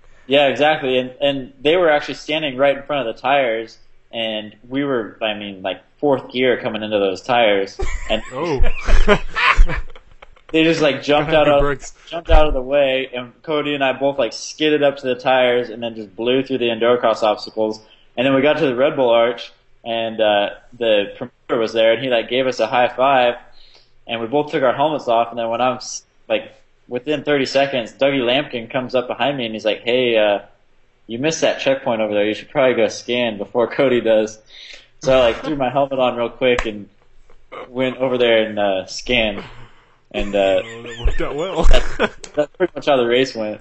(laughs) yeah, exactly. And and they were actually standing right in front of the tires, and we were, I mean, like fourth gear coming into those tires, and (laughs) oh, (laughs) they just like jumped out of brakes. jumped out of the way, and Cody and I both like skidded up to the tires, and then just blew through the endurocross obstacles. And then we got to the Red Bull Arch, and uh, the promoter was there, and he like gave us a high five, and we both took our helmets off. And then when I'm like within 30 seconds, Dougie Lampkin comes up behind me, and he's like, "Hey, uh, you missed that checkpoint over there. You should probably go scan before (laughs) Cody does." So I like threw my helmet on real quick and went over there and uh, scanned. And uh, (laughs) that worked out well. that's pretty much how the race went.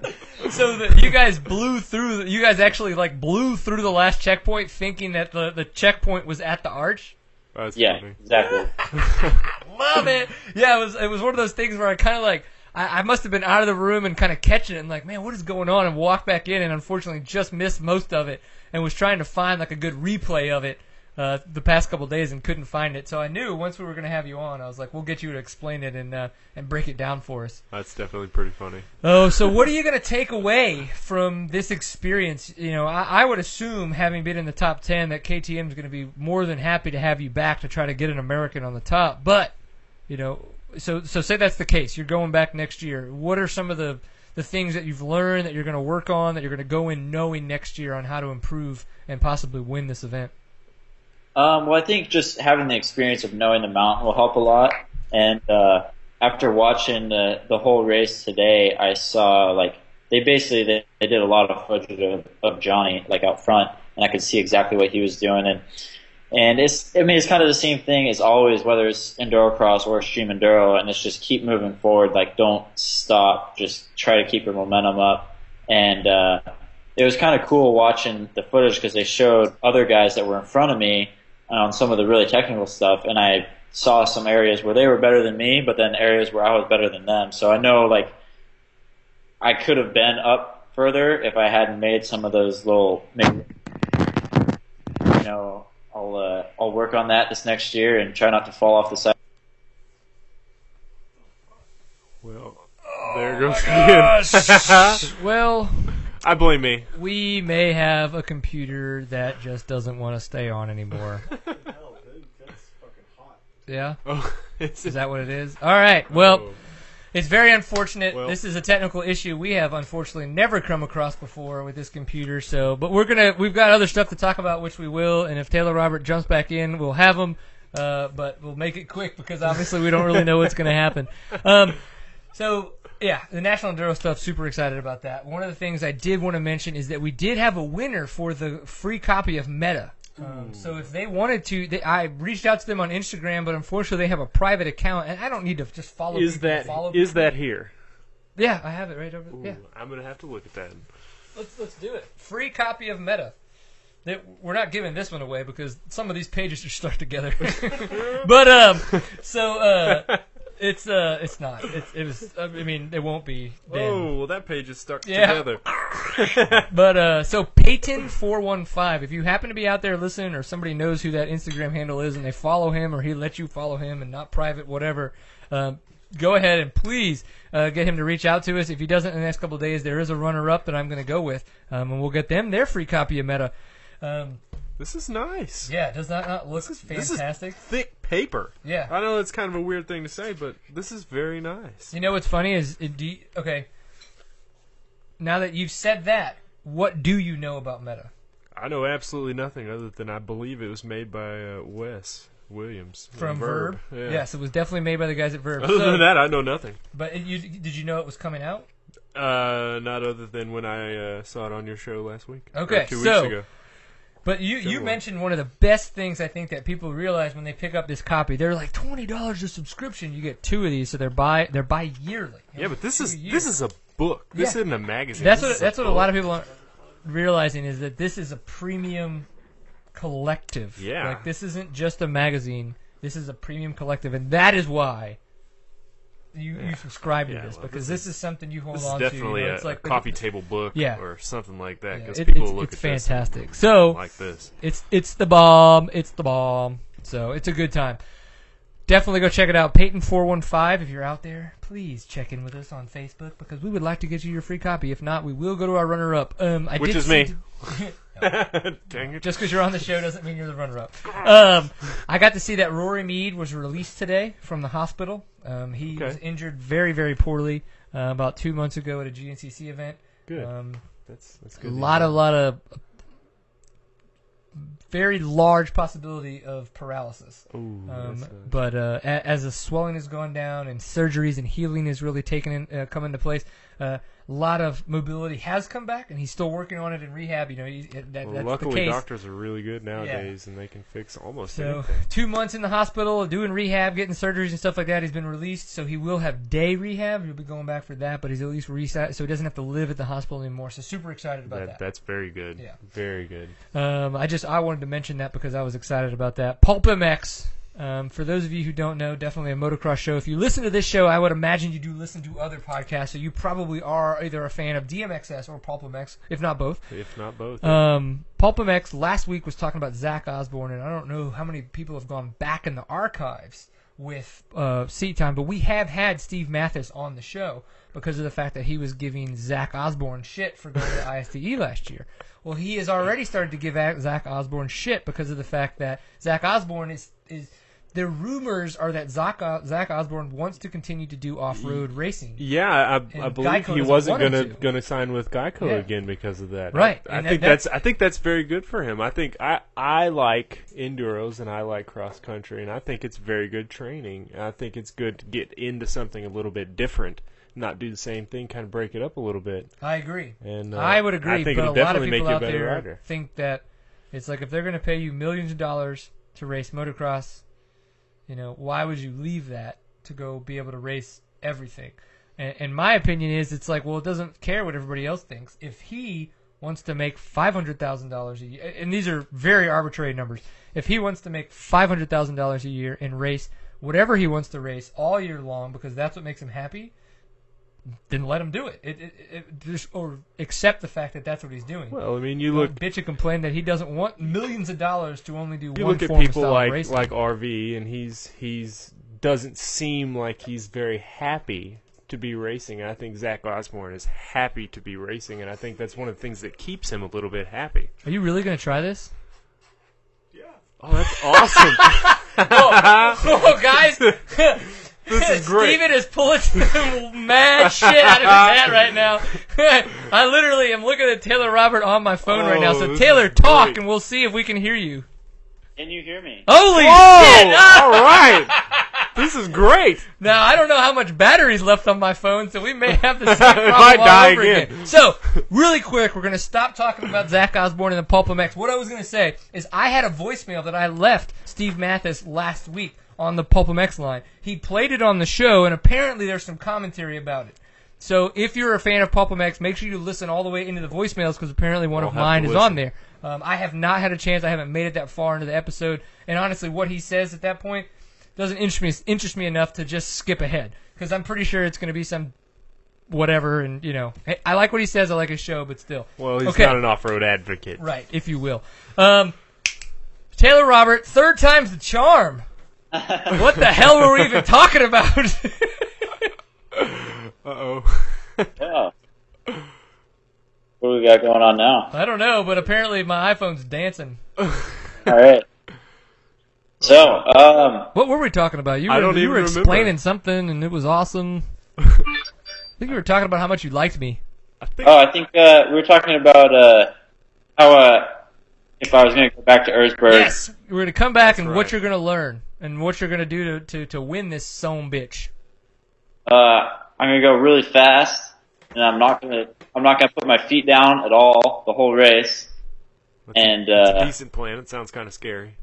so the, you guys blew through. You guys actually like blew through the last checkpoint, thinking that the the checkpoint was at the arch. That's Yeah, funny. exactly. (laughs) Love it. Yeah, it was it was one of those things where I kind of like I, I must have been out of the room and kind of catching it and like, man, what is going on? And walked back in and unfortunately just missed most of it and was trying to find like a good replay of it uh, the past couple days and couldn't find it. So I knew once we were gonna have you on, I was like, we'll get you to explain it and uh, and break it down for us. That's definitely pretty funny. Oh, so what are you going to take away from this experience? You know, I, I would assume, having been in the top 10, that KTM is going to be more than happy to have you back to try to get an American on the top. But, you know, so so say that's the case. You're going back next year. What are some of the, the things that you've learned that you're going to work on, that you're going to go in knowing next year on how to improve and possibly win this event? Um, well, I think just having the experience of knowing the mountain will help a lot. And uh, after watching the the whole race today, I saw like they basically they, they did a lot of footage of, of Jonny like out front, and I could see exactly what he was doing. And and it's I mean it's kind of the same thing as always, whether it's endurocross or extreme enduro, and it's just keep moving forward. Like don't stop, just try to keep your momentum up. And uh, it was kind of cool watching the footage because they showed other guys that were in front of me on some of the really technical stuff, and I saw some areas where they were better than me, but then areas where I was better than them. So I know like I could have been up further if I hadn't made some of those little you know I'll uh, I'll work on that this next year and try not to fall off the side. Well, there goes again. (laughs) well, I blame me. we may have a computer that just doesn't want to stay on anymore. (laughs) Yeah? Oh, (laughs) Is that what it is? All right. Well, Oh. It's very unfortunate. Well- this is a technical issue we have unfortunately never come across before with this computer. So, but we're gonna we've got other stuff to talk about, which we will. And if Taylor Robert jumps back in, we'll have him. Uh, but we'll make it quick because obviously we don't really know what's gonna happen. Um, so yeah, the National Enduro stuff. Super excited about that. One of the things I did want to mention is that we did have a winner for the free copy of Meta. Um, so if they wanted to, they, I reached out to them on Instagram, but unfortunately they have a private account, and I don't need to just follow. is people that follow is people. that here? Yeah, I have it right over. Ooh, Yeah, I'm gonna have to look at that. let's let's do it. Free copy of Meta. They, we're not giving this one away because some of these pages are stuck together. (laughs) (laughs) but um, so uh, (laughs) it's uh, it's not. It's, it was. I mean, it won't be. Then. Oh, well, that page is stuck Yeah. together. (laughs) (laughs) But uh, so Peyton four one five. If you happen to be out there listening, or somebody knows who that Instagram handle is, and they follow him, or he lets you follow him, and not private, whatever. Um, go ahead and please uh, get him to reach out to us. If he doesn't in the next couple of days, there is a runner up that I'm going to go with, um, and we'll get them their free copy of Meta. Um, This is nice. yeah, does that not look This fantastic? is thick paper. Yeah. I know it's kind of a weird thing to say, but this is very nice. You know what's funny is, it, do you- okay. Now that you've said that, what do you know about Meta? I know absolutely nothing other than I believe it was made by uh, Wes Williams From Verb. Verb? Yeah. Yes, it was definitely made by the guys at Verb. Other So- than that, I know nothing. But it, you, did you know it was coming out? Uh, not other than when I uh, saw it on your show last week. Okay, two so- weeks ago. But you, you one. mentioned one of the best things I think that people realize when they pick up this copy. They're like twenty dollars a subscription. You get two of these, so they're buy they're bi yearly. Yeah, but this is a year. this is a book. This Yeah. isn't a magazine. that's This what that's what a lot of people aren't realizing is that this is a premium collective. Yeah. like this isn't just a magazine. This is a premium collective, and that is why. You, you subscribe to Yeah, this well, because this this is something you hold is on definitely to. You know, a, it's like a coffee table book Yeah. or something like that Yeah, because it- people it's, look it's at this fantastic. So like this. It's it's the bomb. It's the bomb. So it's a good time. Definitely go check it out. Peyton four one five. If you're out there, please check in with us on Facebook because we would like to get you your free copy. If not, we will go to our runner up. Um, I Which is me. (laughs) (laughs) Dang it. Just because you're on the show doesn't mean you're the runner up. Um, I got to see that Rory Mead was released today from the hospital. Um, he Okay. was injured very very poorly uh, about two months ago at a GNCC event. Good. Um, that's that's a good. lot of lot of very large possibility of paralysis. Ooh, Um, uh, but uh, a- as the swelling has gone down and surgeries and healing has really taken in, uh, come into place, uh, a lot of mobility has come back, and he's still working on it in rehab. You know, he, that, well, that's luckily, the case. doctors are really good nowadays, and they can fix almost So anything. two months in the hospital, doing rehab, getting surgeries and stuff like that. He's been released, so he will have day rehab. He'll be going back for that, but he's at least reset, so he doesn't have to live at the hospital anymore. So super excited about That, that. that's very good. Yeah. Very good. Um, I just I wanted to mention that because I was excited about that. Pulp MX. Um, for those of you who don't know, definitely a motocross show. If you listen to this show, I would imagine you do listen to other podcasts, so you probably are either a fan of DMXS or Pulp MX, if not both. If not both. Um, Pulp MX last week was talking about Zach Osborne, and I don't know how many people have gone back in the archives with uh, seat time, but we have had Steve Matthes on the show because of the fact that he was giving Zach Osborne shit for going to (laughs) ISDE last year. Well, he has already started to give Zach Osborne shit because of the fact that Zach Osborne is is. The rumors are that Zach, Zach Osborne wants to continue to do off-road racing. yeah, I, I believe Geico he wasn't gonna to. gonna sign with Geico Yeah. again because of that. Right, I, I think that- that's I think that's very good for him. I think I I like enduros and I like cross country and I think it's very good training. I think it's good to get into something a little bit different, not do the same thing, kind of break it up a little bit. I agree. And uh, I would agree, I think but a it'll lot of definitely people make you a out better there rider. think that it's like if they're going to pay you millions of dollars to race motocross, you know, why would you leave that to go be able to race everything? And, and my opinion is, it's like, well, it doesn't care what everybody else thinks. If he wants to make five hundred thousand dollars a year, and these are very arbitrary numbers, if he wants to make five hundred thousand dollars a year and race whatever he wants to race all year long because that's what makes him happy, then let him do it. It, it, it just or accept the fact that that's what he's doing. Well, I mean, you Don't look bitch and complain that he doesn't want millions of dollars to only do one. you one look at people like racing. like RV, and he's he's doesn't seem like he's very happy to be racing. And I think Zach Osborne is happy to be racing, and I think that's one of the things that keeps him a little bit happy. Are you really going to try this? Yeah. Oh, that's awesome! (laughs) Oh, oh, guys, (laughs) this is great. Steven is pulling some (laughs) mad shit out of his hat right now. (laughs) I literally am looking at Taylor Robert on my phone right now. Oh, So this Taylor, is talk, great. and we'll see if we can hear you. Can you hear me? Holy Whoa! shit! Ah! (laughs) All right, this is great. Now I don't know how much battery's left on my phone, so we may have the same It problem might all die over again. again. So, really quick, we're gonna stop talking about Zach Osborne and the Pulp MX. What I was gonna say is I had a voicemail that I left Steve Matthes last week on the Pulp MX line. He played it on the show, and apparently there's some commentary about it. So if you're a fan of PulpMX, make sure you listen all the way into the voicemails because apparently one I'll of mine is on there. Um, I have not had a chance. I haven't made it that far into the episode, and honestly, what he says at that point doesn't interest me interest me enough to just skip ahead because I'm pretty sure it's going to be some whatever. And you know, I- I like what he says. I like his show, but still, Well, he's Okay. not an off-road advocate. right, if you will. Um, Taylor Robert, third time's the charm. What the hell were we even talking about? (laughs) Uh-oh. (laughs) Yeah. What do we got going on now? I don't know, but apparently my iPhone's dancing. (laughs) All right. So, um, What were we talking about? You were, I don't you even were remember. explaining something, and it was awesome. I think you were talking about how much you liked me. I think oh, I think uh, we were talking about uh, how uh, if I was going to go back to Erzberg. Yes, we're gonna come back That's and what you're gonna learn and what you're gonna do to to, to win this son bitch. Uh, I'm going to go really fast, and I'm not going to I'm not going to put my feet down at all the whole race. that's a- and, that's a uh, decent plan. It sounds kind of scary.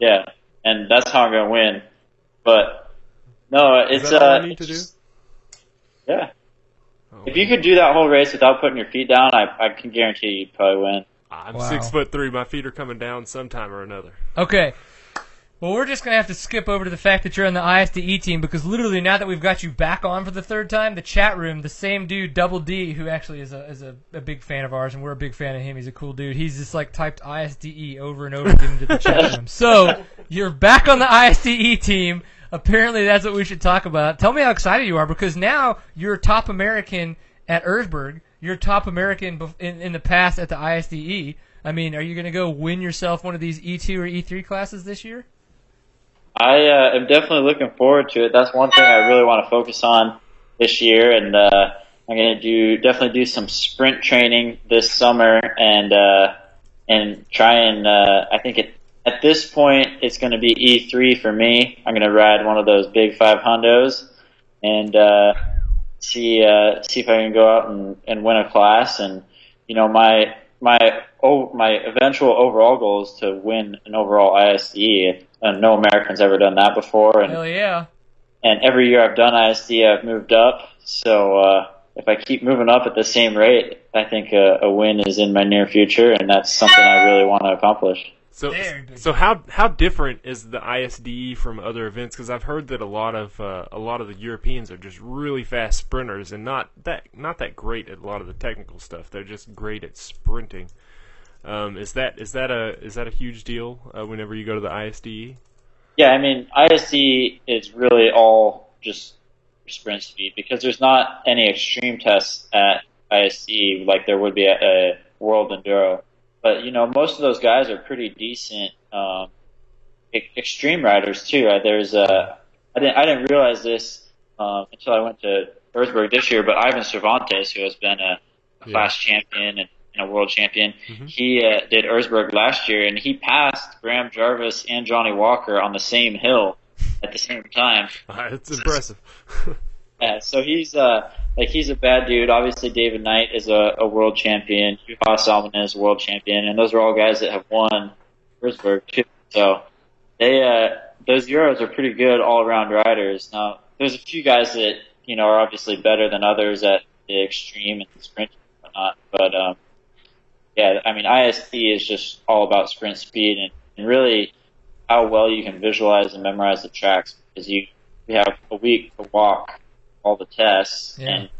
Yeah, and that's how I'm going to win. But no, Is it's that all uh, I need to do? yeah. Oh, If you could do that whole race without putting your feet down, I I can guarantee you'd probably win. I'm Wow. six foot three. My feet are coming down sometime or another. Okay. Well, we're just gonna have to skip over to the fact that you're on the ISDE team because literally now that we've got you back on for the third time, the chat room, the same dude, Double D, who actually is a is a, a big fan of ours, and we're a big fan of him. He's a cool dude. He's just like typed ISDE over and over again into the chat (laughs) room. So you're back on the ISDE team. Apparently, that's what we should talk about. Tell me how excited you are because now you're top American at Erzberg. You're top American in, in the past at the ISDE. I mean, are you going to go win yourself one of these E2 or E3 classes this year? I uh, am definitely looking forward to it. That's one thing I really want to focus on this year, and uh, I'm going to do definitely do some sprint training this summer, and uh, and try and uh, I think it, at this point it's going to be E3 for me. I'm going to ride one of those big five Hondos, and uh, see uh, see if I can go out and, and win a class. And you know my my oh, my eventual overall goal is to win an overall ISDE. And no American's ever done that before, and Hell yeah. and every year I've done ISD, I've moved up. So uh, if I keep moving up at the same rate, I think a, a win is in my near future, and that's something I really want to accomplish. So, Very good. so how how different is the ISDE from other events? Because I've heard that a lot of uh, a lot of the Europeans are just really fast sprinters and not that not that great at a lot of the technical stuff. They're just great at sprinting. Um, is that is that a is that a huge deal uh, whenever you go to the? ISDE? Yeah, I mean ISDE is really all just sprint speed because there's not any extreme tests at ISDE like there would be at a World Enduro. But you know, most of those guys are pretty decent um, e- extreme riders too. Uh, there's a I didn't I didn't realize this um, until I went to Erzberg this year, but Ivan Cervantes, who has been a, a Yeah. class champion and, and a world champion, Mhm. he uh, did Erzberg last year, and he passed Graham Jarvis and Jonny Walker on the same hill at the same time. (laughs) It's impressive. (laughs) Yeah, so he's uh like he's a bad dude. Obviously, David Knight is a, a world champion. Juha Salminen is a world champion, and those are all guys that have won Erzberg too. So they uh those Euros are pretty good all around riders. Now there's a few guys that you know are obviously better than others at the extreme and the sprint and whatnot, but um yeah, I mean ISD is just all about sprint speed and, and really how well you can visualize and memorize the tracks because you you have a week to walk all the tests Yeah. and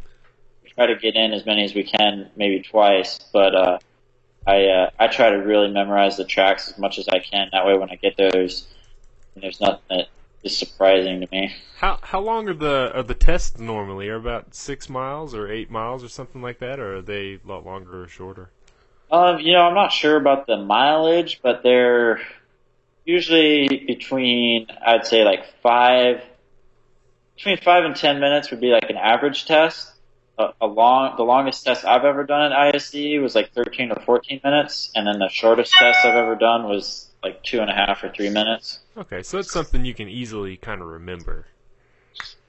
we try to get in as many as we can, maybe twice. But uh, I uh, I try to really memorize the tracks as much as I can. That way, when I get there, there's there's nothing that is surprising to me. How how long are the are the tests normally? Are about six miles or eight miles or something like that, or are they a lot longer or shorter? Um, you know, I'm not sure about the mileage, but they're usually between I'd say like five between five and ten minutes would be like an average test. A, a long, the longest test I've ever done at ISD was like 13 or 14 minutes, and then the shortest test I've ever done was like two and a half or three minutes. Okay, so that's something you can easily kind of remember.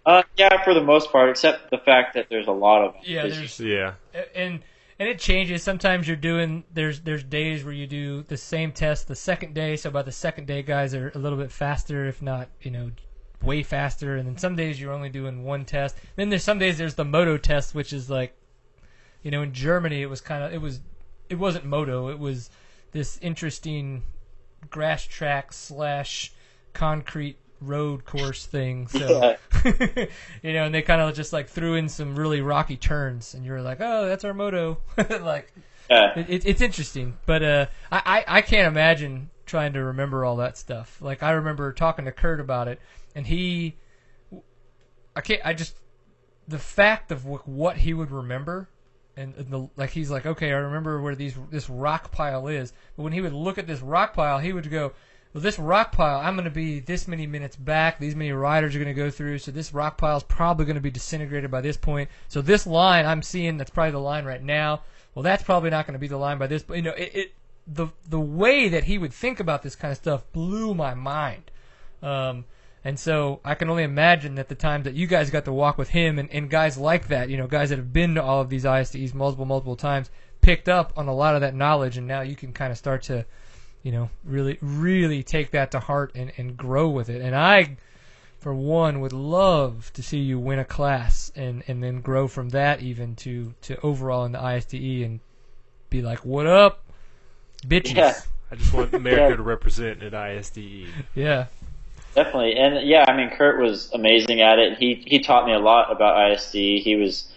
Uh, yeah, for the most part, except the fact that there's a lot of them. Yeah, 'Cause there's Yeah. and and it changes. Sometimes you're doing there's there's days where you do the same test the second day. So by the second day, guys are a little bit faster, if not you know way faster, and then some days you're only doing one test. Then there's some days there's the moto test, which is like, you know, in Germany it was kind of it was it wasn't moto, it was this interesting grass track slash concrete road course thing. So (laughs) (laughs) you know, and they kind of just like threw in some really rocky turns, and you were like, oh, that's our moto, (laughs) like. Yeah. It, it, it's interesting, but uh, I, I I can't imagine trying to remember all that stuff. Like I remember talking to Kurt about it, and he, I can't. I just the fact of what he would remember, and the like. He's like, okay, I remember where these this rock pile is. But when he would look at this rock pile, he would go, well, this rock pile, I'm going to be this many minutes back. These many riders are going to go through. So this rock pile is probably going to be disintegrated by this point. So this line I'm seeing, that's probably the line right now. Well, that's probably not going to be the line by this. But you know, it, it the the way that he would think about this kind of stuff blew my mind. Um, and so I can only imagine that the times that you guys got to walk with him and, and guys like that, you know, guys that have been to all of these ISDEs multiple, multiple times, picked up on a lot of that knowledge, and now you can kind of start to, you know, really, really take that to heart and, and grow with it. And I, for one, would love to see you win a class and, and then grow from that even to, to overall in the ISDE and be like, what up, bitches? Yeah. I just want (laughs) America Yeah. to represent at ISDE. Yeah. Definitely, and yeah, I mean, Kurt was amazing at it. He he taught me a lot about ISD. He was,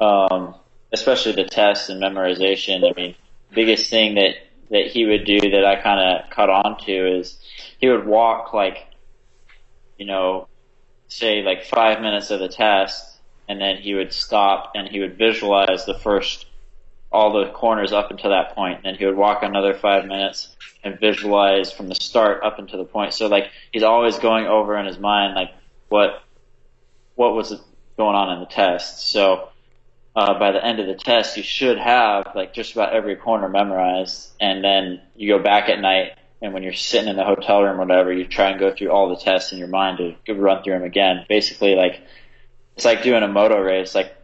um, especially the tests and memorization. I mean, biggest thing that that he would do that I kind of caught on to is he would walk like, you know, say like five minutes of the test, and then he would stop and he would visualize the first all the corners up until that point. Then he would walk another five minutes and visualize from the start up until the point. So like he's always going over in his mind like what what was going on in the test. So uh, by the end of the test, you should have like just about every corner memorized, and then you go back at night. And when you're sitting in the hotel room or whatever, you try and go through all the tests in your mind to run through them again. Basically, like it's like doing a moto race. Like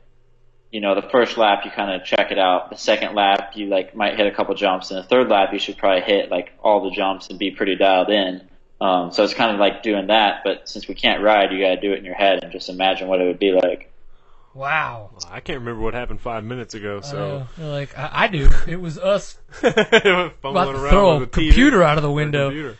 you know, the first lap you kind of check it out. The second lap you like might hit a couple jumps, and the third lap you should probably hit like all the jumps and be pretty dialed in. Um, so it's kind of like doing that, but since we can't ride, you got to do it in your head and just imagine what it would be like. Wow. I can't remember what happened five minutes ago, so Uh, like I, I do. It was us (laughs) fumbling about to around throw a with the TV. computer out of the window. computer.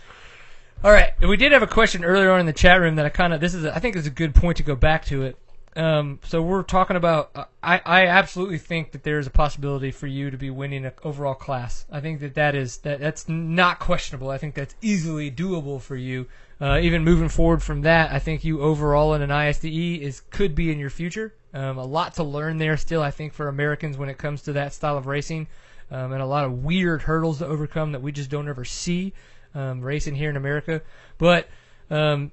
All right, we did have a question earlier on in the chat room that I kind of this is a, I think is a good point to go back to it. Um, so we're talking about uh, I I absolutely think that there is a possibility for you to be winning an overall class. I think that that is that that's not questionable. I think that's easily doable for you. Uh, even moving forward from that, I think you overall in an ISDE is could be in your future. Um, a lot to learn there still. I think for Americans when it comes to that style of racing, um, and a lot of weird hurdles to overcome that we just don't ever see um, racing here in America. But um,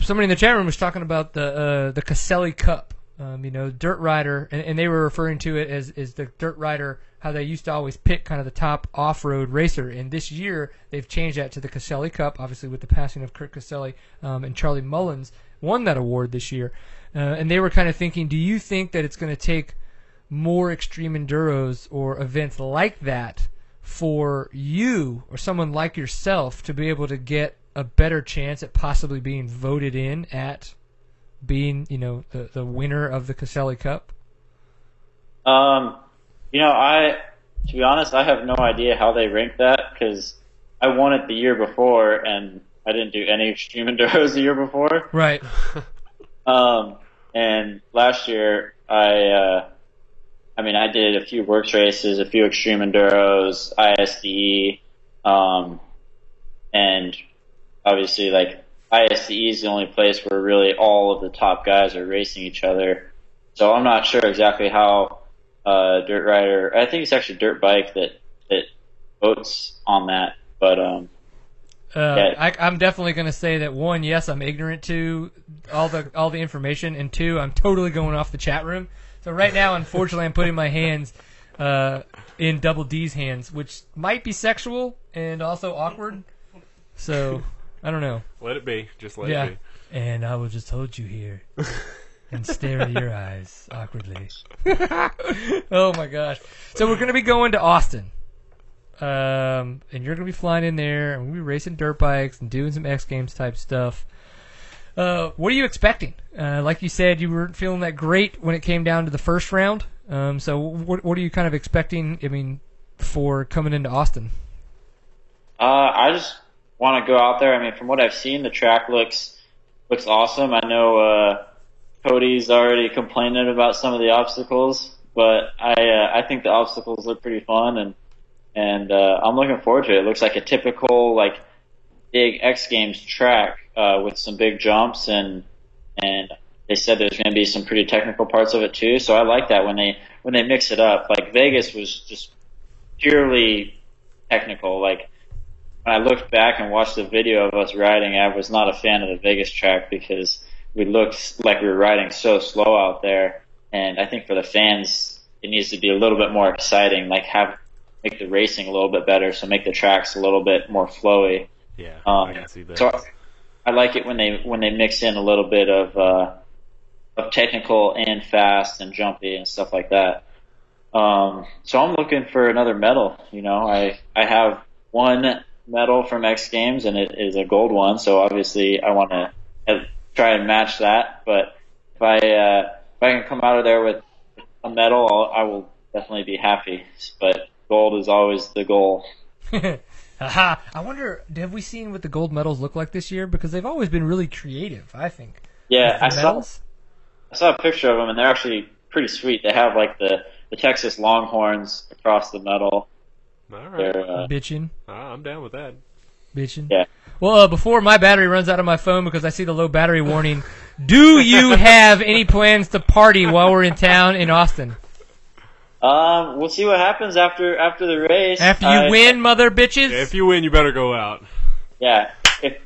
somebody in the chat room was talking about the uh, the Caselli Cup. Um, you know, dirt rider, and, and they were referring to it as, as the dirt rider, how they used to always pick kind of the top off-road racer. And this year, they've changed that to the Caselli Cup, obviously with the passing of Kurt Caselli um, and Charlie Mullins won that award this year. Uh, and they were kind of thinking, do you think that it's going to take more extreme enduros or events like that for you or someone like yourself to be able to get a better chance at possibly being voted in at being, you know, the, the winner of the Caselli Cup? Um, you know, I to be honest, I have no idea how they rank that because I won it the year before and I didn't do any extreme enduros (laughs) the year before. Right. (laughs) Um, and last year I, uh, I mean, I did a few works races, a few extreme enduros, ISDE, um, and obviously like ISDE is the only place where really all of the top guys are racing each other. So I'm not sure exactly how uh, Dirt Rider. I think it's actually Dirt Bike that that votes on that. But um, Uh, Yeah. I, I'm definitely going to say that one, yes, I'm ignorant to all the all the information, and two, I'm totally going off the chat room. So right now, unfortunately, I'm putting my hands uh, in Double D's hands, which might be sexual and also awkward. So I don't know. Let it be. Just let yeah. it be. And I will just hold you here (laughs) and stare at your eyes awkwardly. (laughs) oh my gosh! So we're gonna be going to Austin. Um, and you're gonna be flying in there, and we'll be racing dirt bikes and doing some X Games type stuff. Uh, what are you expecting? Uh, like you said, you weren't feeling that great when it came down to the first round. Um, so what, what are you kind of expecting? I mean, for coming into Austin? Uh, I just want to go out there. I mean, from what I've seen, the track looks looks awesome. I know uh, Cody's already complaining about some of the obstacles, but I uh, I think the obstacles look pretty fun, and and uh, I'm looking forward to it. It looks like a typical like big X Games track uh, with some big jumps, and and they said there's going to be some pretty technical parts of it too. So I like that when they when they mix it up. Like Vegas was just purely technical. Like when I looked back and watched the video of us riding, I was not a fan of the Vegas track because we looked like we were riding so slow out there. And I think for the fans, it needs to be a little bit more exciting, like have make the racing a little bit better, so make the tracks a little bit more flowy. Yeah, Um, I can see that. So I like it when they when they mix in a little bit of uh, of technical and fast and jumpy and stuff like that. Um, so I'm looking for another medal. You know, I I have one medal from X Games and it is a gold one. So obviously I want to try and match that. But if I uh, if I can come out of there with a medal, I'll, I will definitely be happy. But gold is always the goal. (laughs) Aha! I wonder, have we seen what the gold medals look like this year? Because they've always been really creative. I think. Yeah, I saw. I saw a picture of them, and they're actually pretty sweet. They have like the the Texas Longhorns across the medal. All right, uh, bitching, Ah, I'm down with that. bitching. Yeah. Well, uh, before my battery runs out of my phone because I see the low battery warning, do you (laughs) have any plans to party while we're in town in Austin? um, we'll see what happens after after the race. After you I- win, mother bitches. Yeah, if you win, you better go out. yeah. If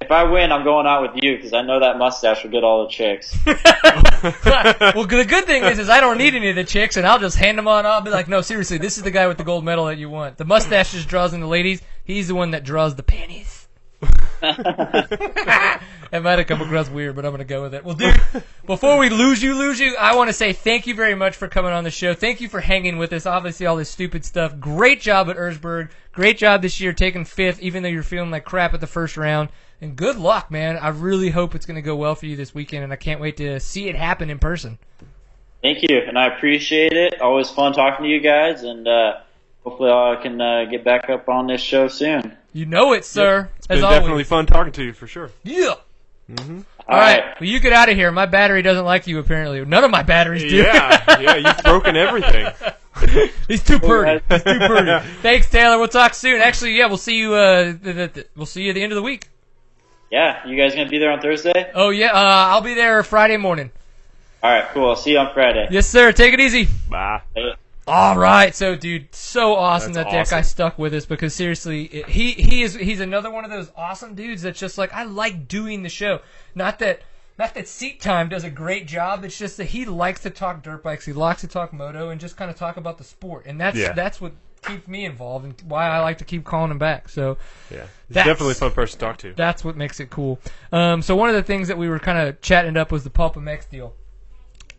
if I win, I'm going out with you because I know that mustache will get all the chicks. (laughs) well, the good thing is, is I don't need any of the chicks, and I'll just hand them on. I'll be like, no, seriously, this is the guy with the gold medal that you want. The mustache just draws in the ladies. He's the one that draws the panties. (laughs) That might have come across weird, but I'm going to go with it. Well, dude, before we lose you, lose you, I want to say thank you very much for coming on the show. Thank you for hanging with us. Obviously, all this stupid stuff. Great job at Erzberg. Great job this year taking fifth, even though you're feeling like crap at the first round. And good luck, man. I really hope it's going to go well for you this weekend, and I can't wait to see it happen in person. Thank you, and I appreciate it. Always fun talking to you guys, and uh, hopefully I can uh, get back up on this show soon. You know it, sir. It's as been always. definitely fun talking to you for sure. Yeah. All All right. Well, you get out of here. My battery doesn't like you, apparently. None of my batteries do. Yeah, yeah, you've broken everything. (laughs) He's too pretty. (laughs) He's too pretty. Thanks, Taylor. We'll talk soon. Actually, yeah, we'll see you. Uh, th- th- th- we'll see you at the end of the week. Yeah, you guys gonna be there on Thursday? Oh yeah, uh, I'll be there Friday morning. All right, cool. I'll see you on Friday. Yes, sir. Take it easy. Bye. All right, so dude, so awesome That's that that guy stuck with us because seriously, it, he he is he's another one of those awesome dudes that's just like I like doing the show. Not that not that Seat Time does a great job. It's just that he likes to talk dirt bikes. He likes to talk moto and just kind of talk about the sport, and that's Yeah. that's what keeps me involved and why I like to keep calling him back. So Yeah, He's definitely a fun person to talk to. that's what makes it cool. Um, so one of the things that we were kind of chatting up was the Pulp MX deal.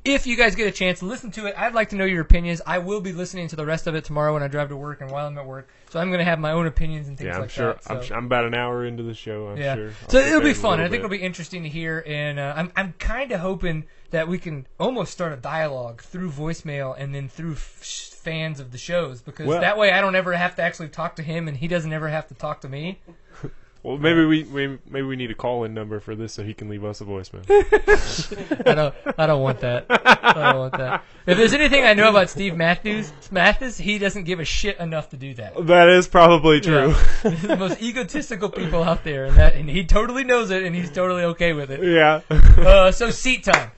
If you guys get a chance, to listen to it. I'd like to know your opinions. I will be listening to the rest of it tomorrow when I drive to work and while I'm at work. So I'm going to have my own opinions and things Yeah, I'm like sure. that. So. I'm, I'm about an hour into the show. I'm Yeah. sure. So I'll it'll be fun. I think bit. it'll be interesting to hear, and uh, I'm I'm kind of hoping that we can almost start a dialogue through voicemail and then through f- fans of the shows because Well- that way I don't ever have to actually talk to him and he doesn't ever have to talk to me. (laughs) Well, maybe we maybe, maybe we need a call-in number for this so he can leave us a voicemail. (laughs) I don't I don't want that. I don't want that. If there's anything I know about Steve Matthews, Matthes, he doesn't give a shit enough to do that. that is probably true. (laughs) He's the most egotistical people out there, and that and he totally knows it, and he's totally okay with it. Yeah. Uh, so seat time.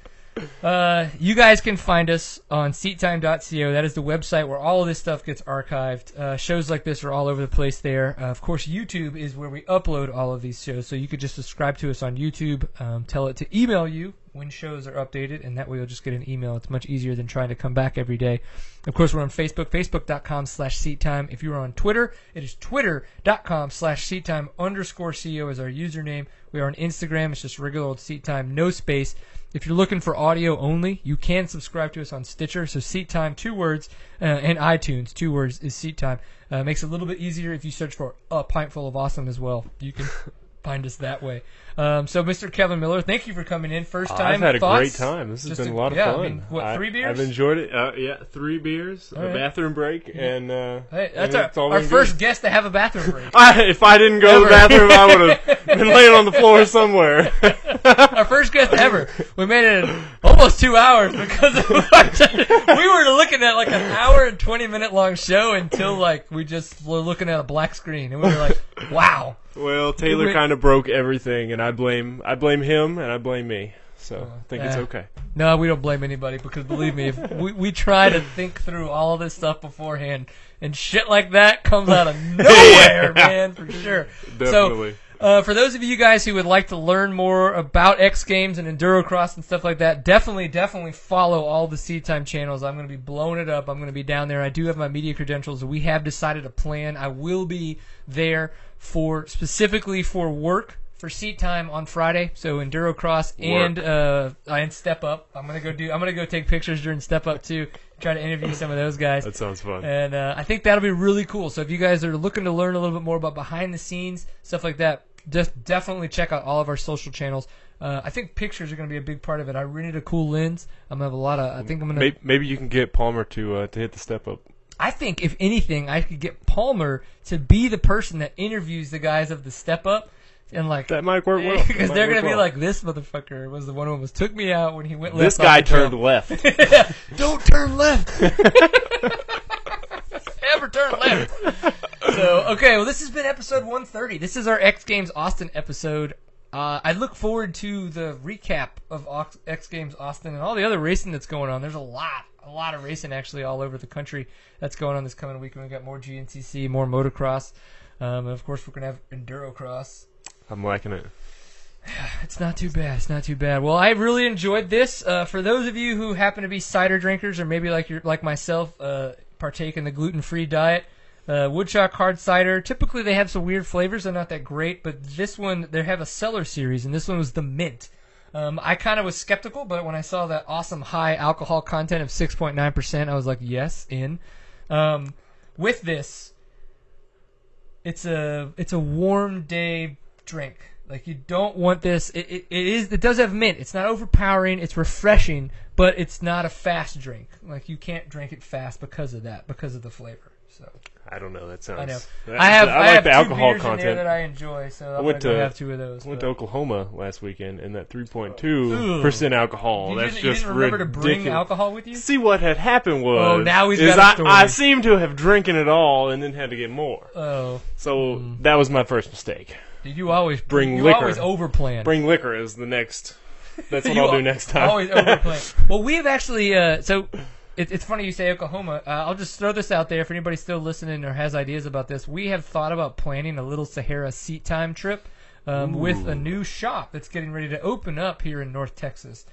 Uh, you guys can find us on seattime.co. That is the website where all of this stuff gets archived. Uh, shows like this are all over the place there. Uh, of course, YouTube is where we upload all of these shows. So you could just subscribe to us on YouTube. Um, tell it to email you when shows are updated, and that way you'll just get an email. It's much easier than trying to come back every day. Of course, we're on Facebook, facebook.com slash seattime. If you're on Twitter, it is twitter.com slash seattime underscore CEO is our username. We are on Instagram. It's just regular old seat time, no space. If you're looking for audio only, you can subscribe to us on Stitcher. So Seat Time, two words, uh, and iTunes, two words is Seat Time. Uh, makes it a little bit easier if you search for a pint full of awesome as well. You can (laughs) find us that way. Um, so, Mr. Kevin Miller, thank you for coming in. First time. I've had a great time. This has Just been a lot of yeah, I fun. mean, what, three beers? I've enjoyed it. Uh, yeah, three beers, All a right. bathroom break, and uh, Hey, that's our, our first good. guest to have a bathroom break. (laughs) I, if I didn't go to the bathroom, I would have (laughs) been laying on the floor somewhere. (laughs) our first guest ever. We made it almost two hours because we were looking at like an hour and twenty minute long show until like we just were looking at a black screen and we were like, wow. Well, Taylor kind of broke everything, and I blame I blame him, and I blame me. So I think it's okay. No, we don't blame anybody because believe me, if we we try to think through all this stuff beforehand, and shit like that comes out of (laughs) nowhere, Yeah. man, for sure. Definitely. So, uh, for those of you guys who would like to learn more about X Games and Endurocross and stuff like that, definitely, definitely follow all the Seat Time channels. I'm going to be blowing it up. I'm going to be down there. I do have my media credentials. We have decided a plan. I will be there for specifically for work for seat time on Friday. So Endurocross and uh, and Step Up. I'm gonna go do. I'm gonna go take pictures during Step Up too. Try to interview some of those guys. That sounds fun. And uh, I think that'll be really cool. So if you guys are looking to learn a little bit more about behind the scenes stuff like that, just definitely check out all of our social channels. Uh, I think pictures are going to be a big part of it. I rented a cool lens. I'm gonna have a lot of. I think I'm gonna. Maybe, maybe you can get Palmer to uh, to hit the step up. I think if anything, I could get Palmer to be the person that interviews the guys of the Step Up, and like That might work (laughs) well. because they're gonna be well. like this motherfucker was the one who almost took me out when he went left. this guy the trail." turned left. (laughs) Don't turn left. (laughs) Ever turn left. So okay, well this has been episode 130. This is our X Games Austin episode. Uh, I look forward to the recap of X Games Austin and all the other racing that's going on. There's a lot, a lot of racing actually all over the country that's going on this coming week. We've got more GNCC, more motocross, um, and of course we're gonna have endurocross. I'm liking it. (sighs) It's not too bad. It's not too bad. Well, I really enjoyed this. Uh, for those of you who happen to be cider drinkers, or maybe like your like myself, uh, partake in the gluten-free diet, uh, Woodchuck hard cider. Typically, they have some weird flavors. They're not that great, but this one they have a cellar series, and this one was the mint. Um, I kind of was skeptical, but when I saw that awesome high alcohol content of 6.9%, I was like, yes, in. Um, with this, it's a it's a warm day drink. Like you don't want this. It, it, it is. It does have mint. It's not overpowering. It's refreshing, but it's not a fast drink. Like you can't drink it fast because of that, because of the flavor. So I don't know. That sounds. I know. that- I have. I I, like have the alcohol beers in there content. that I enjoy, so I'm went go have two of those. Went but- to Oklahoma last weekend, and that 3.2 percent alcohol. you that's didn't, you just didn't remember to bring ridiculous. alcohol with you? See what had happened was. Oh, now he's is got a I. I seem to have drinking it all and then had to get more. Oh, So that was my first mistake. Did you always Bring you liquor. always overplan. Bring liquor is the next. That's (laughs) what I'll do next time. Always overplay. (laughs) well, we've actually. Uh, so it, it's funny you say Oklahoma. Uh, I'll just throw this out there if anybody's still listening or has ideas about this. We have thought about planning a little Sahara seat time trip um, with a new shop that's getting ready to open up here in North Texas.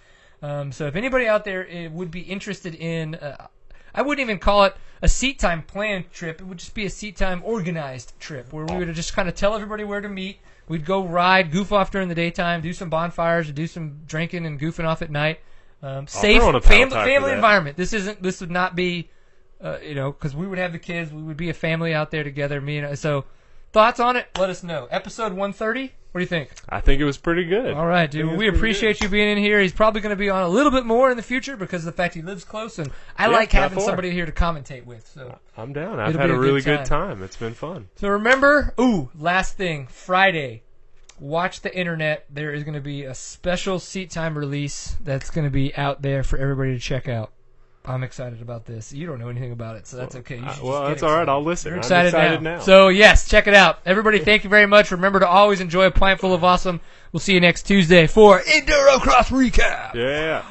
Um, so if anybody out there uh, would be interested in. Uh, I wouldn't even call it a seat time planned trip. It would just be a seat time organized trip where we would just kind of tell everybody where to meet. We'd go ride, goof off during the daytime, do some bonfires, do some drinking and goofing off at night. Um, safe a family, Paddle Talk for family environment. This isn't. This would not be, uh, you know, because we would have the kids. We would be a family out there together. Me and so, thoughts on it? Let us know. Episode 130. What do you think? I think it was pretty good. All right, dude. We appreciate you being in here. He's probably going to be on a little bit more in the future because of the fact he lives close, and I Yeah, like having somebody here to commentate with. So. I'm down. I've had a a really good good time. time. It's been fun. So remember, ooh, last thing, Friday. Watch the internet. There is going to be a special seat time release that's going to be out there for everybody to check out. I'm excited about this. You don't know anything about it, so that's okay. You Uh, well, that's all right. I'll listen. You're I'm excited, excited now. now. So yes, check it out. Everybody, thank you very much. Remember to always enjoy a pint full of awesome. We'll see you next Tuesday for Enduro Cross Recap. Yeah.